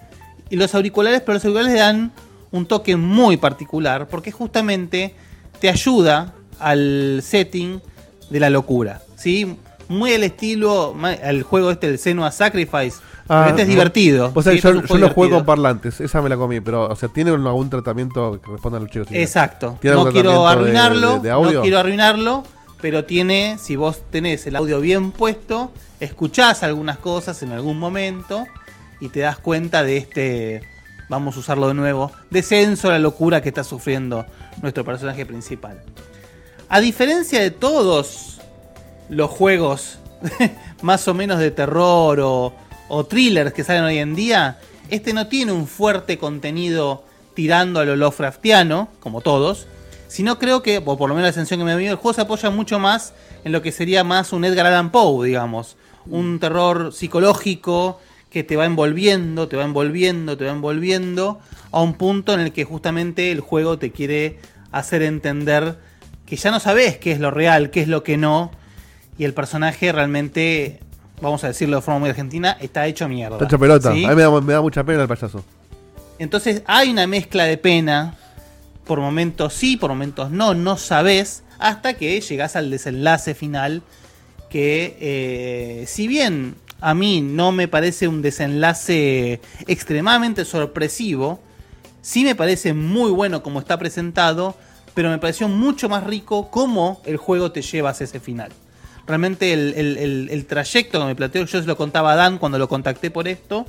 Y los auriculares, pero los auriculares le dan un toque muy particular porque justamente te ayuda al setting de la locura. ¿sí? Muy al estilo, al juego este, el Senua Sacrifice. pero este es no. divertido. O sea, ¿sí? yo, Este es yo lo juego con parlantes, esa me la comí, pero, o sea, ¿tiene algún tratamiento que responda a los chicos? Exacto. ¿Tiene No quiero de- arruinarlo. de- de audio? no quiero arruinarlo. Pero tiene, si vos tenés el audio bien puesto, escuchás algunas cosas en algún momento y te das cuenta de este, vamos a usarlo de nuevo, descenso a la locura que está sufriendo nuestro personaje principal. A diferencia de todos los juegos más o menos de terror o, o thrillers que salen hoy en día, este no tiene un fuerte contenido tirando a lo Lovecraftiano, como todos, sino creo que, o por lo menos la sensación que me venido, el juego se apoya mucho más en lo que sería más un Edgar Allan Poe, digamos. Un terror psicológico que te va envolviendo, te va envolviendo, te va envolviendo, a un punto en el que justamente el juego te quiere hacer entender que ya no sabes qué es lo real, qué es lo que no, y el personaje realmente, vamos a decirlo de forma muy argentina, está hecho mierda. Está hecho pelota. ¿sí? A mí me da, me da mucha pena el payaso. Entonces hay una mezcla de pena, por momentos sí, por momentos no, no sabes, hasta que llegas al desenlace final, que eh, si bien a mí no me parece un desenlace extremadamente sorpresivo, sí me parece muy bueno como está presentado, pero me pareció mucho más rico cómo el juego te lleva hacia ese final. Realmente el, el- el- el trayecto que me planteó, yo se lo contaba a Dan cuando lo contacté por esto,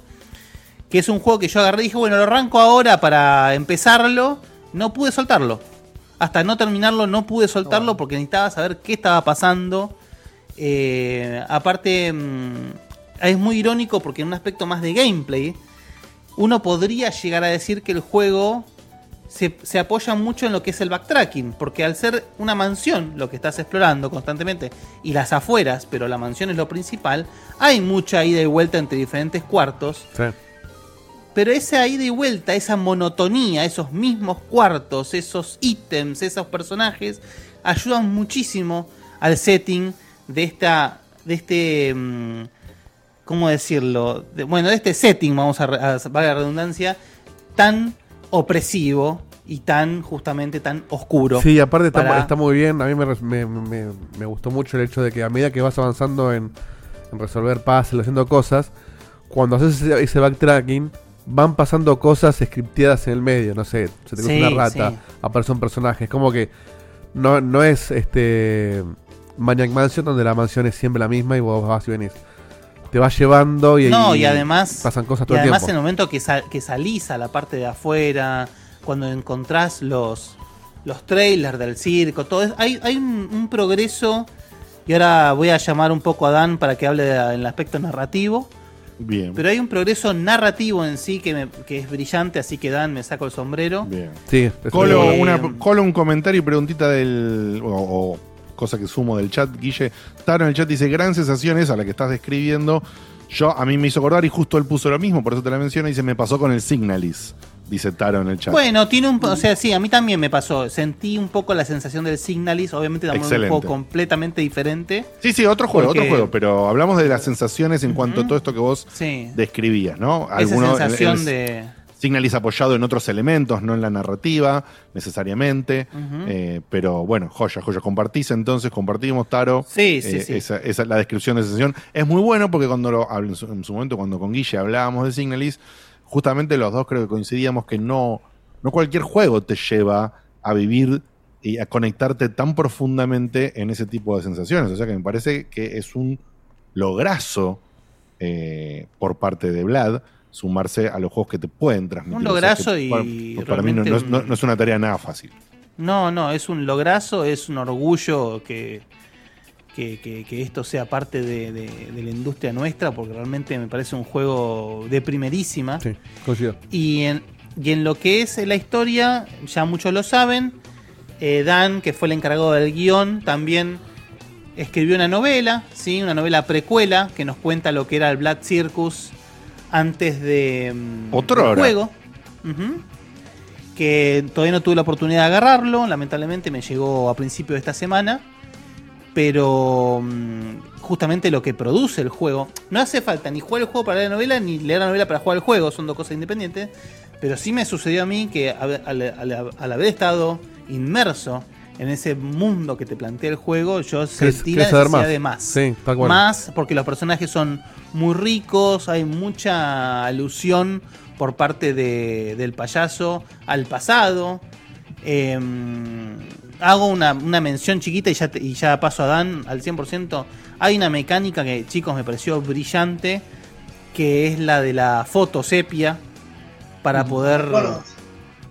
que es un juego que yo agarré y dije, bueno, lo arranco ahora para empezarlo, no pude soltarlo. Hasta no terminarlo no pude soltarlo porque necesitaba saber qué estaba pasando. Eh, aparte, mm, es muy irónico porque en un aspecto más de gameplay, uno podría llegar a decir que el juego se, se apoya mucho en lo que es el backtracking, porque al ser una mansión lo que estás explorando constantemente y las afueras, pero la mansión es lo principal, hay mucha ida y vuelta entre diferentes cuartos. Pero esa ida y vuelta, esa monotonía, esos mismos cuartos, esos ítems, esos personajes, ayudan muchísimo al setting de esta. de este. ¿Cómo decirlo? De- bueno, de este setting, vamos a, a la redundancia, tan opresivo y tan, justamente, tan oscuro. Sí, aparte está, para- está muy bien. A mí me, me, me- me gustó mucho el hecho de que a medida que vas avanzando en, en resolver puzzles, haciendo cosas, cuando haces ese, ese backtracking, van pasando cosas scripteadas en el medio. No sé, se te cruza Sí, una rata, sí. aparece un personaje. Es como que no, no es este Maniac Mansion donde la mansión es siempre la misma y vos vas y venís. Te vas llevando y, No, y además, pasan cosas y todo el además tiempo. en el momento que, sal- que salís a la parte de afuera, cuando encontrás los, los trailers del circo, todo eso, hay, hay un, un progreso. Y ahora voy a llamar un poco a Dan para que hable del aspecto narrativo. Bien. Pero hay un progreso narrativo en sí que, me- que es brillante, así que Dan, me saco el sombrero. Bien. Sí, Colo, una, colo un comentario y preguntita del. O, o cosa que sumo del chat, Guille. Taro en el chat dice: Gran sensación esa, la que estás describiendo. Yo, a mí me hizo acordar y justo él puso lo mismo, por eso te la menciono. Dice: Me pasó con el Signalis. Dice Taro en el chat. Bueno, tiene un. O sea, sí, a mí también me pasó. Sentí un poco la sensación del Signalis. Obviamente, también un Excelente. juego completamente diferente. Sí, sí, otro juego, Porque- otro juego, pero hablamos de las sensaciones en cuanto a todo esto que vos Sí. describías, ¿no? Esa Alguno- sensación el- el de. Signalis apoyado en otros elementos, no en la narrativa, necesariamente. Eh, pero bueno, joya, joya. Compartís entonces, compartimos, Taro. Sí, sí, eh, sí. Esa, esa la descripción de sensación. Es muy bueno porque cuando lo en su, en su momento, cuando con Guille hablábamos de Signalis, justamente los dos creo que coincidíamos que no, no cualquier juego te lleva a vivir y a conectarte tan profundamente en ese tipo de sensaciones. O sea que me parece que es un lograzo eh, por parte de Vlad sumarse a los juegos que te pueden transmitir. Un O sea lograzo y para, para mí no, es- un- no- no es una tarea nada fácil. No, no, es un lograzo, es un orgullo que, que, que- que esto sea parte de, de- de la industria nuestra, porque realmente me parece un juego de primerísima. Sí, coincido. Y en, y en lo que es la historia, ya muchos lo saben, eh, Dan, que fue el encargado del guion, también escribió una novela, ¿sí? una novela precuela que nos cuenta lo que era el Black Circus antes de, mm, del juego. Que todavía no tuve la oportunidad de agarrarlo, lamentablemente me llegó a principio de esta semana. pero mm, justamente lo que produce el juego, no hace falta ni jugar el juego para leer la novela, ni leer la novela para jugar el juego, son dos cosas independientes, pero sí me sucedió a mí que al, al- al- al haber estado inmerso en ese mundo que te plantea el juego, yo sentí la necesidad más. de más. Sí, tal cual. Más porque los personajes son muy ricos, hay mucha alusión por parte de- del payaso al pasado. Eh, hago una, una mención chiquita y ya, te- y ya paso a Dan al 100%. Hay una mecánica que, chicos, me pareció brillante, que es la de la foto sepia, para poder... recuerdos.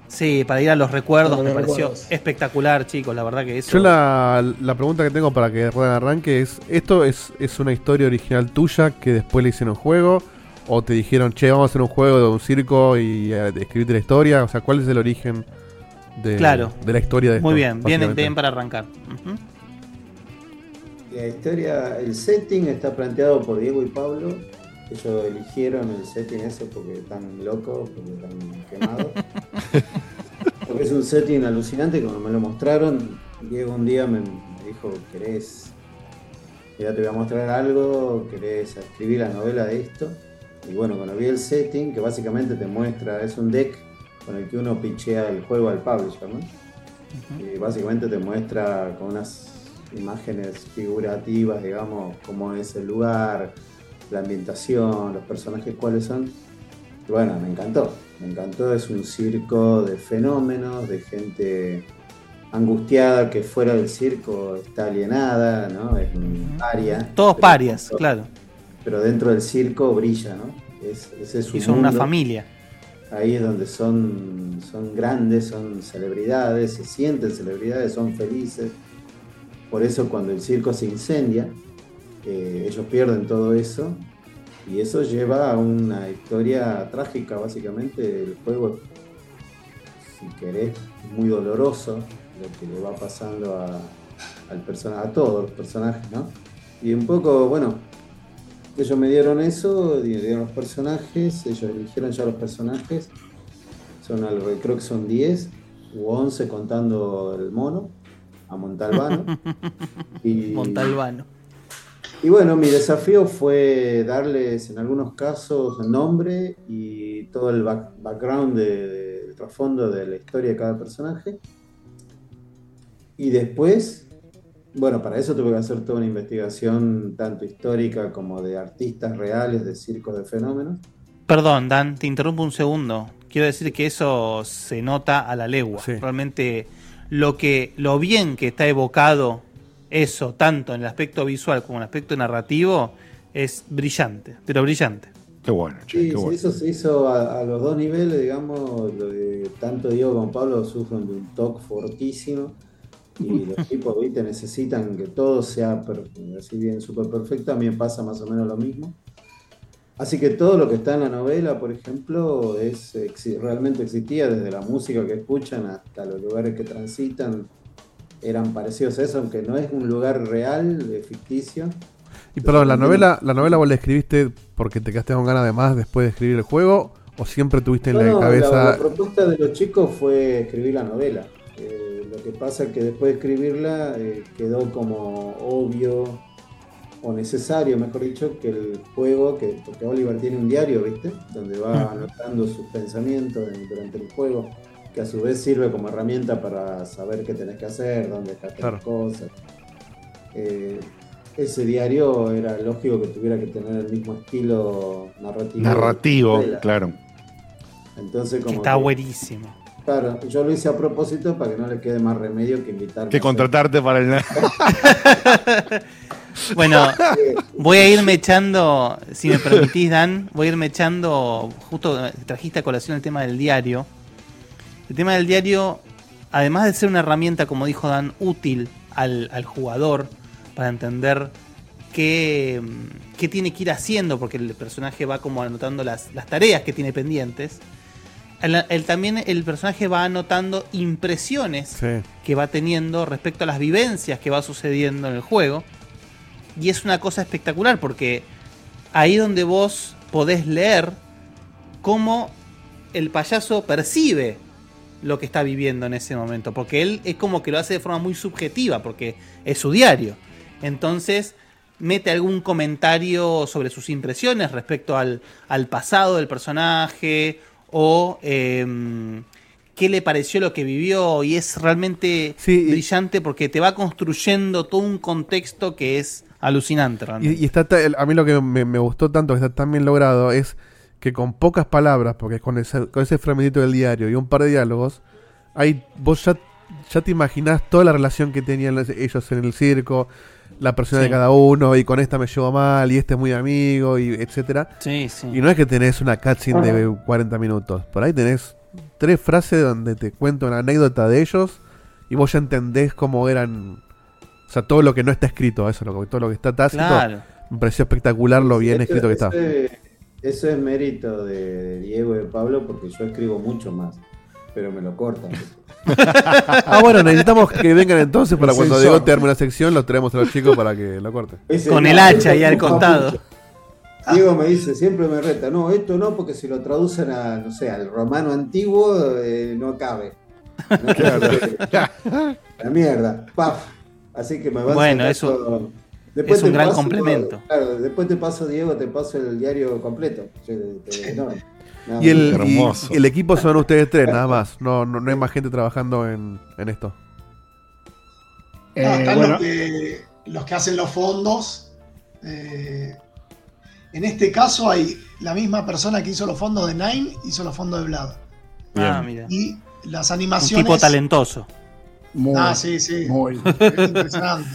Sí, para ir a los recuerdos, me pareció recuerdos. espectacular, chicos, la verdad que eso... Yo la, la pregunta que tengo para que Rueda arranque es, ¿esto es, es una historia original tuya que después le hicieron juego? ¿O te dijeron, che, vamos a hacer un juego de un circo y eh, escribirte la historia? O sea, ¿cuál es el origen de, Claro. de la historia de esto? Muy bien, bien, bien para arrancar. La historia, el setting está planteado por Diego y Pablo. Ellos eligieron el setting ese porque están locos, porque están quemados. porque es un setting alucinante, como me lo mostraron. Diego un día me, me dijo, ¿querés? Ya te voy a mostrar algo, ¿querés escribir la novela de esto? Y bueno, cuando vi el setting, que básicamente te muestra, es un deck con el que uno pichea el juego al publisher, ¿no? Y básicamente te muestra con unas imágenes figurativas, digamos, cómo es el lugar, la ambientación, los personajes cuáles son. Y bueno, me encantó, me encantó, es un circo de fenómenos, de gente angustiada que fuera del circo está alienada, ¿no? Es un paria. Todos parias, dentro- claro. Pero dentro del circo brilla, ¿no? Es, ese es su Y son una mundo. familia. Ahí es donde son, son grandes, son celebridades, se sienten celebridades, son felices. Por eso cuando el circo se incendia, eh, ellos pierden todo eso y eso lleva a una historia trágica, básicamente. El juego, si querés, muy doloroso lo que le va pasando a, al persona- a todos los personajes, ¿no? Y un poco, bueno, ellos me dieron eso, di- dieron los personajes, ellos eligieron ya los personajes. Son algo, creo que son 10 u 11 contando el mono, a Montalbano. y, Montalbano. Y bueno, mi desafío fue darles en algunos casos nombre y todo el back- background, de- de- el trasfondo de la historia de cada personaje. Y después, bueno, para eso tuve que hacer toda una investigación tanto histórica como de artistas reales, de circos de fenómenos. Perdón, Dan, te interrumpo un segundo. Quiero decir que eso se nota a la legua. Realmente lo que, lo bien que está evocado eso, tanto en el aspecto visual como en el aspecto narrativo, es brillante, pero brillante. Qué bueno, Sí, sí, eso se hizo a, a los dos niveles, digamos, lo de- tanto Diego como Pablo sufren de un TOC fortísimo y los tipos, viste, necesitan que todo sea así bien súper perfecto, a mí me pasa más o menos lo mismo. Así que todo lo que está en la novela, por ejemplo, es realmente existía, desde la música que escuchan hasta los lugares que transitan, eran parecidos a eso, aunque no es un lugar real, es ficticio. Y perdón, ¿la novela, ¿la novela vos la escribiste porque te quedaste con ganas de más después de escribir el juego? ¿O siempre tuviste en No, la no, cabeza... La, la propuesta de los chicos fue escribir la novela. Eh, lo que pasa es que después de escribirla eh, quedó como obvio o necesario, mejor dicho, que el juego, que, porque Oliver tiene un diario, ¿viste? Donde va anotando sus pensamientos en- durante el juego, que a su vez sirve como herramienta para saber qué tenés que hacer, dónde Claro. las cosas. Eh, ese diario era lógico que tuviera que tener el mismo estilo narrativo. Narrativo, claro. Entonces, como Está que- buenísimo. Claro, yo lo hice a propósito para que no le quede más remedio que invitarme. Que contratarte para el. Bueno, voy a irme echando, si me permitís, Dan, voy a irme echando, justo trajiste a colación el tema del diario. El tema del diario, además de ser una herramienta, como dijo Dan, útil al, al jugador para entender qué, mm, qué tiene que ir haciendo, porque el personaje va como anotando las, las tareas que tiene pendientes. El- el- también el personaje va anotando impresiones Sí. que va teniendo respecto a las vivencias que va sucediendo en el juego. Y es una cosa espectacular porque ahí donde vos podés leer cómo el payaso percibe lo que está viviendo en ese momento. Porque él es como que lo hace de forma muy subjetiva, porque es su diario. Entonces, mete algún comentario sobre sus impresiones respecto al, al pasado del personaje o em, qué le pareció lo que vivió y es realmente brillante porque te va construyendo todo un contexto que es alucinante. realmente. Y, y está a mí lo que me, me gustó tanto, que está tan bien logrado, es que con pocas palabras, porque con ese, con ese fragmentito del diario y un par de diálogos, hay, vos ya, ya te imaginás toda la relación que tenían los- ellos en el circo, la persona Sí. de cada uno, y con esta me llevo mal, y este es muy amigo, y etcétera. Sí, sí. Y no es que tenés una cutscene de 40 minutos, por ahí tenés tres frases donde te cuento una anécdota de ellos, y vos ya entendés cómo eran... O sea, todo lo que no está escrito, eso, lo que- todo lo que está tácito. Claro. Me pareció espectacular lo bien escrito que está. Eso es- mérito de, Diego y de Pablo porque yo escribo mucho más, pero me lo cortan. ah, bueno, necesitamos que vengan entonces para cuando. Diego termine la sección, los traemos a los chicos para que lo corten. Con el hacha ahí al costado. Diego me dice, siempre me reta, no, esto no, porque si lo traducen a, no sé, al romano antiguo, eh, no cabe. No, La mierda, paf. Así que me van Bueno, sacando- eso es un gran paso- complemento. Claro, después te paso, Diego, te paso el diario completo. Te- te- no, nada Y el, más. y- y el equipo son ustedes tres, nada más. No, no, no hay más gente trabajando en, en esto. No, Eh, están bueno. los, que, los que hacen los fondos. eh, en este caso hay la misma persona que hizo los fondos de Nine, hizo los fondos de Vlad. Ah, mira. Y las Un animaciones. tipo talentoso. Muy, ah, sí, sí. muy. Es impresionante.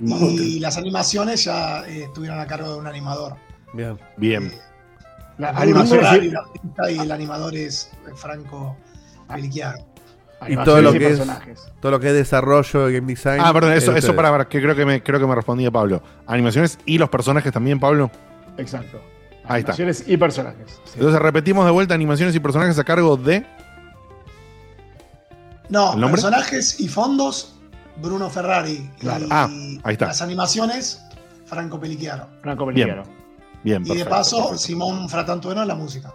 Y las animaciones ya eh, estuvieron a cargo de un animador. Bien. Bien. Bruno animaciones Ferrari, y- un artista, y el animador es eh, Franco Peliquiaro. Y todo lo y que es personajes. todo lo que es desarrollo, game design. Ah, perdón, eso, es de eso ustedes. para, para, que creo que me creo que me respondía Pablo. Animaciones y los personajes también, Pablo. Exacto. Ahí está. Animaciones y personajes. sí. Entonces repetimos de vuelta animaciones y personajes a cargo de. No, personajes y fondos, Bruno Ferrari. Claro. Y Ah, ahí está. Las animaciones, Franco Peliquiaro. Franco Bien. Peliquiaro. Bien, Y de paso, perfecto. Simón Fratantueno en la música.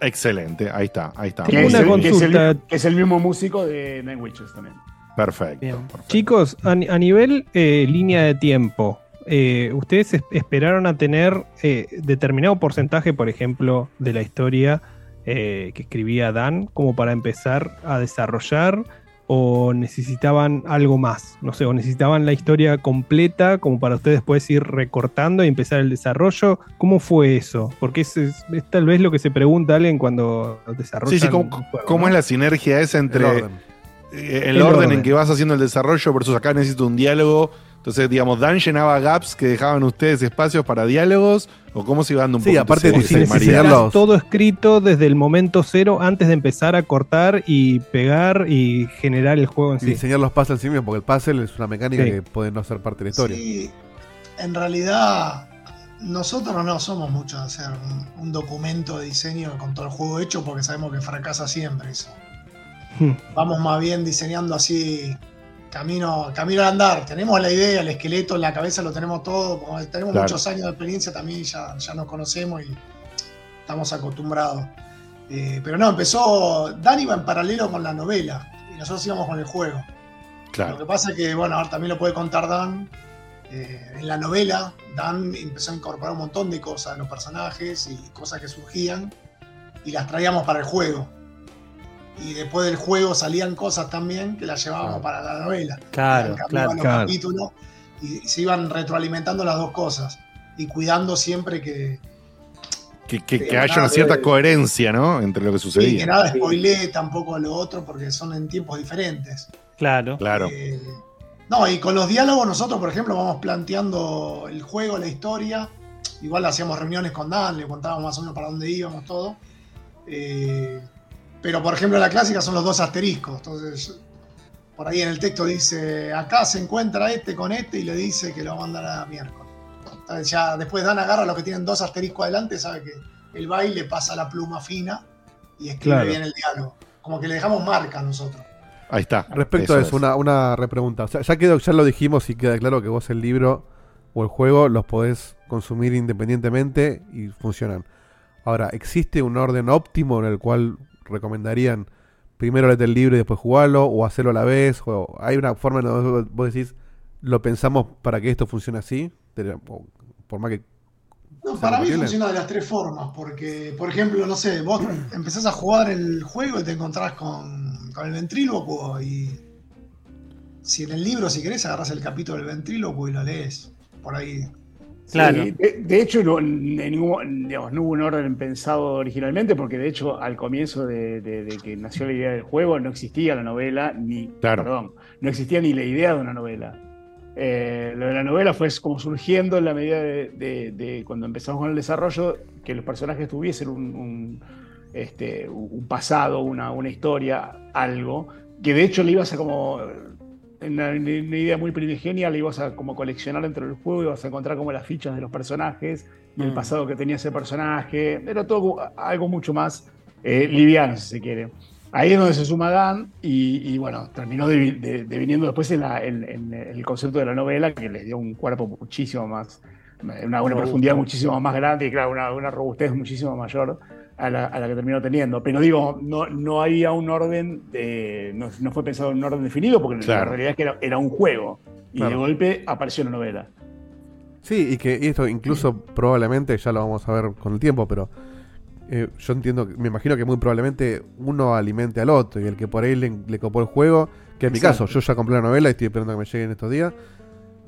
Excelente, ahí está, ahí está. Que es, una el, que, es el, consulta. que es el mismo músico de Night Witches también. Perfecto. Bien. perfecto. Chicos, a, ni- a nivel eh, línea de tiempo, eh, ¿ustedes es- esperaron a tener eh, determinado porcentaje, por ejemplo, de la historia eh, que escribía Dan como para empezar a desarrollar? ¿O necesitaban algo más? No sé, o necesitaban la historia completa como para ustedes después ir recortando y empezar el desarrollo. ¿Cómo fue eso? Porque es, es- es tal vez lo que se pregunta alguien cuando desarrolla. Sí, sí, ¿cómo, cómo es la sinergia esa entre El orden. orden, El orden, orden. en que vas haciendo el desarrollo versus acá necesito un diálogo? Entonces, digamos, Dan llenaba gaps que dejaban ustedes espacios para diálogos o cómo se iba dando un Sí, poco aparte de los- todo escrito desde el momento cero antes de empezar a cortar y pegar y generar el juego en Y sí. diseñar los puzzles sí mismo, porque el puzzle es una mecánica Sí. que puede no ser parte de la historia. Sí, en realidad nosotros no somos muchos de hacer un, un documento de diseño con todo el juego hecho porque sabemos que fracasa siempre eso. Hmm. Vamos más bien diseñando así camino, camino al andar. Tenemos la idea, el esqueleto en la cabeza lo tenemos todo. Como tenemos Claro. muchos años de experiencia también ya, ya nos conocemos y estamos acostumbrados. Eh, pero no, empezó, Dan iba en paralelo con la novela y nosotros íbamos con el juego. Lo que pasa es que, bueno, ahora también lo puede contar Dan. eh, en la novela, Dan empezó a incorporar un montón de cosas, los personajes y cosas que surgían, y las traíamos para el juego. Y después del juego salían cosas también que las llevábamos para la novela. Claro, claro. los Claro. capítulos y se iban retroalimentando las dos cosas. Y cuidando siempre que, que, que- Sí, que haya una cierta coherencia, ¿no? Entre lo que y que sucedía. nada spoilee tampoco lo otro porque son en tiempos diferentes. Claro. Claro. Eh, no, y con los diálogos nosotros, por ejemplo, vamos planteando el juego, la historia. Igual hacíamos reuniones con Dan, le contábamos más o menos para dónde íbamos, todo. Eh, pero, por ejemplo, la clásica son los dos asteriscos. Entonces, por ahí en el texto dice, acá se encuentra este con este y le dice que lo va a mandar a miércoles. Entonces ya después Dan agarra los que tienen dos asteriscos adelante, sabe que el baile pasa la pluma fina y escribe Claro. bien el diálogo. Como que le dejamos marca nosotros. Ahí está. Respecto a eso, es. una, una repregunta. O sea, ya, quedó, ya lo dijimos y queda claro que vos el libro o el juego los podés consumir independientemente y funcionan. Ahora, ¿existe un orden óptimo en el cual recomendarían primero leer el libro y después jugarlo o hacerlo a la vez? O hay una forma en donde vos decís, lo pensamos para que esto funcione así, por- más que No, para mí funciona de las tres formas, porque, por ejemplo, no sé, vos empezás a jugar el juego y te encontrás con, con el ventrílocuo y si en el libro, si querés, agarras el capítulo del ventrílocuo y lo lees por ahí. Sí, de, de hecho, no, en ningún- digamos, no hubo un orden pensado originalmente, porque de hecho, al comienzo de, de- de que nació la idea del juego, no existía la novela, ni. Perdón, no existía ni la idea de una novela. Eh, lo de la novela fue como surgiendo en la medida de, cuando empezamos con el desarrollo, que los personajes tuviesen un, un, este, un pasado, una, una historia, algo, que de hecho le ibas a como una, una idea muy primigenia, le ibas a como coleccionar dentro del juego, ibas a encontrar como las fichas de los personajes y el Mm. pasado que tenía ese personaje. Era todo algo mucho más eh, liviano, si se quiere. Ahí es donde se suma Dan y, y, bueno, terminó devi- de- deviniendo después en, la- en- en el concepto de la novela que les dio un cuerpo muchísimo más, una, una profundidad muchísimo más grande y claro, una, una robustez muchísimo mayor a la, a la que terminó teniendo. Pero digo, no, no había un orden, de- no, no fue pensado en un orden definido porque la realidad es que era, era un juego y de golpe apareció la novela. Sí, y que y esto incluso probablemente, ya lo vamos a ver con el tiempo, pero eh, yo entiendo, me imagino que muy probablemente uno alimente al otro y el que por ahí le, le copó el juego, que en mi Exacto. caso, yo ya compré la novela y estoy esperando que me lleguen estos días,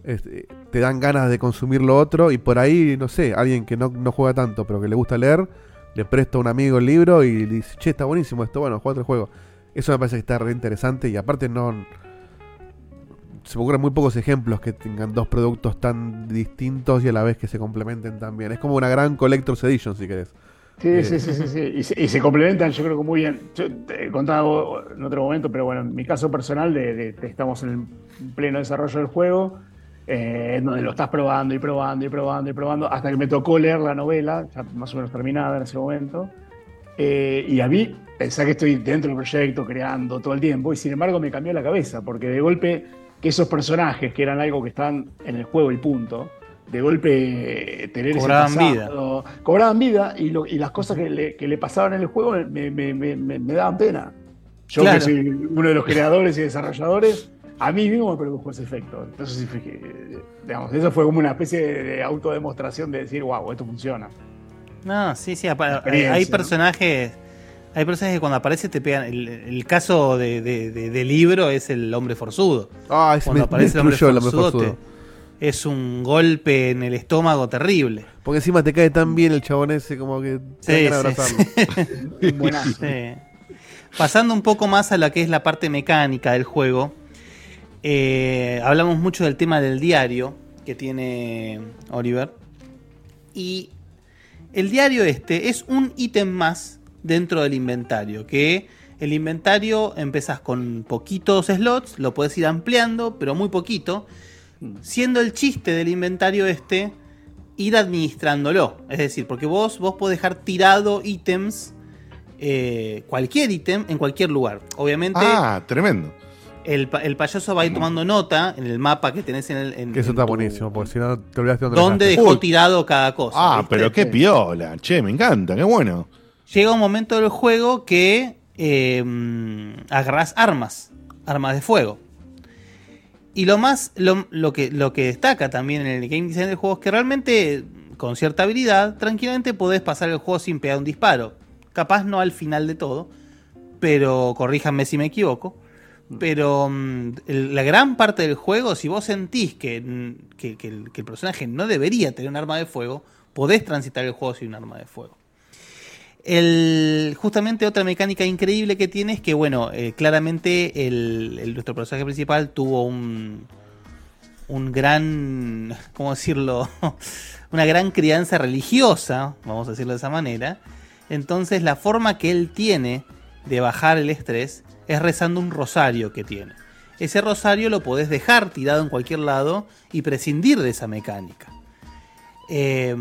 este, te dan ganas de consumir lo otro y por ahí, no sé, alguien que no, no juega tanto pero que le gusta leer, le presta a un amigo el libro y le dice, che, está buenísimo esto, bueno, juega otro juego. Eso me parece que está re interesante y aparte no se me ocurren muy pocos ejemplos que tengan dos productos tan distintos y a la vez que se complementen tan bien. Es como una gran Collector's Edition, si querés. Sí, Eh, sí, sí, sí, sí. Y, se, y se complementan, yo creo que muy bien. Yo te he contado en otro momento, pero bueno, en mi caso personal, de, de- de- estamos en el pleno desarrollo del juego, eh, donde lo estás probando y probando y probando y probando, hasta que me tocó leer la novela, ya más o menos terminada en ese momento. Eh, y a mí, pensá que estoy dentro del proyecto, creando todo el tiempo, y sin embargo me cambió la cabeza, porque de golpe que esos personajes, que eran algo que estaban en el juego y punto, de golpe eh, tener Cobraban ese pasado, cobraban vida y, lo- y las cosas que le, que le pasaban en el juego me, me- me- me- me daban pena. Yo Claro. que soy uno de los creadores y desarrolladores, a mí mismo me produjo ese efecto. Entonces, digamos, eso fue como una especie de, de autodemostración de decir, wow, esto funciona. No, sí, sí. hay ¿no? personajes. Hay personajes que cuando aparece te pegan. El, el caso de, de- libro es el hombre forzudo. Ah, ese cuando me- aparece me el hombre destruyó el hombre forzudo, te- es un golpe en el estómago terrible. Porque encima te cae tan bien el chabón ese como que te Sí, sí. Sí. Pasando un poco más a la que es la parte mecánica del juego, eh, hablamos mucho del tema del diario que tiene Oliver. Y el diario este es un ítem más dentro del inventario. Que el inventario empezás con poquitos slots, lo puedes ir ampliando, pero muy poquito. Siendo el chiste del inventario este ir administrándolo. Es decir, porque vos, vos podés dejar tirado ítems, eh, cualquier ítem, en cualquier lugar. Obviamente, Ah, tremendo. El, el payaso va a ir tomando nota en el mapa que tenés en el. en- Que eso en está tu- buenísimo, porque si no te olvidaste dónde lo Dónde dejaste. dejó Uy, tirado cada cosa. Ah, ¿viste? pero qué piola. Che, me encanta, qué bueno. Llega un momento del juego que eh, agarrás armas, armas de fuego. Y lo más, lo, lo que, lo que destaca también en el game design del juego es que realmente, con cierta habilidad, tranquilamente podés pasar el juego sin pegar un disparo. Capaz no al final de todo, pero corríjanme si me equivoco. Pero mm, la gran parte del juego, si vos sentís que, mm, que- el, personaje no debería tener un arma de fuego, podés transitar el juego sin un arma de fuego. El, justamente otra mecánica increíble que tiene es que, bueno, eh, claramente nuestro personaje principal tuvo un, un gran, ¿cómo decirlo? Una gran crianza religiosa, vamos a decirlo de esa manera. Entonces la forma que él tiene de bajar el estrés es rezando un rosario que tiene. Ese rosario lo podés dejar tirado en cualquier lado y prescindir de esa mecánica. Eh,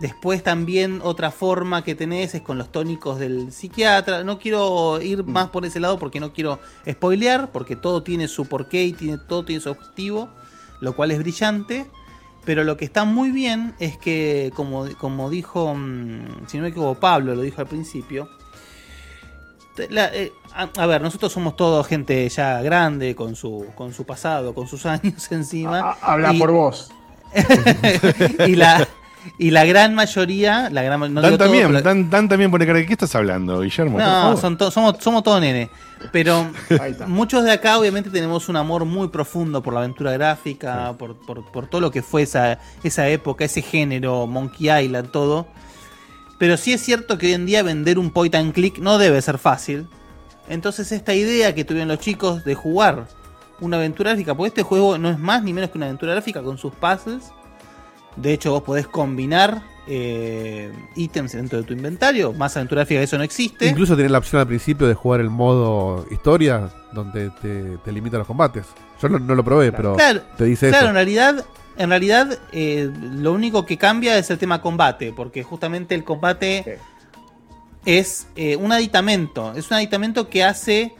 después también otra forma que tenés es con los tónicos del psiquiatra. No quiero ir más por ese lado porque no quiero spoilear, porque todo tiene su porqué y tiene, todo tiene su objetivo, lo cual es brillante. Pero lo que está muy bien es que, como, como dijo, mm, si no me equivoco, Pablo lo dijo al principio, la- eh, a, a ver, nosotros somos todos gente ya grande, con su, con su pasado, con sus años encima. Habla y- por vos. y la y la gran mayoría, la gran no Dan todo, también, pero- Dan, Dan también pone cara de qué estás hablando, Guillermo. no, son to- somos, somos todos nene. Pero muchos de acá obviamente tenemos un amor muy profundo por la aventura gráfica, por, por- por todo lo que fue esa, esa época, ese género, Monkey Island, todo. Pero sí es cierto que hoy en día vender un point and click no debe ser fácil. Entonces esta idea que tuvieron los chicos de jugar una aventura gráfica, porque este juego no es más ni menos que una aventura gráfica con sus puzzles. De hecho, vos podés combinar eh, ítems dentro de tu inventario. Más aventura gráfica eso no existe. Incluso tenés la opción al principio de jugar el modo historia, donde te, te limita los combates. Yo no, no lo probé, pero Claro, te dice claro, eso. en realidad, en realidad eh, lo único que cambia es el tema combate, porque justamente el combate es eh, un aditamento, es un aditamento que hace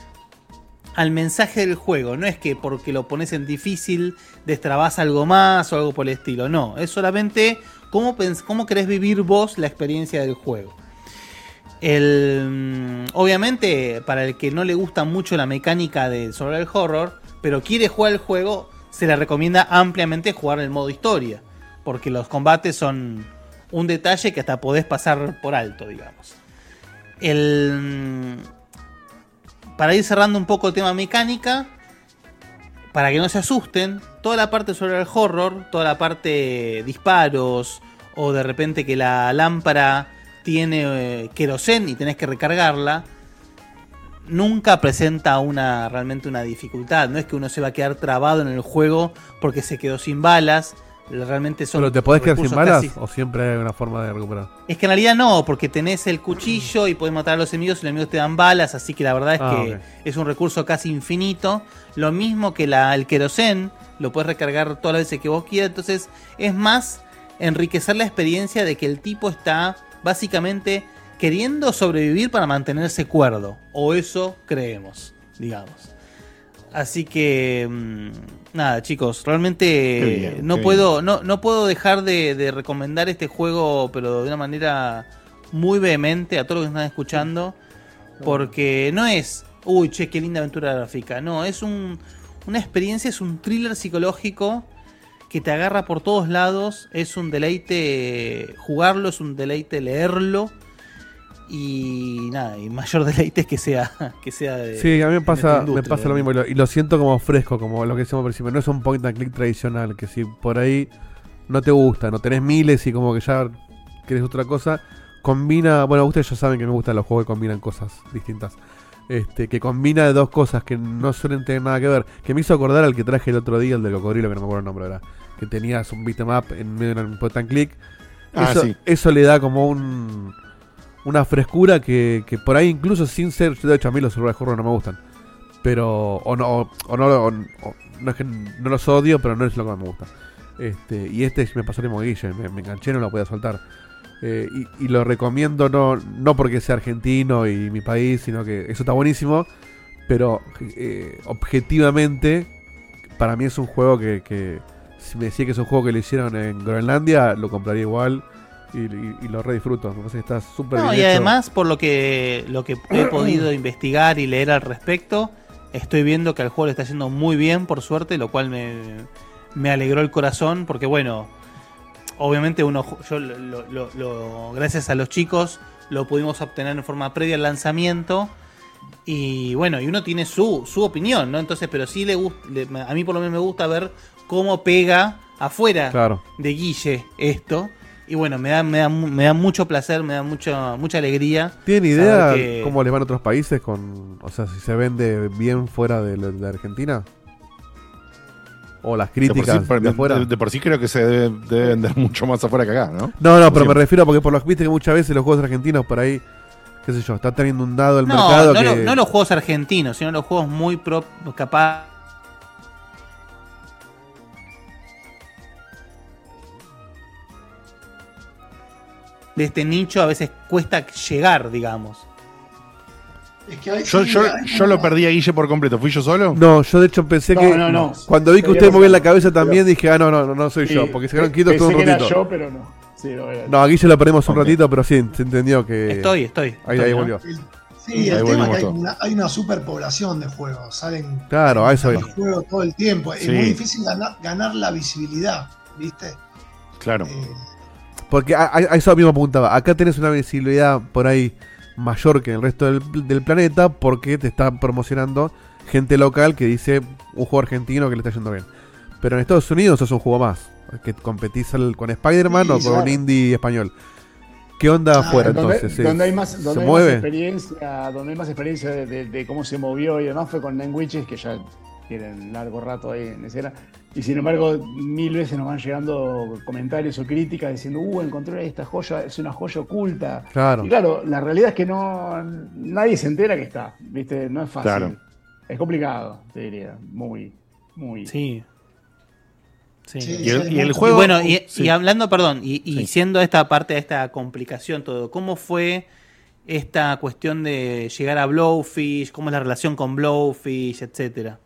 al mensaje del juego, no es que porque lo pones en difícil destrabas algo más o algo por el estilo, no, es solamente cómo, cómo querés vivir vos la experiencia del juego. El, mm, obviamente, para el que no le gusta mucho la mecánica de survival horror, pero quiere jugar el juego, se le recomienda ampliamente jugar el modo historia. Porque los combates son un detalle que hasta podés pasar por alto, digamos. El, mm, para ir cerrando un poco el tema mecánica, para que no se asusten, toda la parte sobre el horror, toda la parte disparos, o de repente que la lámpara tiene eh, y tenés que recargarla, nunca presenta una realmente una dificultad. No es que uno se va a quedar trabado en el juego porque se quedó sin balas. Realmente son. ¿Pero te podés quedar sin balas casi- o siempre hay una forma de recuperar? es que en realidad no, porque tenés el cuchillo y podés matar a los enemigos y los enemigos te dan balas, así que la verdad es Ah, que es un recurso casi infinito. Lo mismo que la, el querosén, lo puedes recargar todas las veces que vos quieras. Entonces es más enriquecer la experiencia de que el tipo está básicamente queriendo sobrevivir para mantenerse cuerdo. O eso creemos, digamos. Así que mm, nada, chicos, realmente bien, no puedo no, no puedo dejar de, de recomendar este juego, pero de una manera muy vehemente a todos los que están escuchando, porque no es, uy, che, qué linda aventura gráfica, no, es un, una experiencia, es un thriller psicológico que te agarra por todos lados, es un deleite jugarlo, es un deleite leerlo. Y nada, y mayor deleite es que sea, que sea de, Sí, a mí me de pasa, me pasa lo mismo y lo, y lo siento como fresco, como lo que decíamos al principio. No es un point and click tradicional, que si por ahí no te gusta, no tenés miles y como que ya querés otra cosa, combina, bueno, ustedes ya saben que me gustan los juegos que combinan cosas distintas. Este, que combina dos cosas que no suelen tener nada que ver. Que me hizo acordar al que traje el otro día, el del cocodrilo, que no me acuerdo el nombre ahora. Que tenías un beat'em up en medio de un point and click. Ah, eso, sí. eso le da como un una frescura que, que por ahí incluso sin ser de hecho a mí los survival horror no me gustan. Pero o no o, no o- no es que no los odio pero no es lo que me gusta. Este y este me pasó el mismo me, me enganché no lo podía soltar. Eh, y, y lo recomiendo no no porque sea argentino y mi país sino que eso está buenísimo pero eh, objetivamente para mí es un juego que, que si me decía que es un juego que lo hicieron en Groenlandia lo compraría igual y, y- y lo re disfruto me parece que está súper No, bien y hecho. además, por lo que, lo que he podido investigar y leer al respecto, estoy viendo que al juego le está yendo muy bien, por suerte, lo cual me, me alegró el corazón, porque bueno, obviamente uno, yo lo, lo- lo- lo- gracias a los chicos, lo pudimos obtener en forma previa al lanzamiento. Y bueno, y uno tiene su, su opinión, ¿no? Entonces, pero sí le gusta, a mí por lo menos me gusta ver cómo pega afuera Claro. de Guille esto. Y bueno, me da, me da, mu- me da mucho placer, me da mucha, mucha alegría. ¿Tienen idea que- cómo les van a otros países con, o sea, si se vende bien fuera de, la- de Argentina? O las De por sí- críticas de, afuera. de- de por sí creo que se debe, debe vender mucho más afuera que acá, ¿no? No, no, pero me refiero porque por los viste que muchas veces los juegos argentinos por ahí, qué sé yo, está tan inundado el No, mercado no, que lo- no los juegos argentinos, sino los juegos muy pro, capaz. De este nicho a veces cuesta llegar, digamos. Es que hay- Yo, yo, yo lo perdí a Guille por completo. ¿Fui yo solo? No, yo de hecho pensé No, que no, no. cuando vi que Sería ustedes movían la cabeza también dije, ah, no, no, no, no soy Sí, yo, porque se quedaron quietos todo un que era ratito. yo, pero no. Sí, no era. No, a Guille lo perdimos un ratito, pero sí, se entendió que... Estoy, estoy. Ahí, estoy, ahí ¿no? volvió. El, Sí, Ahí el tema es que hay una, hay una superpoblación de juegos. Salen Claro, a eso los juegos todo el tiempo. Es muy difícil ganar, ganar la visibilidad, ¿viste? Claro. Porque a, a- eso mismo apuntaba. Acá tenés una visibilidad por ahí mayor que en el resto del, del planeta porque te está promocionando gente local que dice un juego argentino que le está yendo bien. Pero en Estados Unidos es un juego más. Que competís al- con Spider-Man Sí, o con un indie español. ¿Qué onda afuera donde, entonces? ¿Se- donde hay más, donde ¿Se hay mueve? más experiencia, donde hay más experiencia de, de- de cómo se movió y demás fue con Witches, que ya tienen largo rato ahí en escena. Y sin embargo, mil veces nos van llegando comentarios o críticas diciendo, uh, encontré esta joya, es una joya oculta. Claro. Y claro, la realidad es que no nadie se entera que está, ¿viste? No es fácil. Claro. Es complicado, te diría. Muy, muy. Sí. Sí. Y el- y el juego- bueno, y, sí. y hablando, perdón, y, y Sí. siendo esta parte de esta complicación todo, ¿cómo fue esta cuestión de llegar a Blowfish? ¿Cómo es la relación con Blowfish, etcétera?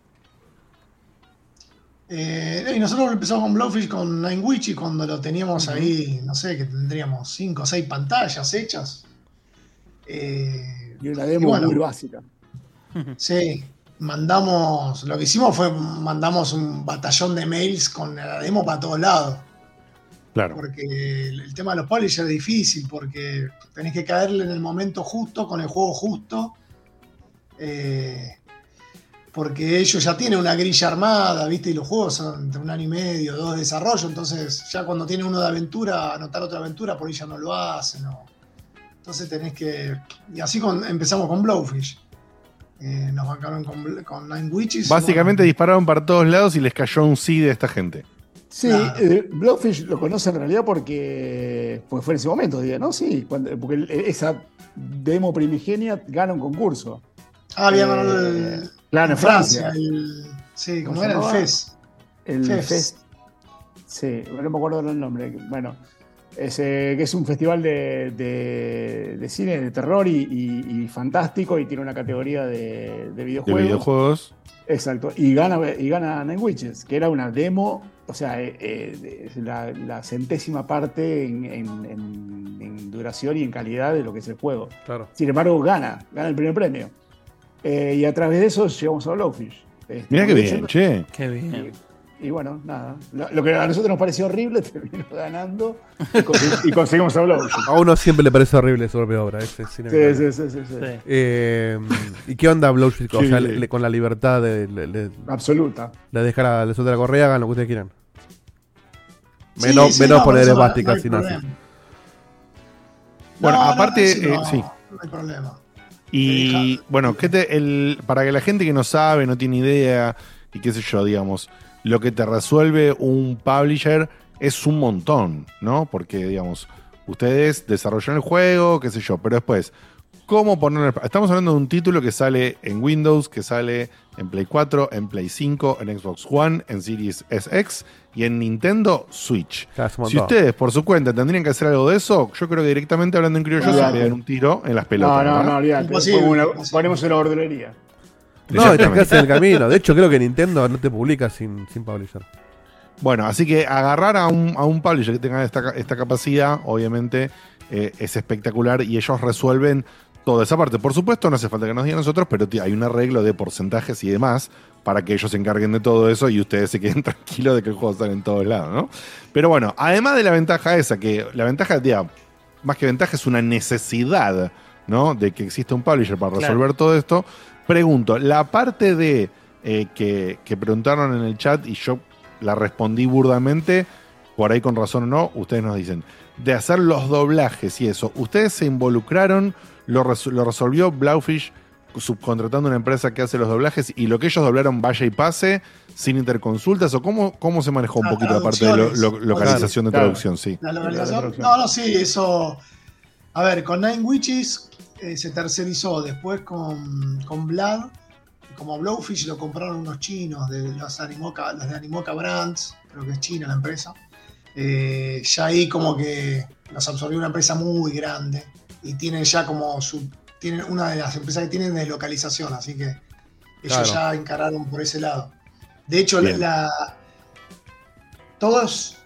Eh, y nosotros empezamos con Blowfish con Nine Witch y cuando lo teníamos ahí, no sé, que tendríamos 5 o 6 pantallas hechas. Eh, Y una demo bueno. muy básica. Sí, mandamos, lo que hicimos fue mandamos un batallón de mails con la demo para todos lados. Claro. Porque el, el tema de los publishers es difícil, porque tenés que caerle en el momento justo, con el juego justo. eh, porque ellos ya tienen una grilla armada, ¿viste? Y los juegos son entre un año y medio, dos de desarrollo. Entonces, ya cuando tiene uno de aventura, anotar otra aventura, por ahí ya no lo hacen. ¿no? Entonces tenés que. Y así con- empezamos con Blowfish. Eh, nos bancaron con, Nine Witches. Básicamente dispararon para todos lados y les cayó un sí de esta gente. Sí, eh, Blowfish lo conoce en realidad porque pues fue en ese momento, diga, ¿no? Sí, cuando- porque esa demo primigenia gana un concurso. Ah, había Eh, ganado el. Claro, en Francia. el- sí, ¿Cómo como era el? FES. El. Fest. Sí, no me acuerdo el nombre. Bueno, es, eh, que es un festival de, de- de cine, de terror y, y- y fantástico y tiene una categoría de, de De videojuegos. videojuegos. Exacto. Y gana, y gana Nine Witches, que era una demo, o sea, eh, eh, la, la centésima parte en, en- en- en duración y en calidad de lo que es el juego. Claro. Sin embargo, gana, gana el primer premio. Eh, y a través de eso llegamos a Blowfish. Este, Mirá qué bien, hecho, che. Qué bien. Y bueno, nada. Lo, lo que a nosotros nos pareció horrible terminó ganando y, conseguimos a Blowfish. A uno siempre le parece horrible su propia obra. ese es Sí, sí, sí, sí, sí. Eh, ¿Y qué onda Blowfish? O sea, le- le- con la libertad de. Le, le- Absoluta. le deja la, le suelta la correa, hagan lo que ustedes quieran. Menos, sí, menos no, poner esvásticas no nazis. problema. Bueno, No, no, aparte, eh, sí. No hay problema. Y bueno, ¿qué te- el, para que la gente que no sabe, no tiene idea, y qué sé yo, digamos, lo que te resuelve un publisher es un montón, ¿no? Porque, digamos, ustedes desarrollan el juego, qué sé yo, pero después, ¿cómo poner? Estamos hablando de un título que sale en Windows, que sale en Play 4, en Play 5, en Xbox One, en Series SX y en Nintendo Switch. Si ustedes, por su cuenta, tendrían que hacer algo de eso, yo creo que directamente hablando en criollo se pegan un tiro en las No, pelotas. no, ¿verdad? no, olvídate. Ponemos una, ordenería. No, quedas en el camino. De hecho, creo que Nintendo no te publica sin, sin publisher. Bueno, así que agarrar a un, a un publisher que tenga esta, esta capacidad, obviamente, eh, es espectacular y ellos resuelven toda esa parte. Por supuesto, no hace falta que nos digan nosotros, pero hay un arreglo de porcentajes y demás para que ellos se encarguen de todo eso y ustedes se queden tranquilos de que el juego sale en todos lados, ¿no? Pero bueno, además de la ventaja esa, que la ventaja, tía, más que ventaja es una necesidad, ¿no? De que exista un publisher para Claro. resolver todo esto. Pregunto, la parte de eh, que, que preguntaron en el chat y yo la respondí burdamente, por ahí con razón o no, ustedes nos dicen, de hacer los doblajes y eso, ¿ustedes se involucraron? ¿Lo, res- lo resolvió Blaufish subcontratando una empresa que hace los doblajes y lo que ellos doblaron vaya y pase sin interconsultas? ¿O cómo, cómo se manejó un Ah, poquito la parte de lo- localización de Claro, traducción? Sí. La localización. No, no, sí, eso. A ver, con Nine Witches eh, se tercerizó. Después con, con Blood, como Blowfish lo compraron unos chinos de los, Animoca, los de Animoca Brands, creo que es China la empresa. Eh, ya ahí como que los absorbió una empresa muy grande y tienen ya como su. Tienen una de las empresas que tienen de localización, así que ellos Claro. ya encararon por ese lado. De hecho, Bien. la, todos,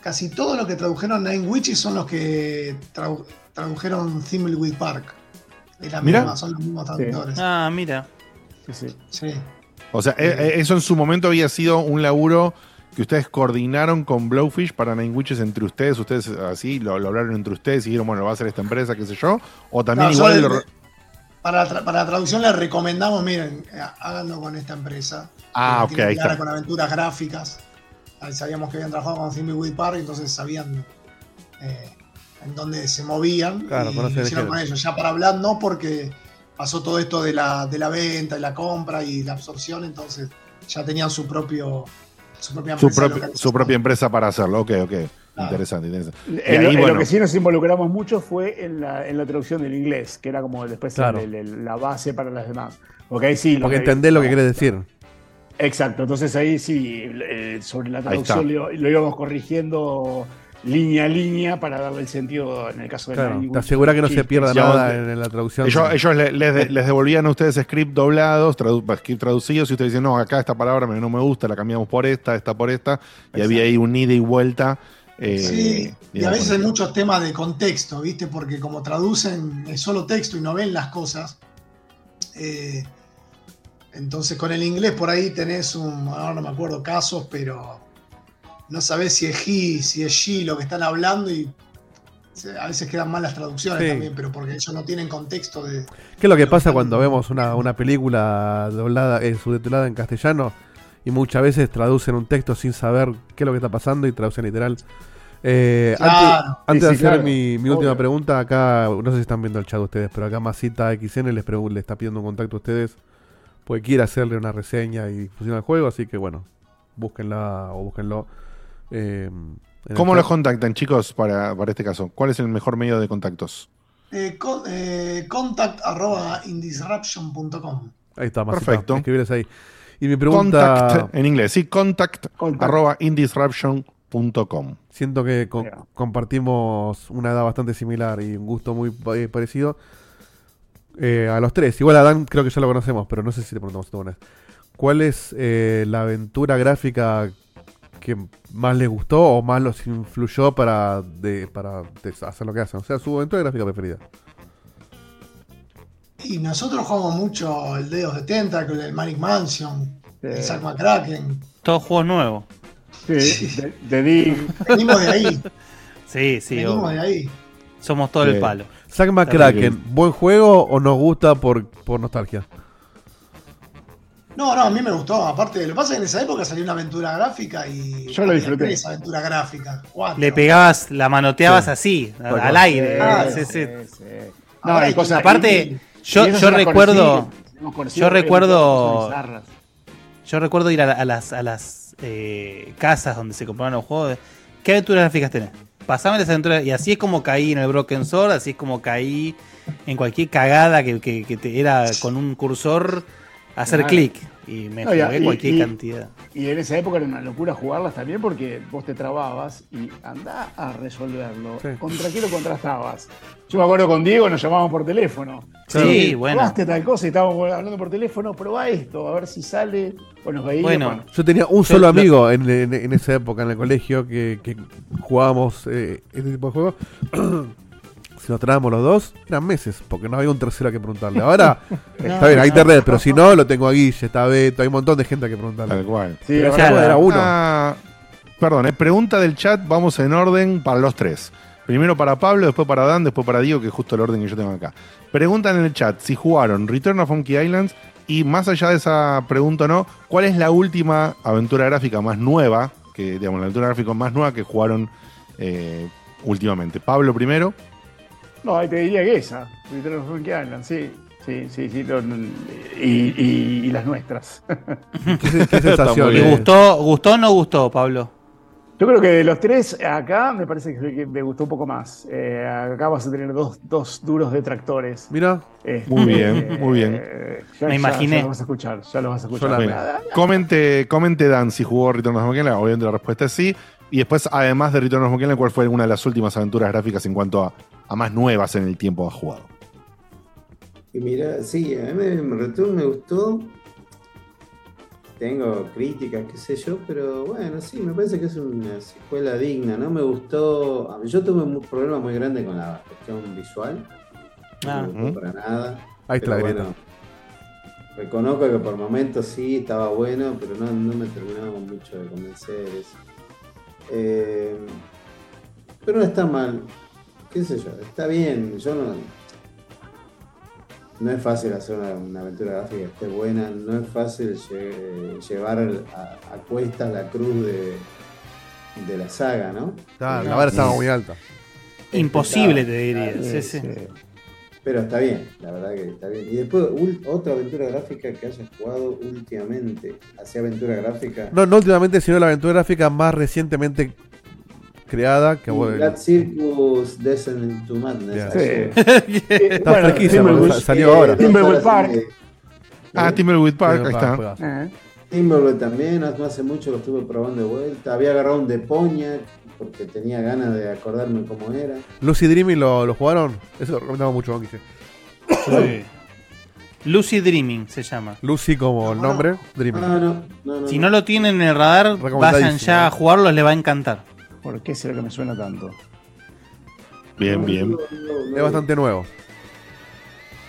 casi todo lo que tradujeron Nine Witches son los que tradu- tradujeron Thimbleweed Park. Es la Mirá. misma, son los mismos traductores. Ah, mira. Sí, sí. Sí. O sea, eh, eh, eso en su momento había sido un laburo que ustedes coordinaron con Blowfish para Nine Witches entre ustedes, ustedes así lo, lo hablaron entre ustedes y dijeron, bueno, va a ser esta empresa, qué sé yo, o también No, igual lo- para, tra- para la traducción les recomendamos, miren, eh, háganlo con esta empresa. Ah, ok, ahí está. con aventuras gráficas. Ahí sabíamos que habían trabajado con Thimbleweed Park, entonces sabían eh, en dónde se movían. Claro, y lo hicieron con ellos. Ya para hablar, no porque pasó todo esto de la, de la venta y la compra y la absorción, entonces ya tenían su propio su propia su, empresa propia- localizada. su propia empresa para hacerlo, ok, ok. Interesante, interesante. Y En, lo- ahí, en bueno, lo que sí nos involucramos mucho fue en la, en la traducción del inglés, que era como después Claro. el- el- la base para las demás. Porque ahí sí. Porque que- entendés lo que quiere decir. Exacto, entonces ahí sí, eh, sobre la traducción lo íbamos corrigiendo línea a línea para darle el sentido en el caso de Claro, te asegura que no se pierda nada en, en la traducción. ellos, ellos le- les, de- les devolvían a ustedes script doblados, tradu- script traducidos, y ustedes dicen, no, acá esta palabra me- no me gusta, la cambiamos por esta, esta por esta, y había ahí un ida y vuelta. eh, Sí, y a veces hay muchos temas de contexto, ¿viste? Porque como traducen es solo texto y no ven las cosas, eh, entonces con el inglés por ahí tenés un, ahora no me acuerdo casos, pero no sabés si es he, si es she lo que están hablando y a veces quedan mal las traducciones Sí. también, pero porque ellos no tienen contexto de... ¿Qué es lo que pasa cuando vemos una, una película doblada, eh, subtitulada en castellano y muchas veces traducen un texto sin saber qué es lo que está pasando y traducen literal? Eh, Claro. antes antes Sí, de hacer claro. mi, mi última pregunta, acá, no sé si están viendo el chat ustedes, pero acá Masita XN les, le está pidiendo un contacto a ustedes porque quiere hacerle una reseña y difusión al juego, así que bueno, búsquenla o búsquenlo. Eh, el ¿Cómo los contactan, chicos, para, para este caso? ¿Cuál es el mejor medio de contactos? Eh, con- eh, contact arroba indisruption.com. Ahí está, Masita. Perfecto. Escribirles ahí. Y mi pregunta. Contact, en inglés, sí, contact, Contact. arroba indisruption.com. Siento que co- compartimos una edad bastante similar y un gusto muy eh, parecido. Eh, a los tres. Igual a Dan creo que ya lo conocemos, pero no sé si le preguntamos a. ¿Cuál es eh, la aventura gráfica que más les gustó o más los influyó para, de, para de- hacer lo que hacen? O sea, su aventura gráfica preferida. Y nosotros jugamos mucho el Dedos de Tentacle, el Manic Mansion, el Zack McCracken. Todos juegos nuevos. Sí, de, de Dig. Venimos de ahí. Sí, sí. Venimos obvio. de ahí. Somos todo el palo. Zack McCracken, ¿buen juego o nos gusta por, por nostalgia? No, no, a mí me gustó. Aparte, lo que pasa es que en esa época salió una aventura gráfica y. Yo lo disfruté. Tres aventuras gráficas. Cuatro. Le pegabas, la manoteabas Sí. así, al aire. Claro. Sí, sí. No, Ahora hay cosas. Aparte, yo, recuerdo. Yo recuerdo. Yo recuerdo ir a, la- a las, a las eh, casas donde se compraban los juegos. ¿Qué aventuras gráficas tenés? Pasame las aventuras. Y así es como caí en el Broken Sword, así es como caí en cualquier cagada que, que- que te era con un cursor hacer clic. Y me No, jugué y- cualquier y- cantidad. Y en esa época era una locura jugarlas también porque vos te trababas y andá a resolverlo. ¿Contra qué lo contrastabas? Yo me acuerdo con Diego, nos llamábamos por teléfono. Sí, bueno. Probaste tal cosa y estábamos hablando por teléfono, probá esto, a ver si sale. O nos veíamos. Bueno. Yo tenía un Yo solo lo- amigo en, en- en esa época en el colegio que, que jugábamos eh, este tipo de juegos. si nos traíamos los dos, eran meses, porque no había un tercero a que preguntarle. Ahora está bien, hay internet, pero si no, lo tengo a Guille, está Beto, hay un montón de gente a que preguntarle. Tal cual. Sí, Pero era uno. Ah, perdón, eh, pregunta del chat, vamos en orden para los tres. Primero para Pablo, después para Dan, después para Diego, que es justo el orden que yo tengo acá. Preguntan en el chat si jugaron Return of Funky Islands y más allá de esa pregunta o no, ¿cuál es la última aventura gráfica más nueva, que digamos, la aventura gráfica más nueva que jugaron eh, últimamente? Pablo primero. No, ahí te diría que esa. Return of Monkey Island, sí. Sí, sí, sí. lo- y, y- y las nuestras. ¿Qué, qué sensación? ¿Y gustó, gustó o no gustó, Pablo? Yo creo que de los tres, acá me parece que, me gustó un poco más. Eh, acá vas a tener dos, dos duros detractores. Mira. Este, Muy bien, muy bien. eh, ya- Me ya- imaginé. Ya lo vas a escuchar, ya lo vas a escuchar. Bueno, comente, comente Dan si jugó Return of Monkey obviamente la respuesta es sí. Y después, además de Return of Monkey ¿cuál fue una de las últimas aventuras gráficas en cuanto a, a más nuevas en el tiempo ha jugado? Y mira, sí, a mí me, me Return me gustó. Tengo críticas, qué sé yo, pero bueno, sí, me parece que es una secuela digna, ¿no? Me gustó. Yo tuve un problema muy grande con la cuestión visual. No Ah. me gustó para nada. Ahí está Pero la grieta. bueno, reconozco que por momentos sí estaba bueno, pero no, no me terminaba mucho de convencer eso. Eh, pero no está mal. ¿Qué sé yo? Está bien. Yo no. No es fácil hacer una, una aventura gráfica que esté buena. No es fácil lle- llevar a, a cuestas la cruz de, de la saga, ¿no? La vara estaba muy alta. Imposible, te diría, sí, sí. Pero está bien, la verdad que está bien. Y después, otra aventura gráfica que hayas jugado últimamente. ¿Hacía aventura gráfica? No, no últimamente, sino la aventura gráfica más recientemente creada. Que bueno, Black Circus Descent into Madness. Sí. Está sa- salió ahora. horas Park. Ah, Timberwolf Park, ahí está. Juega. Timberwolf también, no hace mucho lo estuve probando de vuelta. Había agarrado un Deponia porque tenía ganas de acordarme cómo era. Lucy Dreaming lo, lo jugaron. Eso lo recomendamos mucho, Banquise. Lucy Dreaming se llama. Lucy como el nombre, Dreaming. Ah, no, no, no, Si no lo tienen en el radar, vayan ya a jugarlo, les va a encantar. ¿Por qué será que me suena tanto? Bien, bien. Es bastante nuevo.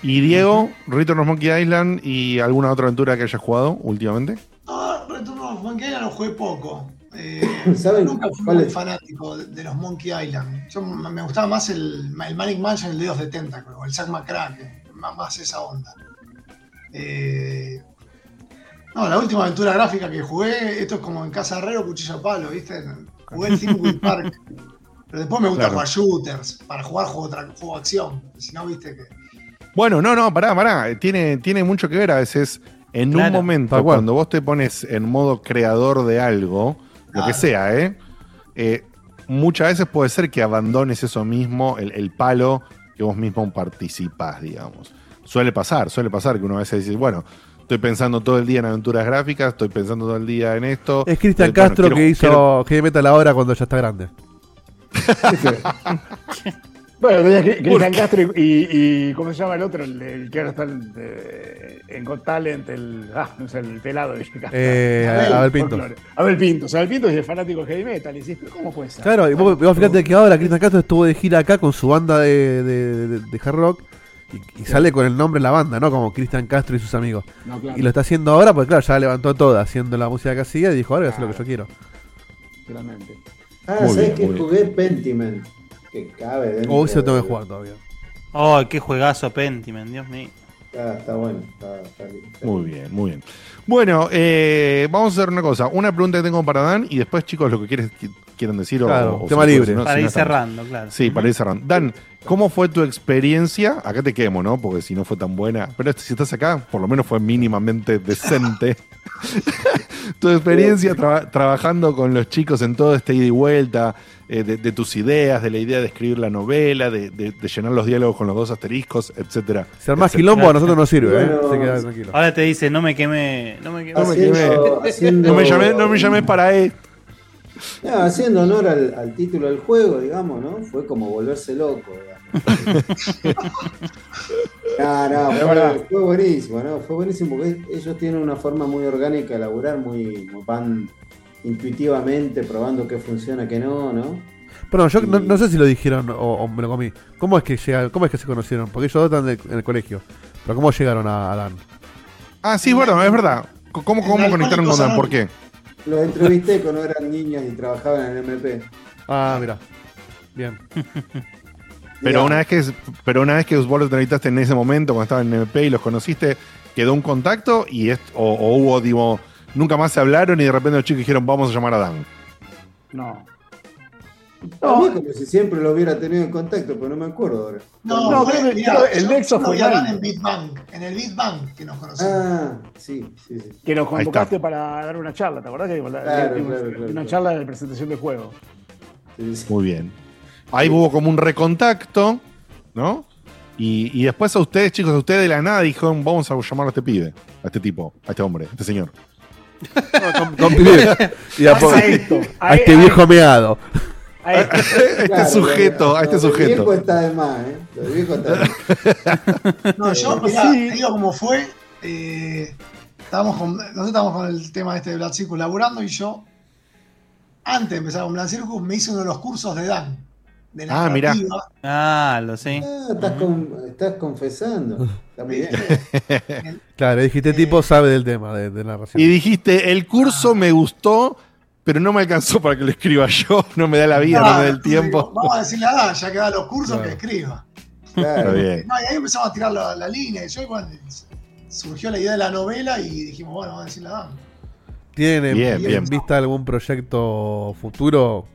Y Diego, Return of Monkey Island y alguna otra aventura que hayas jugado últimamente. Ah, Return of Monkey Island lo jugué poco. Eh, ¿Saben nunca fui muy fanático de, de los Monkey Island. Yo me gustaba más el, el Manic Mansion, el Dedos de Tentacle, o el Zack McCracken, más, más esa onda. Eh, no, la última aventura gráfica que jugué, esto es como en Casa Herrero, Cuchillo a Palo, ¿viste? Jugué el Thimbleweed Park. Pero después me gusta Claro. jugar shooters, para jugar juego, juego de acción. Si no, viste que. Bueno, no, no, pará, pará. Tiene, tiene mucho que ver a veces. En un momento, cuando vos te pones en modo creador de algo, lo que sea, ¿eh? Eh, Muchas veces puede ser que abandones eso mismo, el, el palo que vos mismo participás, digamos. Suele pasar, suele pasar que uno a veces dice, bueno, estoy pensando todo el día en aventuras gráficas, estoy pensando todo el día en esto. Es Cristian Eh, bueno, Castro quiero- que hizo quiero- Heavy Metal ahora cuando ya está grande. Bueno, Cristian Castro y, y, y- ¿Cómo se llama el otro? El, el que ahora está en, en Got Talent, el. Ah, no sé, el pelado de Eh, Abel Pinto. Abel Pinto. O sea, Abel Pinto es el fanático de heavy metal. Y decís, ¿pero ¿cómo puede ser? Claro, y vos, vos fíjate que ahora Cristian Castro estuvo de gira acá con su banda de, de, de- de hard rock y, y sale con el nombre de la banda, ¿no? Como Cristian Castro y sus amigos. No, claro. Y lo está haciendo ahora porque, claro, ya levantó todo haciendo la música que hacía y dijo, ahora voy a hacer lo que yo quiero. Realmente. Ah, Muy ¿sabes bien, que bien. jugué Pentiment? Que cabe dentro. O ese lo tengo que jugar todavía. Oh, qué juegazo Pentiment, Dios mío. Está, está bueno. Está, está bien, está Muy bien, muy bien. Bueno, eh, vamos a hacer una cosa. Una pregunta que tengo para Dan y después, chicos, lo que quieres, qui- quieran decir o- Claro, o, tema si- libre. si no- Para si ir no estamos- cerrando, claro. Sí, para ir cerrando. Dan, ¿cómo fue tu experiencia? Acá te quemo, ¿no? Porque si no fue tan buena. Pero si estás acá, por lo menos fue mínimamente decente. tu experiencia traba- trabajando con los chicos en todo este ida y vuelta, eh, de, de tus ideas, de la idea de escribir la novela, de, de- de llenar los diálogos con los dos asteriscos, etcétera. Si armás etcétera. quilombo a nosotros nos sirve, ¿eh? Se queda tranquilo. Ahora te dice, no me quemé, no me quemé. No me quemé. haciendo- No me llamé, no me llamé para esto. No, haciendo honor al, al título del juego, digamos, ¿no? Fue como volverse loco, digamos. no, no, fue, fue buenísimo, ¿no? Fue buenísimo porque ellos tienen una forma muy orgánica de laburar, muy, muy van intuitivamente probando qué funciona, qué no, ¿no? Pero yo no, no sé si lo dijeron o, o me lo comí. ¿Cómo es que llega, cómo es que se conocieron? Porque ellos dos están de- en el colegio. Pero ¿cómo llegaron a, a Dan? Ah, sí, bueno, es verdad. ¿Cómo, cómo conectaron con Dan? ¿Por qué? Los entrevisté cuando eran niños y trabajaban en el MP. Ah, mira. Bien. Pero una vez que pero una vez que vos los entrevistaste en ese momento, cuando estaban en MP y los conociste, ¿quedó un contacto? y es, o, o hubo, digo, nunca más se hablaron y de repente los chicos dijeron, vamos a llamar a Dan? No. A mí como si siempre lo hubiera tenido en contacto, pero no me acuerdo ahora. No, No, creo que- el nexo fue a Dan ahí. en en el Bitbank que nos conocimos. Ah, sí, sí, sí. Que nos convocaste para dar una charla, ¿te acordás? Que Claro, claro, una claro. charla de presentación de juego. Muy bien. Ahí hubo como un recontacto, ¿no? Y, y después a ustedes, chicos, a ustedes de la nada dijeron, vamos a llamar a este pibe, a este tipo, a este hombre, a este señor. Con pibe. Y a, po- A esto, a- a este a- viejo meado. a este Claro, sujeto, a este sujeto. viejo está de más, ¿eh? Del viejo está de más. No, yo, Eh, mirá, sí. te digo cómo fue. eh, estábamos con, nosotros estábamos con el tema este de Black Circus laburando y yo, antes de empezar con Black Circus, me hice uno de los cursos de Dan. De Ah, mirá. narrativa. Ah, lo sé. Ah, estás, con- estás confesando. Está muy bien. Claro, dijiste tipo sabe del tema de, de narración. Y dijiste, el curso me gustó, pero no me alcanzó para que lo escriba yo. No me da la vida, no me da el tiempo. Vamos a decirle a Dan, ya que da los cursos, Claro. que escriba. Está bien. No, y ahí empezamos a tirar la, la línea. Y yo, bueno, surgió la idea de la novela y dijimos, bueno, vamos a decirle a Dan. ¿Tienen en- Bien, en bien. vista algún proyecto futuro?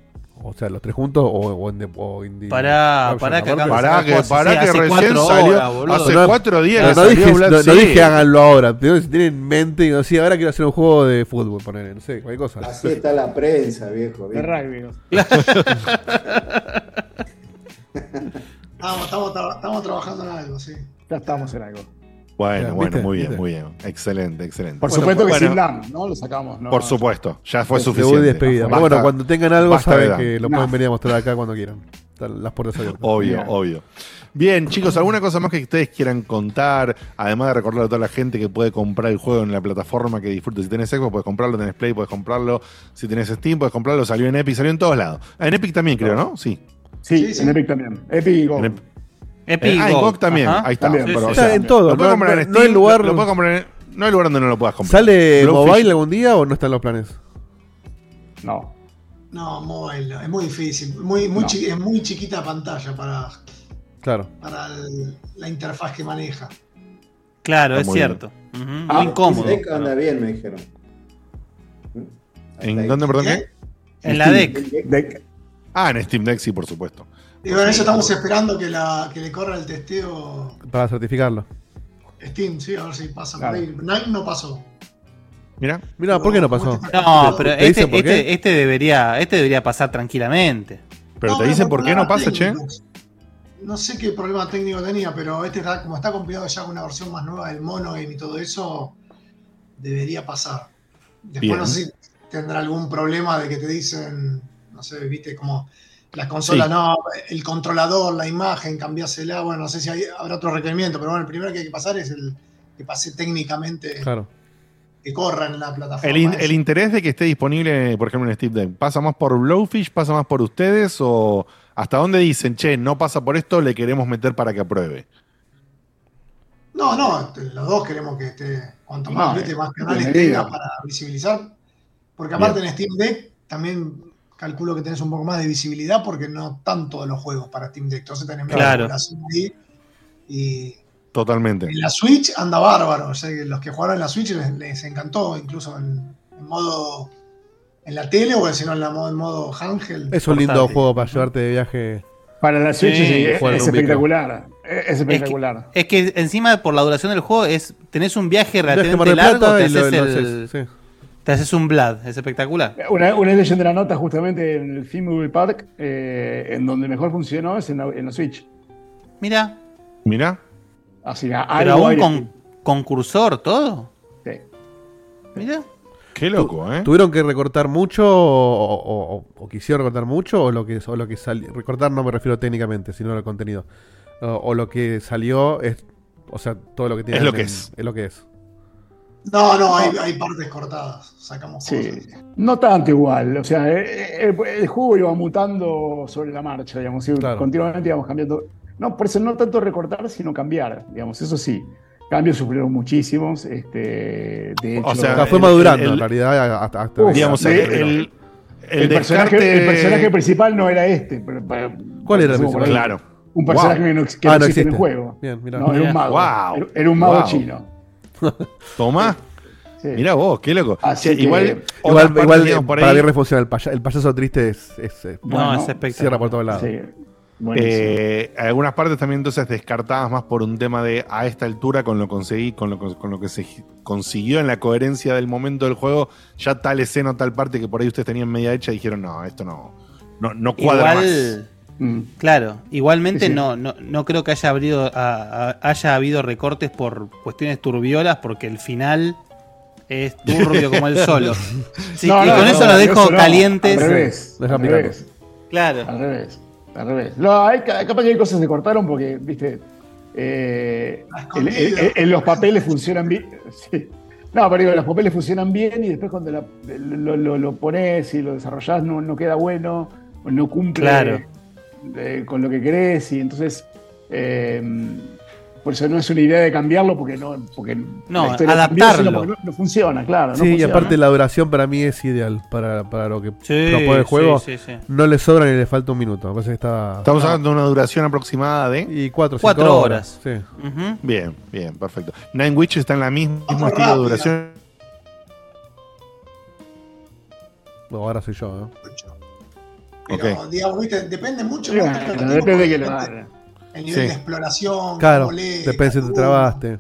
O sea, los tres juntos o, o en o Pará, option pará, que? Pará que, pará Sí, que recién cuatro salió. horas, hace No, cuatro días no, dije, Black no, no Sea. dije háganlo ahora. Pero si tienen en mente y no, sí, ahora quiero hacer un juego de fútbol, poner, no sé, cualquier cosa. Así está la prensa, viejo. De rugby. Estamos, estamos, estamos trabajando en algo, sí. Ya estamos en algo. Bueno, Ya, bueno, ¿viste? muy bien, ¿Viste? muy bien. Excelente, excelente. Por Bueno, supuesto que bueno, sin Dan, ¿no? Lo sacamos. ¿no? Por supuesto, ya fue Debut y suficiente. despedida. Basta- bueno, cuando tengan algo, saben que lo No. pueden venir a mostrar acá cuando quieran. Las puertas abiertas. Obvio, Bien. obvio. Bien, chicos, ¿alguna cosa más que ustedes quieran contar? Además de recordarle a toda la gente que puede comprar el juego en la plataforma que disfrute. Si tenés Xbox, puedes comprarlo, tenés Play, puedes comprarlo. Si tenés Steam, puedes comprarlo. Salió en Epic, salió en todos lados. Ah, en Epic también, creo, ¿no? Sí. Sí, Sí, sí. en Epic también. Epic y Go. En Ep- Epic Eh, ah, en Go. GOG también. Ajá. Ahí está. También. Pero, Sí, o sí, sea, Está en todo. Lo puedes No, comprar en Steam. no hay lugar- Lo, lo puedes comprar en, no hay lugar donde no lo puedas comprar. ¿Sale Blowfish- mobile algún día o no están los planes? No. No, mobile, es muy difícil. Muy, muy No. chi- es muy chiquita la pantalla para, Claro. para el- la interfaz que maneja. Claro, Está es muy cierto. Ujú, Ah, Muy incómodo. Deck anda bien, me dijeron. ¿En dónde, perdón, qué? En la deck. Deck. Ah, en Steam Deck, sí, por supuesto. Y bueno, eso estamos esperando que, la, que le corra el testeo Para certificarlo. Steam, sí, a ver si pasa Claro. por ahí. Nine no pasó. Mira. Mira, ¿por qué no pasó? No, pero ¿Te dicen este, por qué? este, este debería, este debería pasar tranquilamente. Pero No, te dicen por qué no pasa, che. No sé qué problema técnico tenía, pero este está, como está compilado ya con una versión más nueva del monogame y todo eso, debería pasar. Después Bien. no sé si tendrá algún problema de que te dicen, no sé, viste, como las consolas, Sí. no, el controlador, la imagen, cambiásela, bueno, no sé si hay- habrá otro requerimiento, pero bueno, el primero que hay que pasar es el que pase técnicamente, Claro. que corra en la plataforma. El, in- esa. el interés de que esté disponible, por ejemplo, en Steam Deck, ¿pasa más por Blowfish? ¿Pasa más por ustedes? ¿O hasta dónde dicen, che, no pasa por esto, le queremos meter para que apruebe? No, no, este, los dos queremos que esté, cuanto más, No, viste, eh, más canales tenga para visibilizar. Porque aparte en Steam Deck también calculo que tenés un poco más de visibilidad porque no están todos los juegos para Steam Deck. Entonces tenés menos Claro. ahí. Y Totalmente. en la Switch anda bárbaro. O sea, que los que jugaron en la Switch les, les encantó, incluso en, en modo en la tele o si no en, la, modo- en modo handheld. Es un lindo juego para llevarte de viaje. Para la Switch Sí, sí, es, es un micro. espectacular. Es, es espectacular. Es que encima por la duración del juego es tenés un viaje relativamente largo, te lo el- sí. Te haces un Vlad, es espectacular. Una, una leyenda de la nota justamente en el Film Park, eh, en donde mejor funcionó es en la, en la Switch. Mira, Mirá. Así que pero algo aún con concursor, todo. Sí. Mira. Qué loco, ¿eh? ¿Tuvieron que recortar mucho o, o- o- o quisieron recortar mucho o lo que, o lo que salió? Recortar no me refiero técnicamente, sino al contenido. O, o lo que salió es, o sea, todo lo que tiene. Es lo que es. Es lo que es. No, no, hay, hay partes cortadas. Sacamos Sí, cosas. no tanto igual. O sea, eh, eh, el, juego iba mutando sobre la marcha, digamos. y Claro. Continuamente íbamos cambiando. No, por eso no tanto recortar, sino cambiar, digamos. Eso sí. Cambios sufrieron muchísimos. Este, de hecho, O sea, sea, fue el- madurando el- en realidad hasta, hasta- Uf, Digamos, de- el, el, personaje, descarte- el personaje principal no era este. pero- pero- ¿Cuál era el ahí. Claro. Un personaje Wow. que no, que Ah, no existe en el juego. Bien, mirá. No, era un mago. Wow. Era, era un mago Wow. chino. Tomá. Sí. Mirá vos, qué loco. Así Che, que- igual, Igual, por para ahí, funciona. El, paya- el payaso triste es, es, eh, No, Bueno, es cierra espectacular. por todos lados. Sí. Buenísimo. eh, algunas partes también entonces descartadas más por un tema de a esta altura con lo conseguí, con lo, con lo que se consiguió en la coherencia del momento del juego, ya tal escena o tal parte que por ahí ustedes tenían media hecha y dijeron, no, esto no, no, no cuadra más. Mm. claro, igualmente Sí, sí. No, no, no creo que haya habido, a- a- haya habido recortes por cuestiones turbiolas, porque el final es turbio como el solo. Sí, No, y no, con no, eso los dejo eso no, calientes. Al revés. Al revés. Claro. Al revés. Al revés. No, hay, ca- capaz que hay cosas que se cortaron porque, viste, eh, el- el- el- los papeles funcionan bien. Sí. No, pero digo, los papeles funcionan bien y después cuando la- lo, lo- lo pones y lo desarrollás no, no queda bueno, o no cumple. Claro. Eh, con lo que querés y entonces eh, por eso no es una idea de cambiarlo porque no porque No, adaptarlo. cambió, no, no funciona, claro. no Sí, y aparte la duración para mí es ideal para, para lo que Sí, propone el juego. sí, sí, sí. No le sobra ni le falta un minuto. Parece que está. Estamos hablando de una duración aproximada de. Y cuatro, cinco Cuatro horas. horas. Sí. Ujú. Bien, bien, perfecto. Nine Witch está en la misma mismo estilo de duración. Ahora soy yo. ¿eh? Pero, Ok. digamos, viste, depende mucho ¿no? bueno, Expectativa, depende de que lo haga. El nivel Sí. de exploración, Claro, cómo lee, depende si te calcula. trabaste.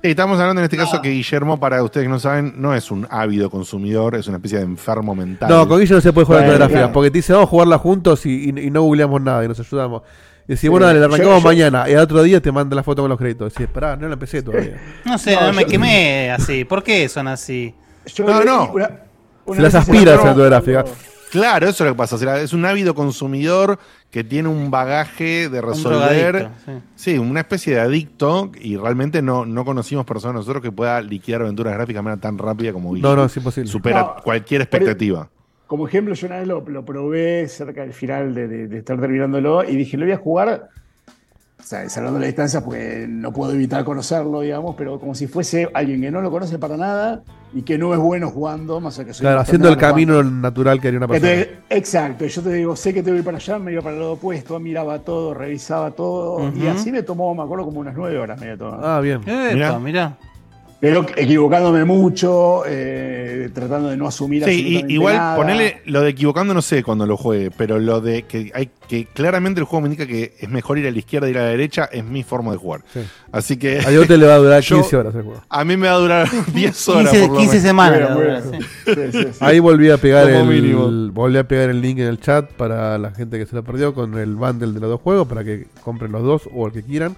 Estamos hablando en este caso que Guillermo, para ustedes que no saben, no es un ávido consumidor, es una especie de enfermo mental. No, con Guille no se puede jugar Bueno, fotografía claro. porque te dice vamos a jugarla juntos y, y- y no googleamos nada y nos ayudamos. Y decís, bueno, dale, la arrancamos yo- mañana y al otro día te manda la foto con los créditos. Decís, pará, no la empecé todavía. No sé, No, no, me yo- quemé así. ¿Por qué son así? Yo No, no. una- una Se las vez hice aspira la fotográfica. Claro, eso es lo que pasa. es un ávido consumidor que tiene un bagaje de resolver. sí. Sí, una especie de adicto y realmente no, no conocimos personas nosotros que pueda liquidar aventuras gráficas de manera tan rápida como Guille. No, no, es imposible. Supera No, cualquier expectativa. Como ejemplo, yo una vez lo, lo probé cerca del final de, de- de estar terminándolo y dije, lo voy a jugar, sea, salvando la distancia porque no puedo evitar conocerlo, digamos, pero como si fuese alguien que no lo conoce para nada y que no es bueno jugando, más allá que soy Claro, haciendo el jugando. camino natural que haría una persona. Entonces, exacto, yo te digo, sé que te voy para allá, me iba para el lado opuesto, miraba todo, revisaba todo, y así me tomó, me acuerdo, como unas nueve horas me había tomado. Ah, bien. Epa, Mirá. mirá. Pero equivocándome mucho, eh, tratando de no asumir Sí, y, igual nada. ponele lo de equivocando no sé cuando lo juegue, pero lo de que hay que claramente el juego me indica que es mejor ir a la izquierda y ir a la derecha es mi forma de jugar. Sí. Así que A Diote le va a durar Yo- 15 horas el juego. a mí me va a durar 10 horas 15, por lo 15 menos. semanas. Bueno, la bueno, verdad, sí. sí. Sí, sí, sí. Ahí volví a pegar Como el mínimo. volví a pegar el link en el chat para la gente que se lo perdió con el bundle de los dos juegos para que compren los dos o el que quieran.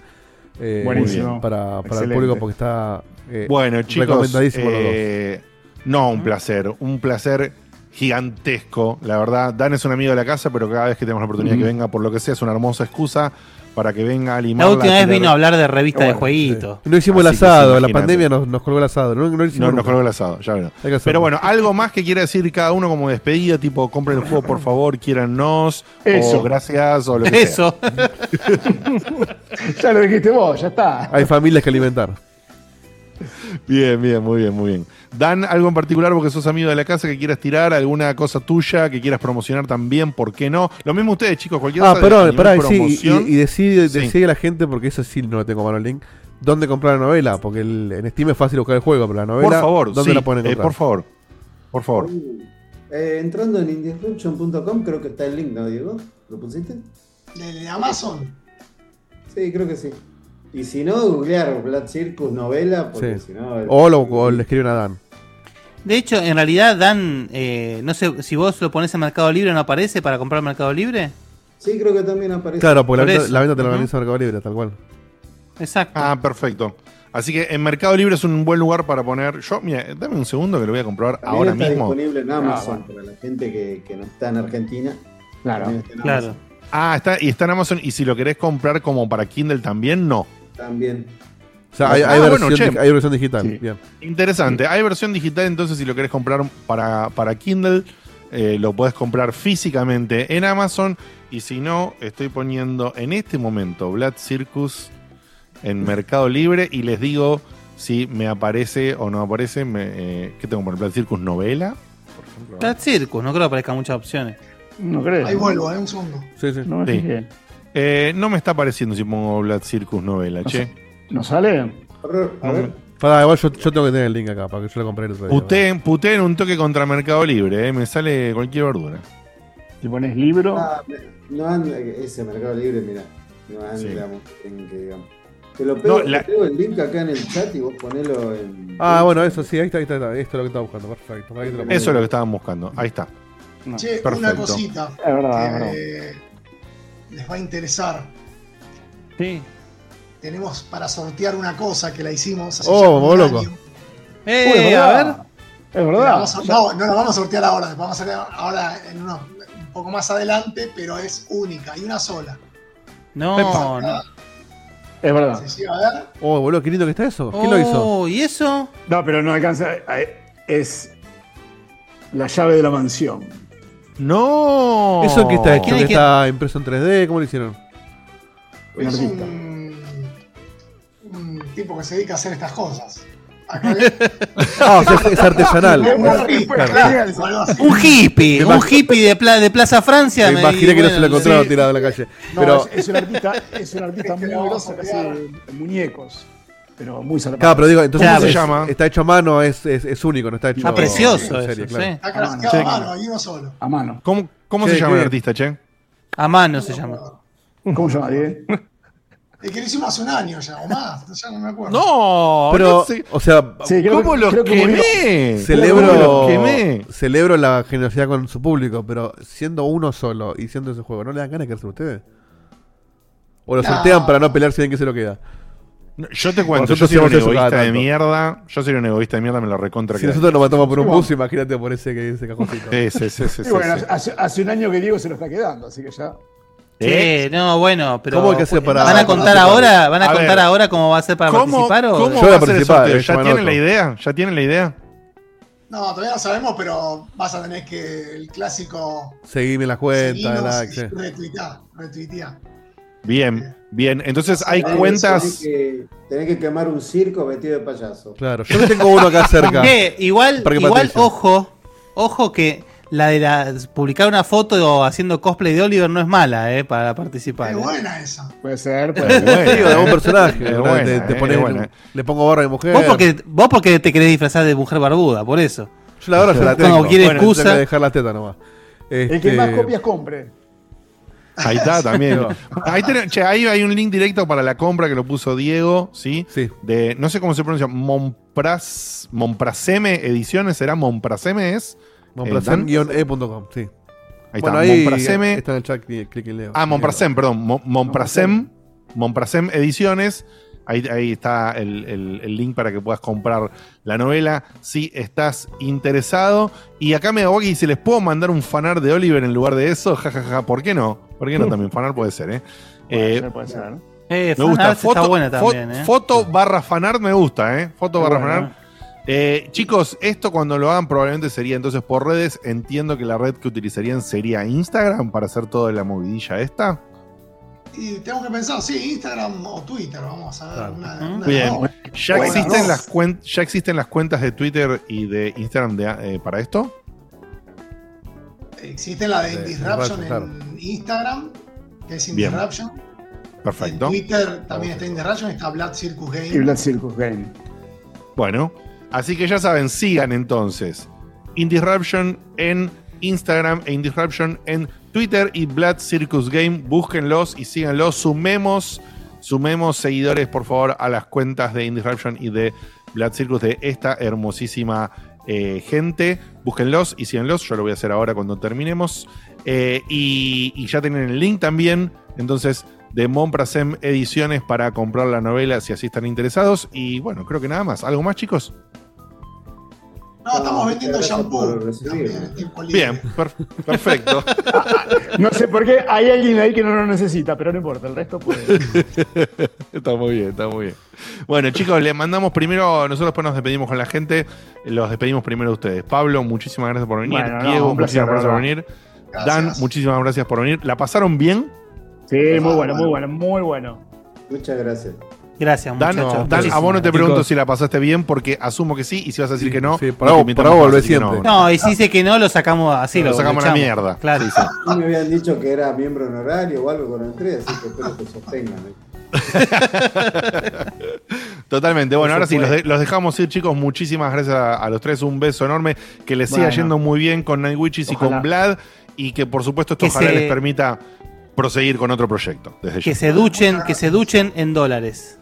Eh, Buenísimo. Para, para el público porque está eh, Bueno, chicos, recomendadísimo los dos. eh, no, un placer, un placer gigantesco, la verdad. Dan es un amigo de la casa, pero cada vez que tenemos la oportunidad que venga, por lo que sea, es una hermosa excusa para que venga a limar La última vez vino a hablar de revista de jueguitos. No hicimos el Así asado, la pandemia nos, nos colgó el asado. No, no lo hicimos No, nos colgó el asado, ya verán. Pero bueno, algo más que quiera decir cada uno como despedida, tipo compren el juego por favor, quiérannos, Eso. o gracias, o lo que sea. Ya lo dijiste vos, ya está. Hay familias que alimentar. Bien, bien, muy bien, muy bien. Dan, algo en particular porque sos amigo de la casa que quieras tirar, alguna cosa tuya que quieras promocionar también, ¿por qué no? Lo mismo ustedes, chicos, cualquier Ah, cosa perdón, pará, y sí, promoción. y, y decide, Sí. decide a la gente, porque eso sí no lo tengo mano el link, dónde comprar la novela, porque el- en Steam es fácil buscar el juego, pero la novela, por favor, ¿dónde sí, la pueden eh, por favor, por favor. Eh, entrando en indisruption.com creo que está el link, ¿no, Diego? ¿Lo pusiste? De, de Amazon. Sí, creo que sí. Y si no, googlear Black Circus novela, porque Sí. si no... el- O, lo, o le escriben a Dan. De hecho, en realidad Dan, eh, no sé, si vos lo pones en Mercado Libre, ¿no aparece para comprar Mercado Libre? Sí, creo que también aparece. Claro, porque la venta, la venta te la organiza Mercado Libre, tal cual. Exacto. Ah, perfecto. Así que en Mercado Libre es un buen lugar para poner. Yo, mira, dame un segundo que lo voy a comprobar También ahora está mismo. disponible en Amazon Ah, para la gente que, que no está en Argentina. Claro. También está en Claro. Ah, está, y está en Amazon. Y si lo querés comprar como para Kindle también, no. También. O sea, hay, Ah, hay versión, hay versión digital. Sí. Bien. Interesante. Hay versión digital, entonces si lo querés comprar para, para Kindle, eh, lo podés comprar físicamente en Amazon. Y si no, estoy poniendo en este momento Black Circus en Mercado Libre y les digo si me aparece o no aparece. Me, eh, ¿Qué tengo poner? Black Circus novela, por ejemplo. Black Circus, no creo que aparezcan muchas opciones. No creo. Ahí vuelvo, eh, un segundo. Sí, sí. No me Sí. Eh, no me está apareciendo si pongo Black Circus novela, che. ¿No sale? A No ver. me- Pará, igual yo, yo tengo que tener el link acá para que yo lo compré el otro día. Puteen, puteen un toque contra Mercado Libre, eh, me sale cualquier verdura. Si pones libro. Ah, no anda, ese Mercado Libre, mira. No anda Sí. en que digamos. Te lo pego, No, la- te pego el link acá en el chat y vos ponelo en. Ah, bueno, eso sí, ahí está, ahí está, ahí está. Esto es lo que estaba buscando, perfecto. Te lo. Eso es lo que estaban buscando. Ahí está. Che, Perfecto. una cosita Es verdad, es que verdad. eh, les va a interesar. Sí. Tenemos para sortear una cosa que la hicimos hace Oh, un loco. año. Eh, Uy, es a ver. verdad. Es La verdad. vamos a- no, no la vamos a sortear ahora, la vamos a sortear ahora en uno, un poco más adelante, pero es única y una sola. No, no. Es verdad. Sí, sí, a ver. Oh, boludo, qué lindo que está eso. ¿Quién lo hizo? Oh, ¿y eso? No, pero no alcanza. eh, Es la llave de la mansión. No. ¿Eso en qué está hecho? ¿Quién ¿Que está impreso en 3D? ¿Cómo lo hicieron? Un Es artista. un, un tipo que se dedica a hacer estas cosas. Acá Ah, o sea, es, es artesanal. Un hippie, un hippie de, Pla- de Plaza Francia. Me imaginé que no se lo bueno, encontraron sí. tirado en la calle. No, Pero, es, es un artista, es un artista muy Este grosso a que hace muñecos. Pero muy zarpado. claro, pero digo, entonces es- ¿cómo se llama? está hecho a mano, es, es, es único, no está hecho Ah, precioso en eso, serie, sí. claro. Está craseado a mano, hay uno solo. A mano. ¿Cómo, cómo Che, se llama qué el artista, che? A mano se llama. ¿Cómo se llama, Diego? El que lo hicimos hace un año ya, o más, ya no me acuerdo. No, Pero, no sé. o sea, Sí, creo ¿Cómo que- los quemé? ¿Cómo celebro, los quemé? celebro la generosidad con su público, pero siendo uno solo y siendo ese juego, ¿no le dan ganas de quedarse ustedes? ¿O lo No. sortean para no pelear si ven que se lo queda? Yo te cuento, yo soy un egoísta de tanto. mierda. Yo soy un egoísta de mierda, me lo recontra Si nosotros nos matamos por un bus, imagínate por ese, que- ese cajoncito. Sí, sí, sí, sí, Y sí, bueno, sí. hace, hace un año que Diego se lo está quedando, así que ya. Eh, no, bueno, pero. ¿Cómo hay que hacer para- ¿Van a contar para ahora? ¿Van a, A contar ver. ahora cómo va a ser para ¿Cómo, participar? O... cómo Yo va voy a participar, eh, ¿Ya tienen otro. la idea? ¿Ya tienen la idea? No, todavía no sabemos, pero vas a tener que el clásico Seguime y sí. retuitear, retuitear. Bien, bien. Entonces hay Tenés- cuentas. Tenés que, tenés que quemar un circo vestido de payaso. Claro, yo tengo uno acá cerca. Igual, Parque igual Patricio. ojo, ojo que la de la, publicar una foto haciendo cosplay de Oliver no es mala, eh, para participar. Es eh. buena esa. Puede ser, puede Es ser. buena, Digo, de un eh. personaje. Es ¿no? buena, te, te eh, pones- es buena. le pongo barra de mujer. Vos porque, vos porque te querés disfrazar de mujer barbuda, por eso. Yo la barra ya la tengo. Cuando quiere Bueno, excusa. dejar la teta nomás. El que Este, más copias compre. Ahí está también. Ahí, tenés- che, ahí hay un link directo para la compra que lo puso Diego, ¿sí? Sí. De, no sé cómo se pronuncia, Monpras, Monpraseme Ediciones, ¿será Monpraseme es? Monprasem-e.com, sí. Ahí bueno, está, ahí Monpraseme. está en el chat, clic y leo. Ah, Monprasem, perdón. Mo- Monprasem, Monprasem Ediciones. Ahí, ahí está el, el- el link para que puedas comprar la novela si estás interesado. Y acá me hago y si les puedo mandar un fanart de Oliver en lugar de eso, jajaja, ¿por qué no? ¿Por qué no también? Fanart puede ser, ¿eh? Puede Eh, ser, puede ser. Eh, me gusta. Foto, está buena también, eh. foto barra fanart me gusta, ¿eh? Foto barra bueno, fanart. Eh, chicos, esto cuando lo hagan probablemente sería entonces por redes. Entiendo que la red que utilizarían sería Instagram para hacer toda la movidilla esta. Y tengo que pensar, sí, Instagram o Twitter, vamos a ver. Claro. Una, una Bien. ¿Ya, Bueno, existen las cuen- ¿Ya existen las cuentas de Twitter y de Instagram de- eh, para esto? Existe la de De- Indisruption de claro. en Instagram, que es Bien. Indisruption. Perfecto. En Twitter también está Indisruption, está Blood Circus Game. Y Blood Circus Game. Bueno, así que ya saben, sigan entonces Indisruption en Instagram e Indisruption en Twitter y Blood Circus Game. Búsquenlos y síganlos. Sumemos, sumemos seguidores, por favor, a las cuentas de Indisruption y de Blood Circus de esta hermosísima eh, gente. Búsquenlos y síganlos. Yo lo voy a hacer ahora cuando terminemos. Eh, y, y ya tienen el link también. Entonces, de Monprasem Ediciones para comprar la novela si así están interesados. Y bueno, creo que nada más. ¿Algo más, chicos? No, estamos vendiendo shampoo. libre. Bien, per- perfecto. No sé por qué hay alguien ahí que no lo necesita, pero no importa, el resto puede. está muy bien, está muy bien. Bueno, chicos, les mandamos primero, nosotros después nos despedimos con la gente, los despedimos primero a ustedes. Pablo, muchísimas gracias por venir. Bueno, no, Diego, un placer, muchísimas gracias por venir. Gracias. Dan, muchísimas gracias por venir. ¿La pasaron bien? Sí, muy bueno, muy bueno, muy bueno. Muchas gracias. Gracias, Dan, muchachos. Dan, a vos no te pregunto Chicos. si la pasaste bien porque asumo que sí y si vas a decir Sí, que no, sí, por no te ahora- invitamos por ahora más, volvé así que siempre. No, y si dice que no, lo sacamos así. Lo Lo, sacamos a la mierda. Claro. Sí, me habían dicho que era miembro honorario o algo cuando entré, así que espero que sostengan. ¿eh? Totalmente. Bueno, ahora sí, los, de- los dejamos ir, chicos. Muchísimas gracias a, a los tres. Un beso enorme. Que les siga yendo muy bien con Night Witches y con Vlad. Y que por supuesto esto Que ojalá se- les permita proseguir con otro proyecto. Desde Que ya. se duchen, que se duchen en dólares.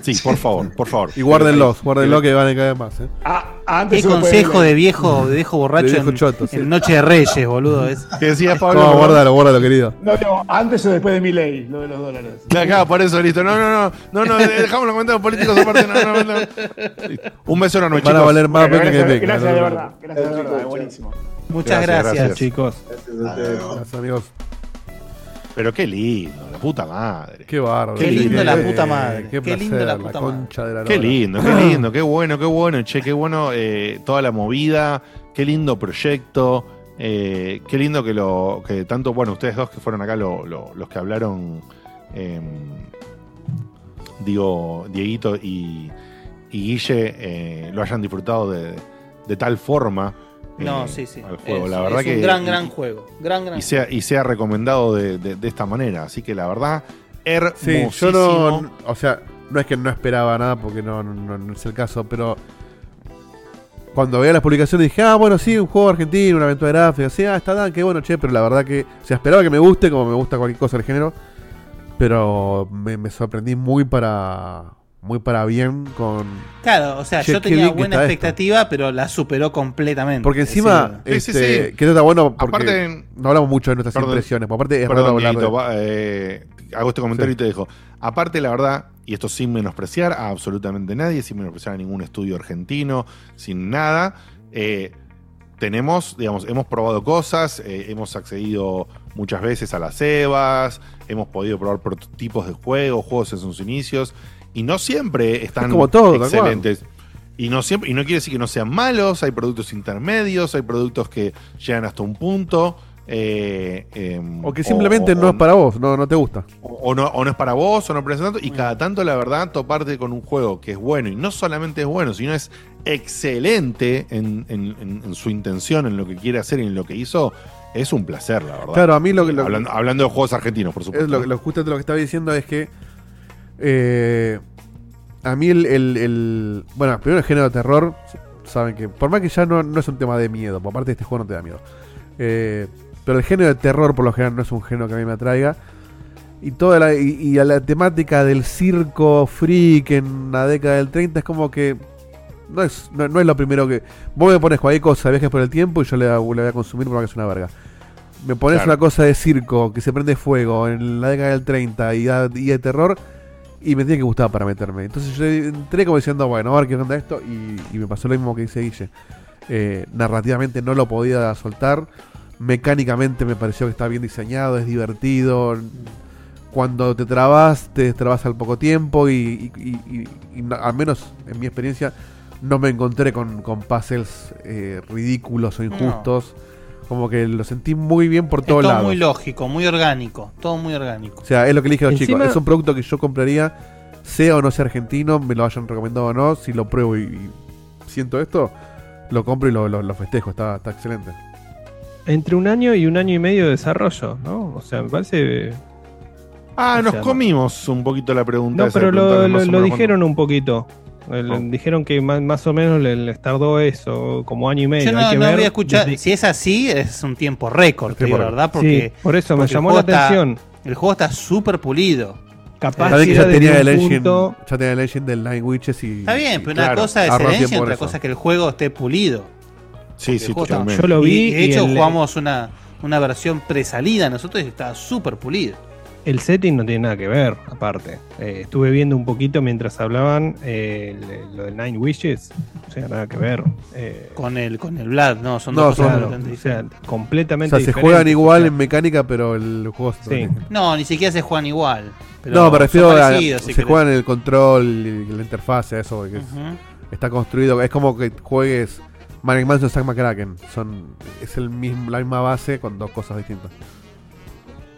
Sí, por favor, por favor. Y guárdenlos, guárdenlos que van a caer más. ¿eh? Ah, antes Qué consejo de viejo, de viejo borracho De viejo en, choto, sí. en Noche de Reyes, boludo. Es. ¿Qué decías, Pablo? No, guárdalo, guárdalo, querido. No, no, antes o después de mi ley, lo de los dólares. Claro, claro, por eso, listo. No, no, no, no, no, dejamos los comentarios políticos aparte. No, no, no. Listo. Un beso enorme, Van a chicos. valer más Bueno, pena que gracias, peca. gracias de verdad, gracias de verdad, buenísimo. Muchas Gracias, gracias. gracias. Chicos, Gracias a ustedes. Gracias, amigos. Pero qué lindo, la puta madre. Qué bárbaro. Qué lindo la puta madre. Qué, Qué lindo placer, la puta madre. concha de la Qué lindo, qué lindo, qué bueno, qué bueno, che, qué bueno eh, toda la movida, qué lindo proyecto, Eh, qué lindo que lo que tanto, bueno, ustedes dos que fueron acá lo- lo- los que hablaron, eh, digo, Dieguito y, y Guille, eh, lo hayan disfrutado de, de tal forma. No, eh, sí, sí. al juego. Es- la verdad es que un gran, y- gran juego. Gran, gran y sea, y sea recomendado de, de- de esta manera. Así que la verdad, Sí, hermosísimo. yo no, o sea, no es que no esperaba nada porque no, no, no es el caso, pero cuando veía las publicaciones dije, ah, bueno, sí, un juego argentino, una aventura gráfica, sí, ah, está Dan, qué bueno, che, pero la verdad que, o sea, esperaba que me guste como me gusta cualquier cosa del género, pero me, me sorprendí muy para, muy para bien con... Claro, o sea, Che, yo tenía buena esto. expectativa, pero la superó completamente. Porque encima, Sí, este, sí. que eso está bueno porque Aparte- no hablamos mucho de nuestras Perdón. impresiones, porque aparte es Perdón, raro hablar Dieguito, de- va, eh, hago este comentario y te dejo. Aparte, la verdad, y esto sin menospreciar a absolutamente nadie, sin menospreciar a ningún estudio argentino, sin nada, eh, tenemos, digamos, hemos probado cosas, eh, hemos accedido muchas veces a las EVAs, hemos podido probar prototipos de juegos, juegos en sus inicios, y no siempre están como todo, tal excelentes. Y no siempre, y no quiere decir que no sean malos, hay productos intermedios, hay productos que llegan hasta un punto. eh, em, O que simplemente no es para vos, no, no te gusta. o no, o no es para vos, o no parece tanto, y cada tanto, la verdad, toparte con un juego que es bueno, y no solamente es bueno, sino es excelente en, en- en- en su intención, en lo que quiere hacer y en lo que hizo, es un placer, la verdad. Claro, a mí lo que- lo- hablando, hablando de juegos argentinos, por supuesto. Es lo, lo justamente lo que estaba diciendo es que. Eh, a mí el, el- el- Bueno, primero el género de terror. Saben que. Por más que ya no, no es un tema de miedo. Por parte de este juego no te da miedo. eh, pero el género de terror, por lo general, no es un género que a mí me atraiga. Y toda la, y, y a la temática del circo freak en la década del 30 es como que. No es, no, no es lo primero que. Vos me pones cualquier cosa, viajes por el tiempo y yo le, le voy a consumir porque es una verga. Me pones Claro. una cosa de circo que se prende fuego en la década del 30 y, y de terror y me tiene que gustar para meterme. Entonces yo entré como diciendo, bueno, a ver qué onda esto y, y me pasó lo mismo que dice Guille. Eh, narrativamente no lo podía soltar. Mecánicamente me pareció que está bien diseñado, es divertido. Cuando te trabas, te trabas al poco tiempo y, al menos en mi experiencia no me encontré con, con puzzles eh, ridículos o injustos. Como que lo sentí muy bien por todos todo lados. muy lógico, muy orgánico. Todo muy orgánico. O sea, es lo que le dije a los Encima- chicos. Es un producto que yo compraría, sea o no sea argentino, me lo hayan recomendado o no. Si lo pruebo y, y siento esto, lo compro y lo, lo- lo festejo. Está, está excelente. Entre un año y un año y medio de desarrollo, ¿no? O sea, me parece. Ah, o nos comimos un poquito la pregunta. No, esa de pero lo, preguntarle lo- más o lo menos dijeron un poquito. El- Oh. Dijeron que más, más o menos le- les tardó eso, como año y medio. Yo Hay no, que no ver voy a escuchar. desde- Si es así, es un tiempo récord, Tiempo ¿verdad? Porque, Sí, por eso me porque llamó juego la está- atención. el juego está súper pulido. Capaz que ya tenía, el engine, punto- ya tenía el engine del Nine Witches y. Está bien, y pero una claro, cosa es el engine, otra eso. cosa es que el juego esté pulido. Sí, sí, está- totalmente. Yo lo vi Y de y hecho el- jugamos una, una versión presalida nosotros y estaba súper pulido. El setting no tiene nada que ver, aparte. Eh, estuve viendo un poquito mientras hablaban eh, el- lo de Nine Wishes. O sea, nada que ver. Eh, Con el, con el Vlad, no, son No, dos cosas son- completamente o sea, diferentes. O completamente sea, se juegan igual o sea, en mecánica, pero el juego es Sí. No, ni siquiera se juegan igual. pero no, me son refiero a. parecidos, si se querés. juegan el control y la interfase, eso. que es- Ujú. está construido. Es como que juegues Manic Mansion Zack McCracken. Son, es el mismo, la misma base con dos cosas distintas.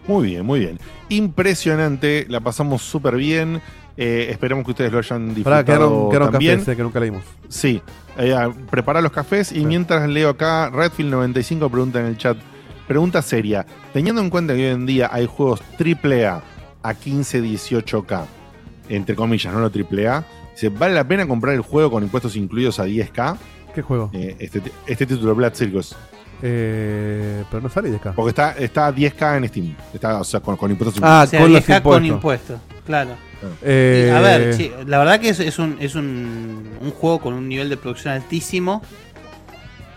Muy bien, muy bien. Impresionante, la pasamos súper bien. Eh, esperamos que ustedes lo hayan disfrutado quedaron, quedaron también. cafés eh, que nunca leímos. Sí, eh, ah, prepara los cafés y mientras leo acá, Redfield95 pregunta en el chat, pregunta seria, teniendo en cuenta que hoy en día hay juegos AAA a 15, 18K, entre comillas, no lo AAA, dice, ¿vale la pena comprar el juego con impuestos incluidos a 10K? ¿Qué juego? Eh, este, este título, Blood Circus. Eh, pero no sale de acá. Porque está, está a 10K en Steam, está, o sea, con, con impuestos Ah, O sea, con los 10K con impuestos. claro. Eh, Y, a ver, sí, la verdad que es, es un, es un, un juego con un nivel de producción altísimo.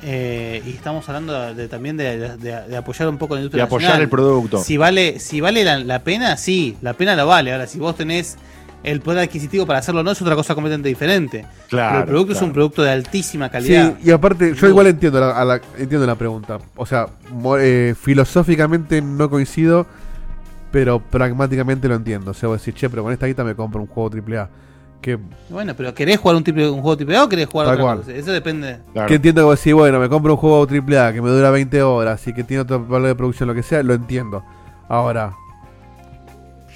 eh, y estamos hablando de, de- también de, de- de apoyar un poco la industria De apoyar nacional. el producto. Si vale, si vale la, la pena, sí, la pena lo vale. Ahora, si vos tenés el poder adquisitivo para hacerlo o no, es otra cosa completamente diferente. Claro, Pero el producto es claro. un producto de altísima calidad. Sí, y aparte, yo igual entiendo la, a la- entiendo la pregunta. O sea, eh, filosóficamente no coincido, pero pragmáticamente lo entiendo. O sea, vos decís, che, pero con esta guita me compro un juego AAA. Que, Bueno, pero ¿querés jugar un, triple, un juego triple A o querés jugar otra cual. cosa? Eso depende. que entiendo que vos decís, bueno, me compro un juego AAA que me dura 20 horas y que tiene otro valor de producción, lo que sea, lo entiendo. Ahora,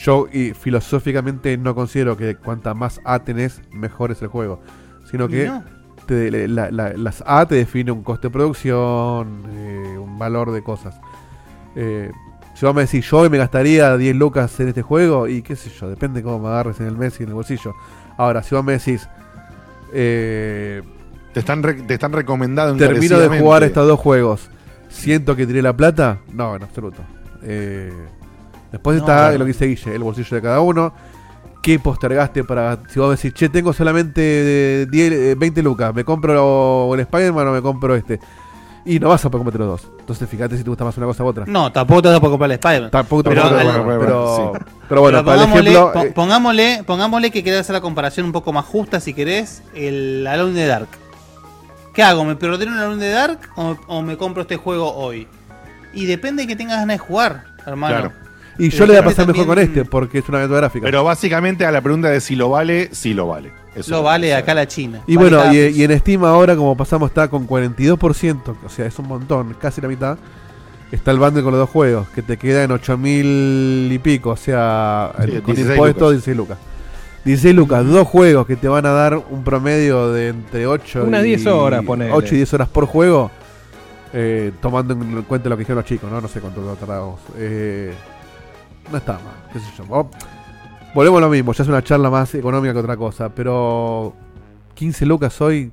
yo y filosóficamente no considero que cuanta más A tenés, mejor es el juego. Sino que No. te- la- la- las A te define un coste de producción, eh, un valor de cosas. Eh, si vos me decís, yo me gastaría 10 lucas en este juego, y qué sé yo, depende cómo me agarres en el mes y en el bolsillo. Ahora, si vos me decís, eh, Te están, re- te están recomendando termino de jugar estos dos juegos, siento que tiré la plata, no, en absoluto. Eh, después No, está claro. lo que dice Guille, el bolsillo de cada uno. ¿Qué postergaste para.? Si vos decís, che, tengo solamente 10, eh, 20 lucas, ¿me compro el Spider-Man o me compro este? Y no vas a poder comprarte los dos. Entonces, fíjate si te gusta más una cosa u otra. No, tampoco te vas a poder comprar el Spider-Man. Tampoco te pero, vas a poder comprar el Spider-Man, sí. pero, pero bueno, para el ejemplo. po- eh, pongámosle, pongámosle que querés hacer la comparación un poco más justa, si querés, el Alone in the Dark. ¿Qué hago? ¿Me preordeno un Alone in the Dark o, o me compro este juego hoy? Y depende de que tengas ganas de jugar, hermano. Claro. Y yo le voy a pasar mejor con este, porque es una aventura gráfica. Pero básicamente a la pregunta de si lo vale, sí lo vale. Eso Lo vale acá la China. Y Vale bueno, y, en Steam ahora, como pasamos, está con 42%, o sea, es un montón, casi la mitad. Está el bundle con los dos juegos, que te queda en 8000 y pico, o sea, Sí, el- con 16 impuestos lucas. 16 lucas. 16 lucas, dos juegos que te van a dar un promedio de entre 8 Unas y 10 horas, ponele. 8 y 10 horas por juego, eh, tomando en cuenta lo que dijeron los chicos, ¿no? No sé cuánto tardamos. Eh, no está mal, qué sé yo. Vos- Volvemos a lo mismo, ya es una charla más económica que otra cosa, pero 15 lucas hoy,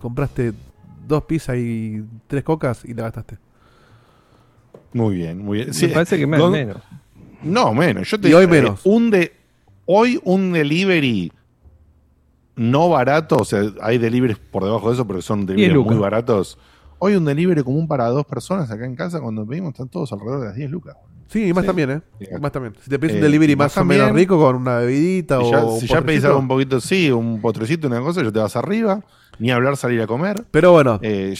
compraste dos pizzas y tres cocas y la gastaste. Muy bien, muy bien. Me parece que menos. No, menos. Yo te Y hoy eh, menos. un de, hoy un delivery no barato, o sea, hay deliveries por debajo de eso, pero son deliveries muy baratos. Hoy un delivery común para dos personas acá en casa, cuando pedimos, están todos alrededor de las 10 lucas. Sí, y más Sí. también, ¿eh? Más también. Si te Eh, un delivery y más más o menos rico con una bebidita Si o ya, un si ya pedís algo un poquito, sí, un potrecito, una cosa, ya te vas arriba, ni hablar salir a comer. Pero bueno, Eh,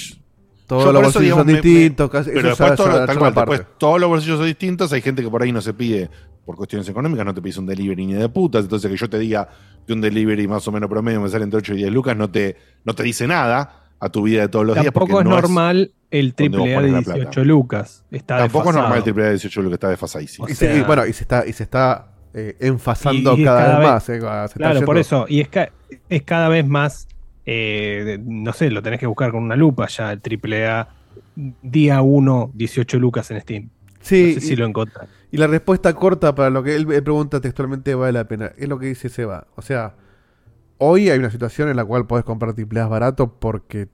todos los bolsillos digamos, son me- me- distintos. casi- pero después, ya- todo- ya- tal ya cual, una parte. después todos los bolsillos son distintos. Hay gente que por ahí no se pide por cuestiones económicas, no te pides un delivery ni de putas. Entonces, que yo te diga que un delivery más o menos promedio me sale entre 8 y 10 lucas, no te, no te dice nada a tu vida de todos los días. Tampoco es no normal el triple A de pones la 18 plata. lucas. Está Tampoco es normal el triple A de 18 lucas, está desfasadísimo. Y se- y bueno, y se está, y se está eh, enfasando Y- y cada, cada vez más. eh, se está Claro, por eso. Y es, ca- es cada vez más. eh, no sé, lo tenés que buscar con una lupa ya. El triple A día 1, 18 lucas en Steam. Sí, no sé si y- lo encontrás. Y la respuesta corta para lo que él, él pregunta textualmente vale la pena. Es lo que dice Seba. O sea, hoy hay una situación en la cual podés comprar triple A barato porque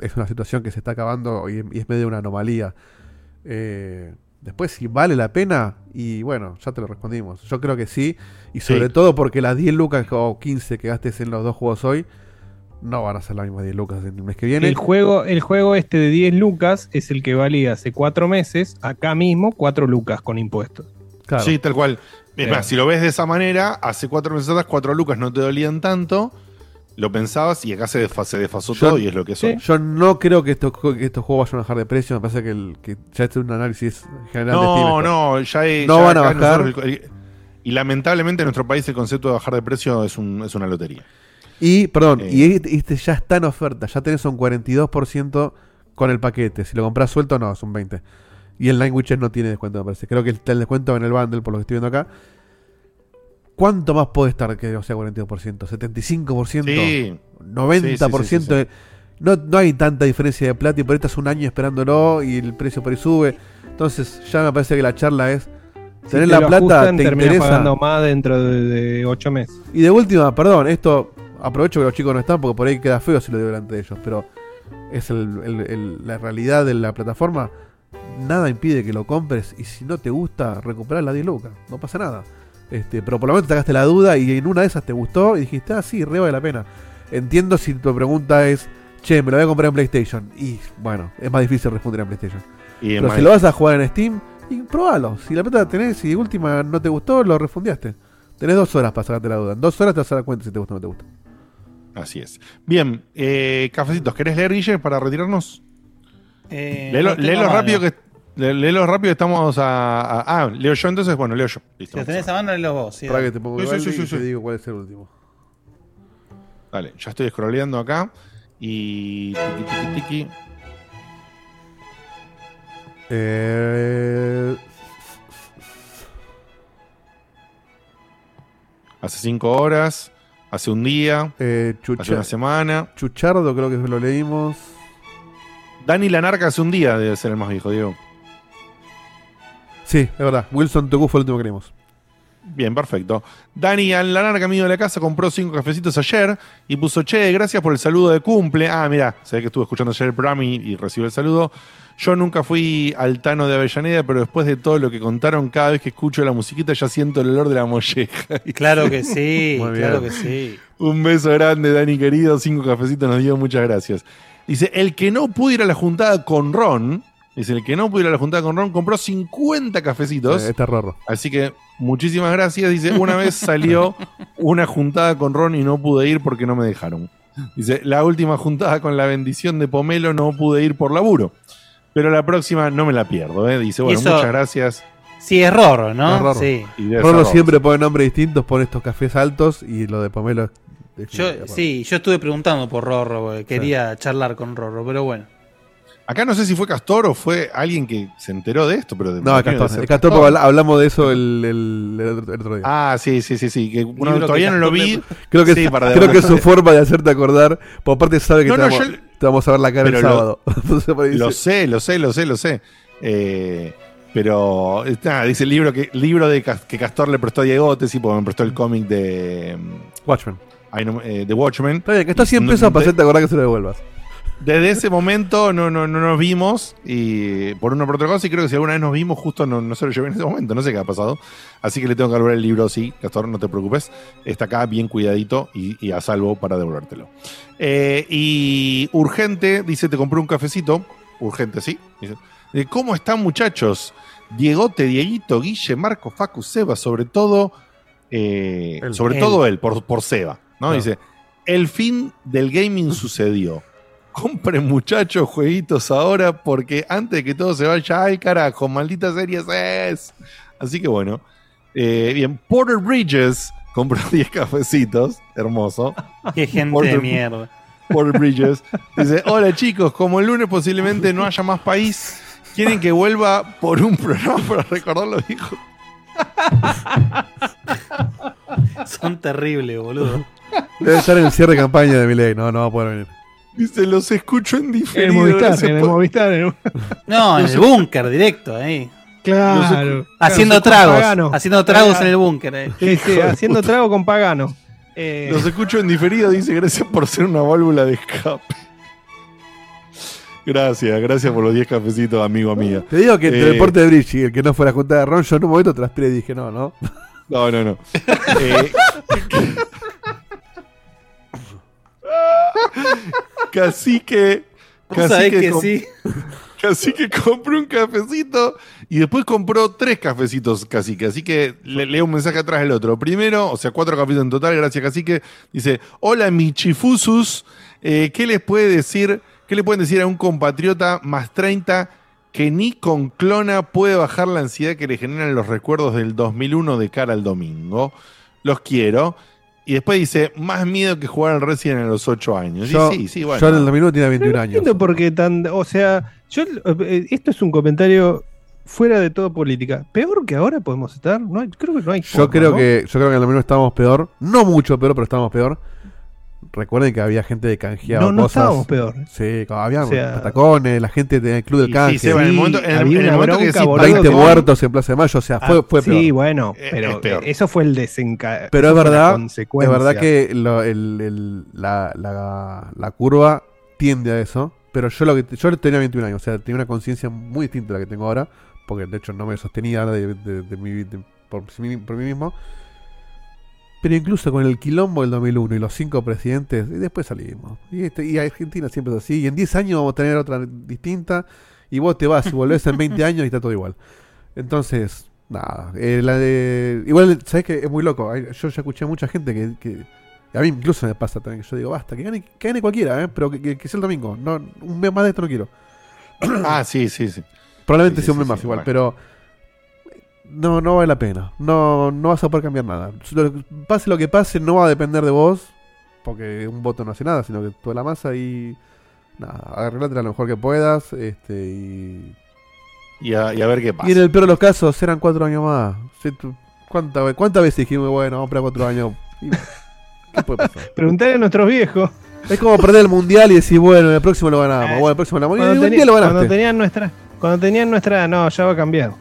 es una situación que se está acabando y, y es medio una anomalía. Eh, después, si vale la pena, y bueno, ya te lo respondimos. Yo creo que sí. Y sobre Sí. todo porque las 10 lucas o 15 que gastes en los dos juegos hoy no van a ser las mismas 10 lucas en el mes que viene. El juego, el juego este de 10 lucas es el que valía hace 4 meses, acá mismo 4 lucas con impuestos. Claro. Sí, tal cual. Es Eh. más, si lo ves de esa manera, hace cuatro meses atrás, cuatro lucas no te dolían tanto. Lo pensabas y acá se, se desfasó Yo- todo y es lo que hoy. Yo no creo que estos, que estos juegos vayan a bajar de precio. Me parece que, el, que ya este es un análisis general de Steam. No, no, ya, es- No ya van a bajar. nosotros el- el- y lamentablemente en nuestro país el concepto de bajar de precio es, un- es una lotería. Y, perdón, Eh. y este, este ya está en oferta. Ya tenés un 42% con el paquete. Si lo compras suelto, no, es un 20%. Y el Nine Witches no tiene descuento, me parece. Creo que está el descuento en el bundle, por lo que estoy viendo acá. ¿Cuánto más puede estar que no sea 42%? ¿75%? Sí. ¿90%? Sí, sí, sí, sí, sí. No, no hay tanta diferencia de plata y por esto es un año esperándolo y el precio por ahí sube. Entonces ya me parece que la charla es... Tener te la plata, ajustan, te interesa. pagando más dentro de 8 meses. Y de última, perdón, esto aprovecho que los chicos no están porque por ahí queda feo si lo digo delante de ellos, pero es el- el- el- la realidad de la plataforma. Nada impide que lo compres y si no te gusta, recuperar la 10 lucas, no pasa nada. Este, pero por lo menos te sacaste la duda y en una de esas te gustó y dijiste, ah, sí, re vale la pena. Entiendo si tu pregunta es, che, me lo voy a comprar en PlayStation. Y bueno, es más difícil responder en PlayStation. Y pero si lo vas a jugar en Steam, y probalo. Si la plata la tenés y de última no te gustó, lo refundiaste. Tenés dos horas para sacarte la duda. En dos horas te vas a dar cuenta si te gusta o no te gusta. Así es. Bien, eh, cafecitos, ¿querés leer, Guille, para retirarnos? Eh, léelo rápido que lé- léelo rápido, estamos a, a- Ah, leo yo entonces, bueno, leo yo. Listo. Si lo tenés a mano, léelo vos. sí, Para que te pongo Sí, sí, y sí, te digo cuál es el último. Dale, ya estoy scrolleando acá. Y. Tiki, tiki, tiki. Eh, Hace cinco horas, hace un día, eh, hace una semana. Chuchardo, creo que lo leímos. Dani Lanarca hace un día debe ser el más viejo, Diego. Sí, es verdad. Wilson Toku fue el último que leímos. Bien, perfecto. Dani Lanarca, amigo de la casa, compró cinco cafecitos ayer y puso, che, gracias por el saludo de cumple. Ah, mira, se ve que estuve escuchando ayer el programa y, y recibió el saludo. Yo nunca fui al Tano de Avellaneda, pero después de todo lo que contaron, cada vez que escucho la musiquita ya siento el olor de la molleja. Claro que sí, Muy claro que sí. Un beso grande, Dani querido. Cinco cafecitos nos dio, muchas gracias. Dice, el que no pudo ir a la juntada con Ron, dice, el que no pudo ir a la juntada con Ron compró 50 cafecitos. Eh, Este es Rorro. Así que muchísimas gracias. Dice, una vez salió una juntada con Ron y no pude ir porque no me dejaron. Dice, la última juntada con la bendición de Pomelo no pude ir por laburo. Pero la próxima no me la pierdo. ¿eh? Dice, bueno, eso- muchas gracias. Sí, es Rorro, ¿no? Es Rorro. Sí. Rorro siempre pone nombres distintos, pone estos cafés altos y lo de Pomelo es Yo, sí, yo estuve preguntando por Rorro, quería charlar con Rorro, pero bueno. Acá no sé si fue Castor o fue alguien que se enteró de esto, pero de- No, es Castor. Es Castor hablamos de eso el, el- el otro- día. Ah, sí, sí, sí, sí. Que, bueno, todavía que no lo vi. me- Creo que, Sí, para creo que es su forma de hacerte acordar. Por aparte sabe que No, te, no, vamos, yo- te vamos a ver la cara el lo- sábado. Lo sé, lo sé, lo sé, lo sé. Eh, pero nada, dice el libro que libro de que Castor le prestó a Diegote, sí, porque me prestó el cómic de mm, Watchmen. No, eh, de Watchmen. Está bien, que está Y 100 no- pesos hacerte acordar que se lo devuelvas. Desde ese momento no, no, no nos vimos y por una por otra cosa y creo que si alguna vez nos vimos justo no, no se lo llevé en ese momento, no sé qué ha pasado. Así que le tengo que devolver el libro, sí, Castor, no te preocupes. Está acá bien cuidadito y, y a salvo para devolvértelo. Eh, y urgente, dice, te compré un cafecito. Urgente, sí. Dice, ¿Cómo están muchachos? Diegote, Dieguito, Guille, Marco, Facu, Seba, sobre todo, eh, Él. sobre todo él, por, por Seba, ¿no? Dice, el fin del gaming sucedió. Compren muchachos jueguitos ahora porque antes de que todo se vaya al carajo, maldita series es. Así que bueno. Eh, bien, Porter Bridges compró 10 cafecitos. Hermoso. Qué gente Porter- de mierda. Porter Bridges. Dice, hola chicos, como el lunes posiblemente no haya más país, ¿quieren que vuelva por un programa para recordar los hijos? Son terribles, boludo. Debe estar en el cierre de campaña de Miley. No, no va a poder venir. Dice, los escucho en En diferido. el Movistar, gracias en el Movistar. en el- No, en el búnker, directo, ahí. Claro. Haciendo Claro, tragos. Pagano. Haciendo tragos Claro. en el búnker, eh. Sí, sí, haciendo puta. trago con Pagano. Eh, Los escucho en diferido, dice, gracias por ser una válvula de escape. Gracias, gracias por los 10 cafecitos, amigo amiga. Te digo que entre Eh, el porte de Bridge y el que no fue a la junta de Ron, yo en un momento transpiré y dije, no, no. No, no, no. Eh, Cacique. Sabés que com- sí. Cacique compró un cafecito y después compró tres cafecitos, Cacique. Así que le leo un mensaje atrás del otro. Primero, o sea, cuatro cafecitos en total, gracias, Cacique. Dice: Hola, Michifusus. Eh, ¿Qué les puede decir? ¿Qué le pueden decir a un compatriota más 30 que ni con clona puede bajar la ansiedad que le generan los recuerdos del 2001 de cara al domingo? Los quiero. Y después dice, más miedo que jugar al Resident a los 8 años. Y Yo, sí, sí, bueno. yo en el 2001 tenía 21 años. entiendo por qué tan. O sea, yo, eh, esto es un comentario fuera de toda política. Peor que ahora podemos estar. No hay- creo que no hay. Yo forma, creo ¿no? que yo creo que en el 2001 estábamos peor. No mucho peor, pero estábamos peor. Recuerden que había gente que canjeaba No, no cosas. estábamos peor. Sí, había O sea- patacones, la gente tenía el club del canje. Seba, en el momento- en el- en el momento que bronca, decís boludo, 20 que- muertos en Plaza de Mayo, o sea, fue, Ah, fue peor. Sí, bueno, Eh, pero es peor. eh, eso fue el desencadenamiento. Pero es verdad, es verdad que lo- el- el- la, la- la curva tiende a eso. Pero yo lo que yo tenía 21 años, o sea, tenía una conciencia muy distinta a la que tengo ahora, porque de hecho no me sostenía de, de- de mi- de- por, por mí mismo. Pero incluso con el quilombo del 2001 y los cinco presidentes, y después salimos. Y, este- y Argentina siempre es así. Y en 10 años vamos a tener otra distinta. Y vos te vas y volvés en 20 años y está todo igual. Entonces, nada. eh, la de, igual, ¿sabes qué? Es muy loco. Yo ya escuché a mucha gente que, que- A mí incluso me pasa también. que Yo digo, basta, que gane, que gane cualquiera, ¿eh? pero que, que- que sea el domingo. No, un mes más de esto no quiero. Ah, sí, sí, sí. Probablemente Sí, sea un mes sí, más sí, igual, bueno. pero no, no vale la pena. No, no vas a poder cambiar nada. Pase lo que pase, no va a depender de vos. porque un voto no hace nada, sino que toda la masa y. Nada, arreglátela lo mejor que puedas. Este, y. Y a, y a ver qué pasa. Y en el peor de los casos, eran cuatro años más. Tú- ¿Cuánta ve- ¿Cuántas veces dijimos, bueno, vamos para cuatro años? Y- ¿Qué puede pasar? Preguntarle a nuestros viejos. Es como perder el mundial y decir, bueno, el próximo lo ganamos. Bueno, el próximo lo ganamos. Y Cuando, teni- día lo cuando tenían nuestra, cuando tenían nuestra, no, ya va a cambiar.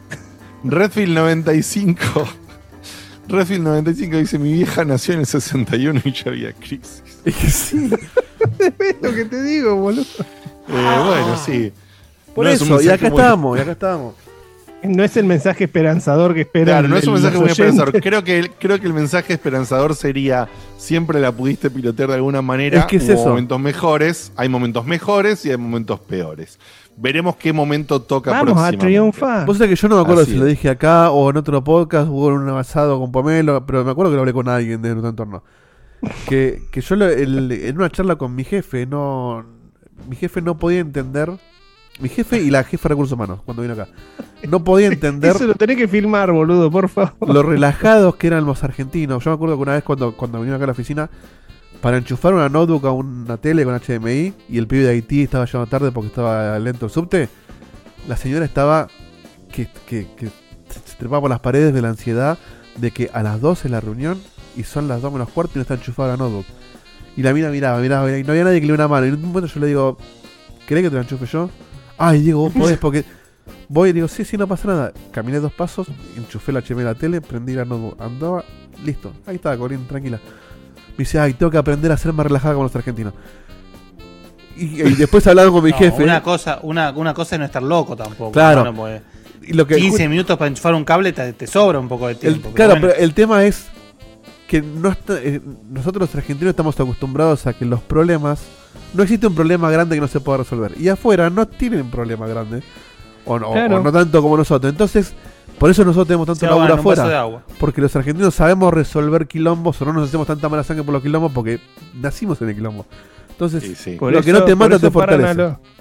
Redfield 95. Redfield 95 dice: Mi vieja nació en el 61 y ya había crisis. sí. es lo que te digo, boludo. Eh, bueno, sí. Por No es eso, y mensaje acá muy- estamos, y acá estamos. No es el mensaje esperanzador que espera. Claro, no es un el- mensaje muy esperanzador. Creo que, el- creo que el mensaje esperanzador sería: siempre la pudiste pilotear de alguna manera. Es que es Hubo eso. momentos mejores, hay momentos mejores y hay momentos peores. Veremos qué momento toca Vamos a triunfar. Vos sabés que yo no me acuerdo Así si lo dije acá o en otro podcast o en un asado con Pomelo, pero me acuerdo que lo hablé con alguien de nuestro entorno. Que, que yo lo- el- en una charla con mi jefe, no mi jefe no podía entender, mi jefe y la jefa de recursos humanos, cuando vino acá, no podía entender Eso lo tenés que filmar, boludo, por favor. lo relajados que eran los argentinos. Yo me acuerdo que una vez cuando, cuando vino acá a la oficina, para enchufar una notebook a una tele con HDMI y el pibe de Haití estaba llegando tarde porque estaba lento el subte, la señora estaba que, que, que se trepaba por las paredes de la ansiedad de que a las 12 es la reunión y son las 2 menos cuarto y no está enchufada la notebook. Y la mina miraba, miraba, miraba, y no había nadie que le diera una mano. Y en un momento yo le digo, ¿querés que te la enchufe yo? Ay, Diego, vos podés porque... Voy y digo, sí, sí, no pasa nada. Caminé dos pasos, enchufé la HDMI de la tele, prendí la notebook, andaba, listo. Ahí estaba, corriendo, tranquila. Me dice, ay, tengo que aprender a ser más relajada con los argentinos. Y, y después hablaba con mi No, jefe. Una cosa, una, una cosa es no estar loco tampoco. Claro. Bueno, pues, Y lo que- 15 minutos para enchufar un cable te, te sobra un poco de El- tiempo. pero claro, bueno. pero el tema es que no está- eh, nosotros los argentinos estamos acostumbrados a que los problemas. No existe un problema grande que no se pueda resolver. Y afuera no tienen problema grande. O no, Claro. o no tanto como nosotros. Entonces, por eso nosotros tenemos tanto laburo en afuera. de agua. Porque los argentinos sabemos resolver quilombos o no nos hacemos tanta mala sangre por los quilombos porque nacimos en el quilombo. Entonces, Por lo que eso- no te mata te eso paran a fortalece. los-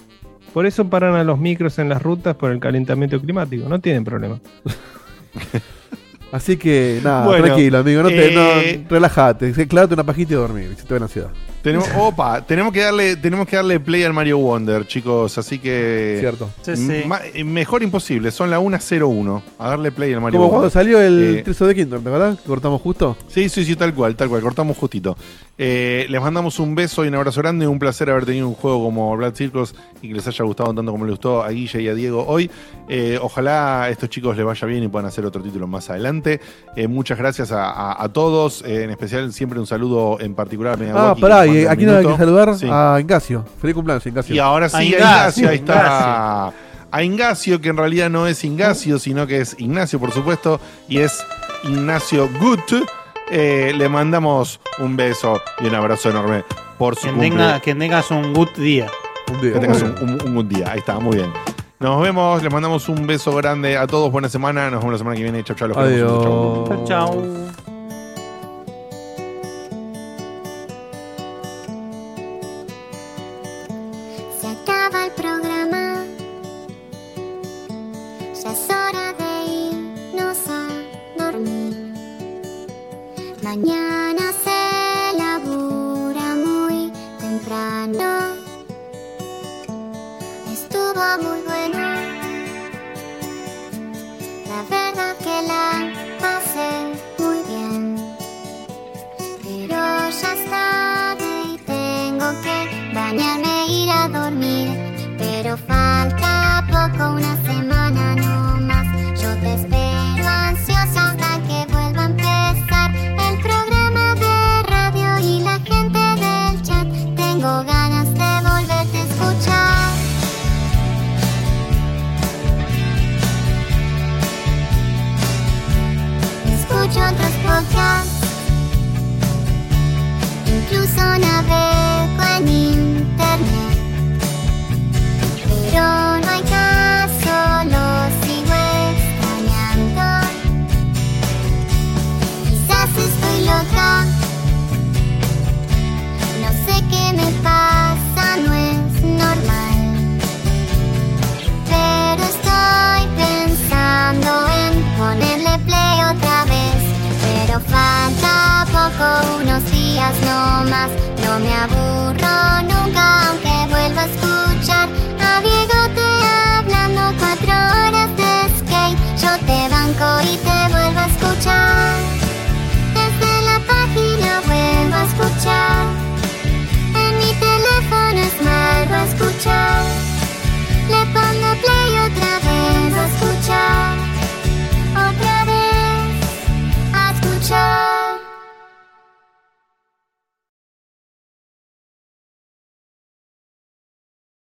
por eso paran a los micros en las rutas por el calentamiento climático. No tienen problema. Así que, nada, Bueno, tranquilo, amigo. No te, eh, no, relájate. Clávate una pajita y dormir. Si te ven ansiedad. Tenemos, opa, tenemos que darle, tenemos que darle play al Mario Wonder, chicos. Así que. Cierto. Sí, sí. Ma- eh, mejor imposible, son la 1.01. A darle play al Mario Como cuando Wonder. salió el Eh, Trizo de Kingdom. Que cortamos justo. Sí, sí, sí, tal cual, tal cual, cortamos justito. Eh, les mandamos un beso y un abrazo grande, un placer haber tenido un juego como Blood Circus y que les haya gustado tanto como les gustó a Guille y a Diego hoy. Eh, ojalá a estos chicos les vaya bien y puedan hacer otro título más adelante. Eh, muchas gracias a, a- a todos, eh, en especial siempre un saludo en particular a Ah, pará, nos un aquí no hay que saludar Sí. a Ingacio. Feliz cumpleaños, Ingacio. Y ahora sí, a Ingacio, ahí está. A Ingacio, que en realidad no es Ingacio, sino que es Ignacio, por supuesto, y es Ignacio Gut. Eh, le mandamos un beso y un abrazo enorme por su Que cumple. tenga, que tengas un good día. Que tengas un, un- un buen día. Ahí está, muy bien. Nos vemos, les mandamos un beso grande a todos. Buena semana. Nos vemos la semana que viene. Chau, chau. los queremos. Adiós. Chau, chau.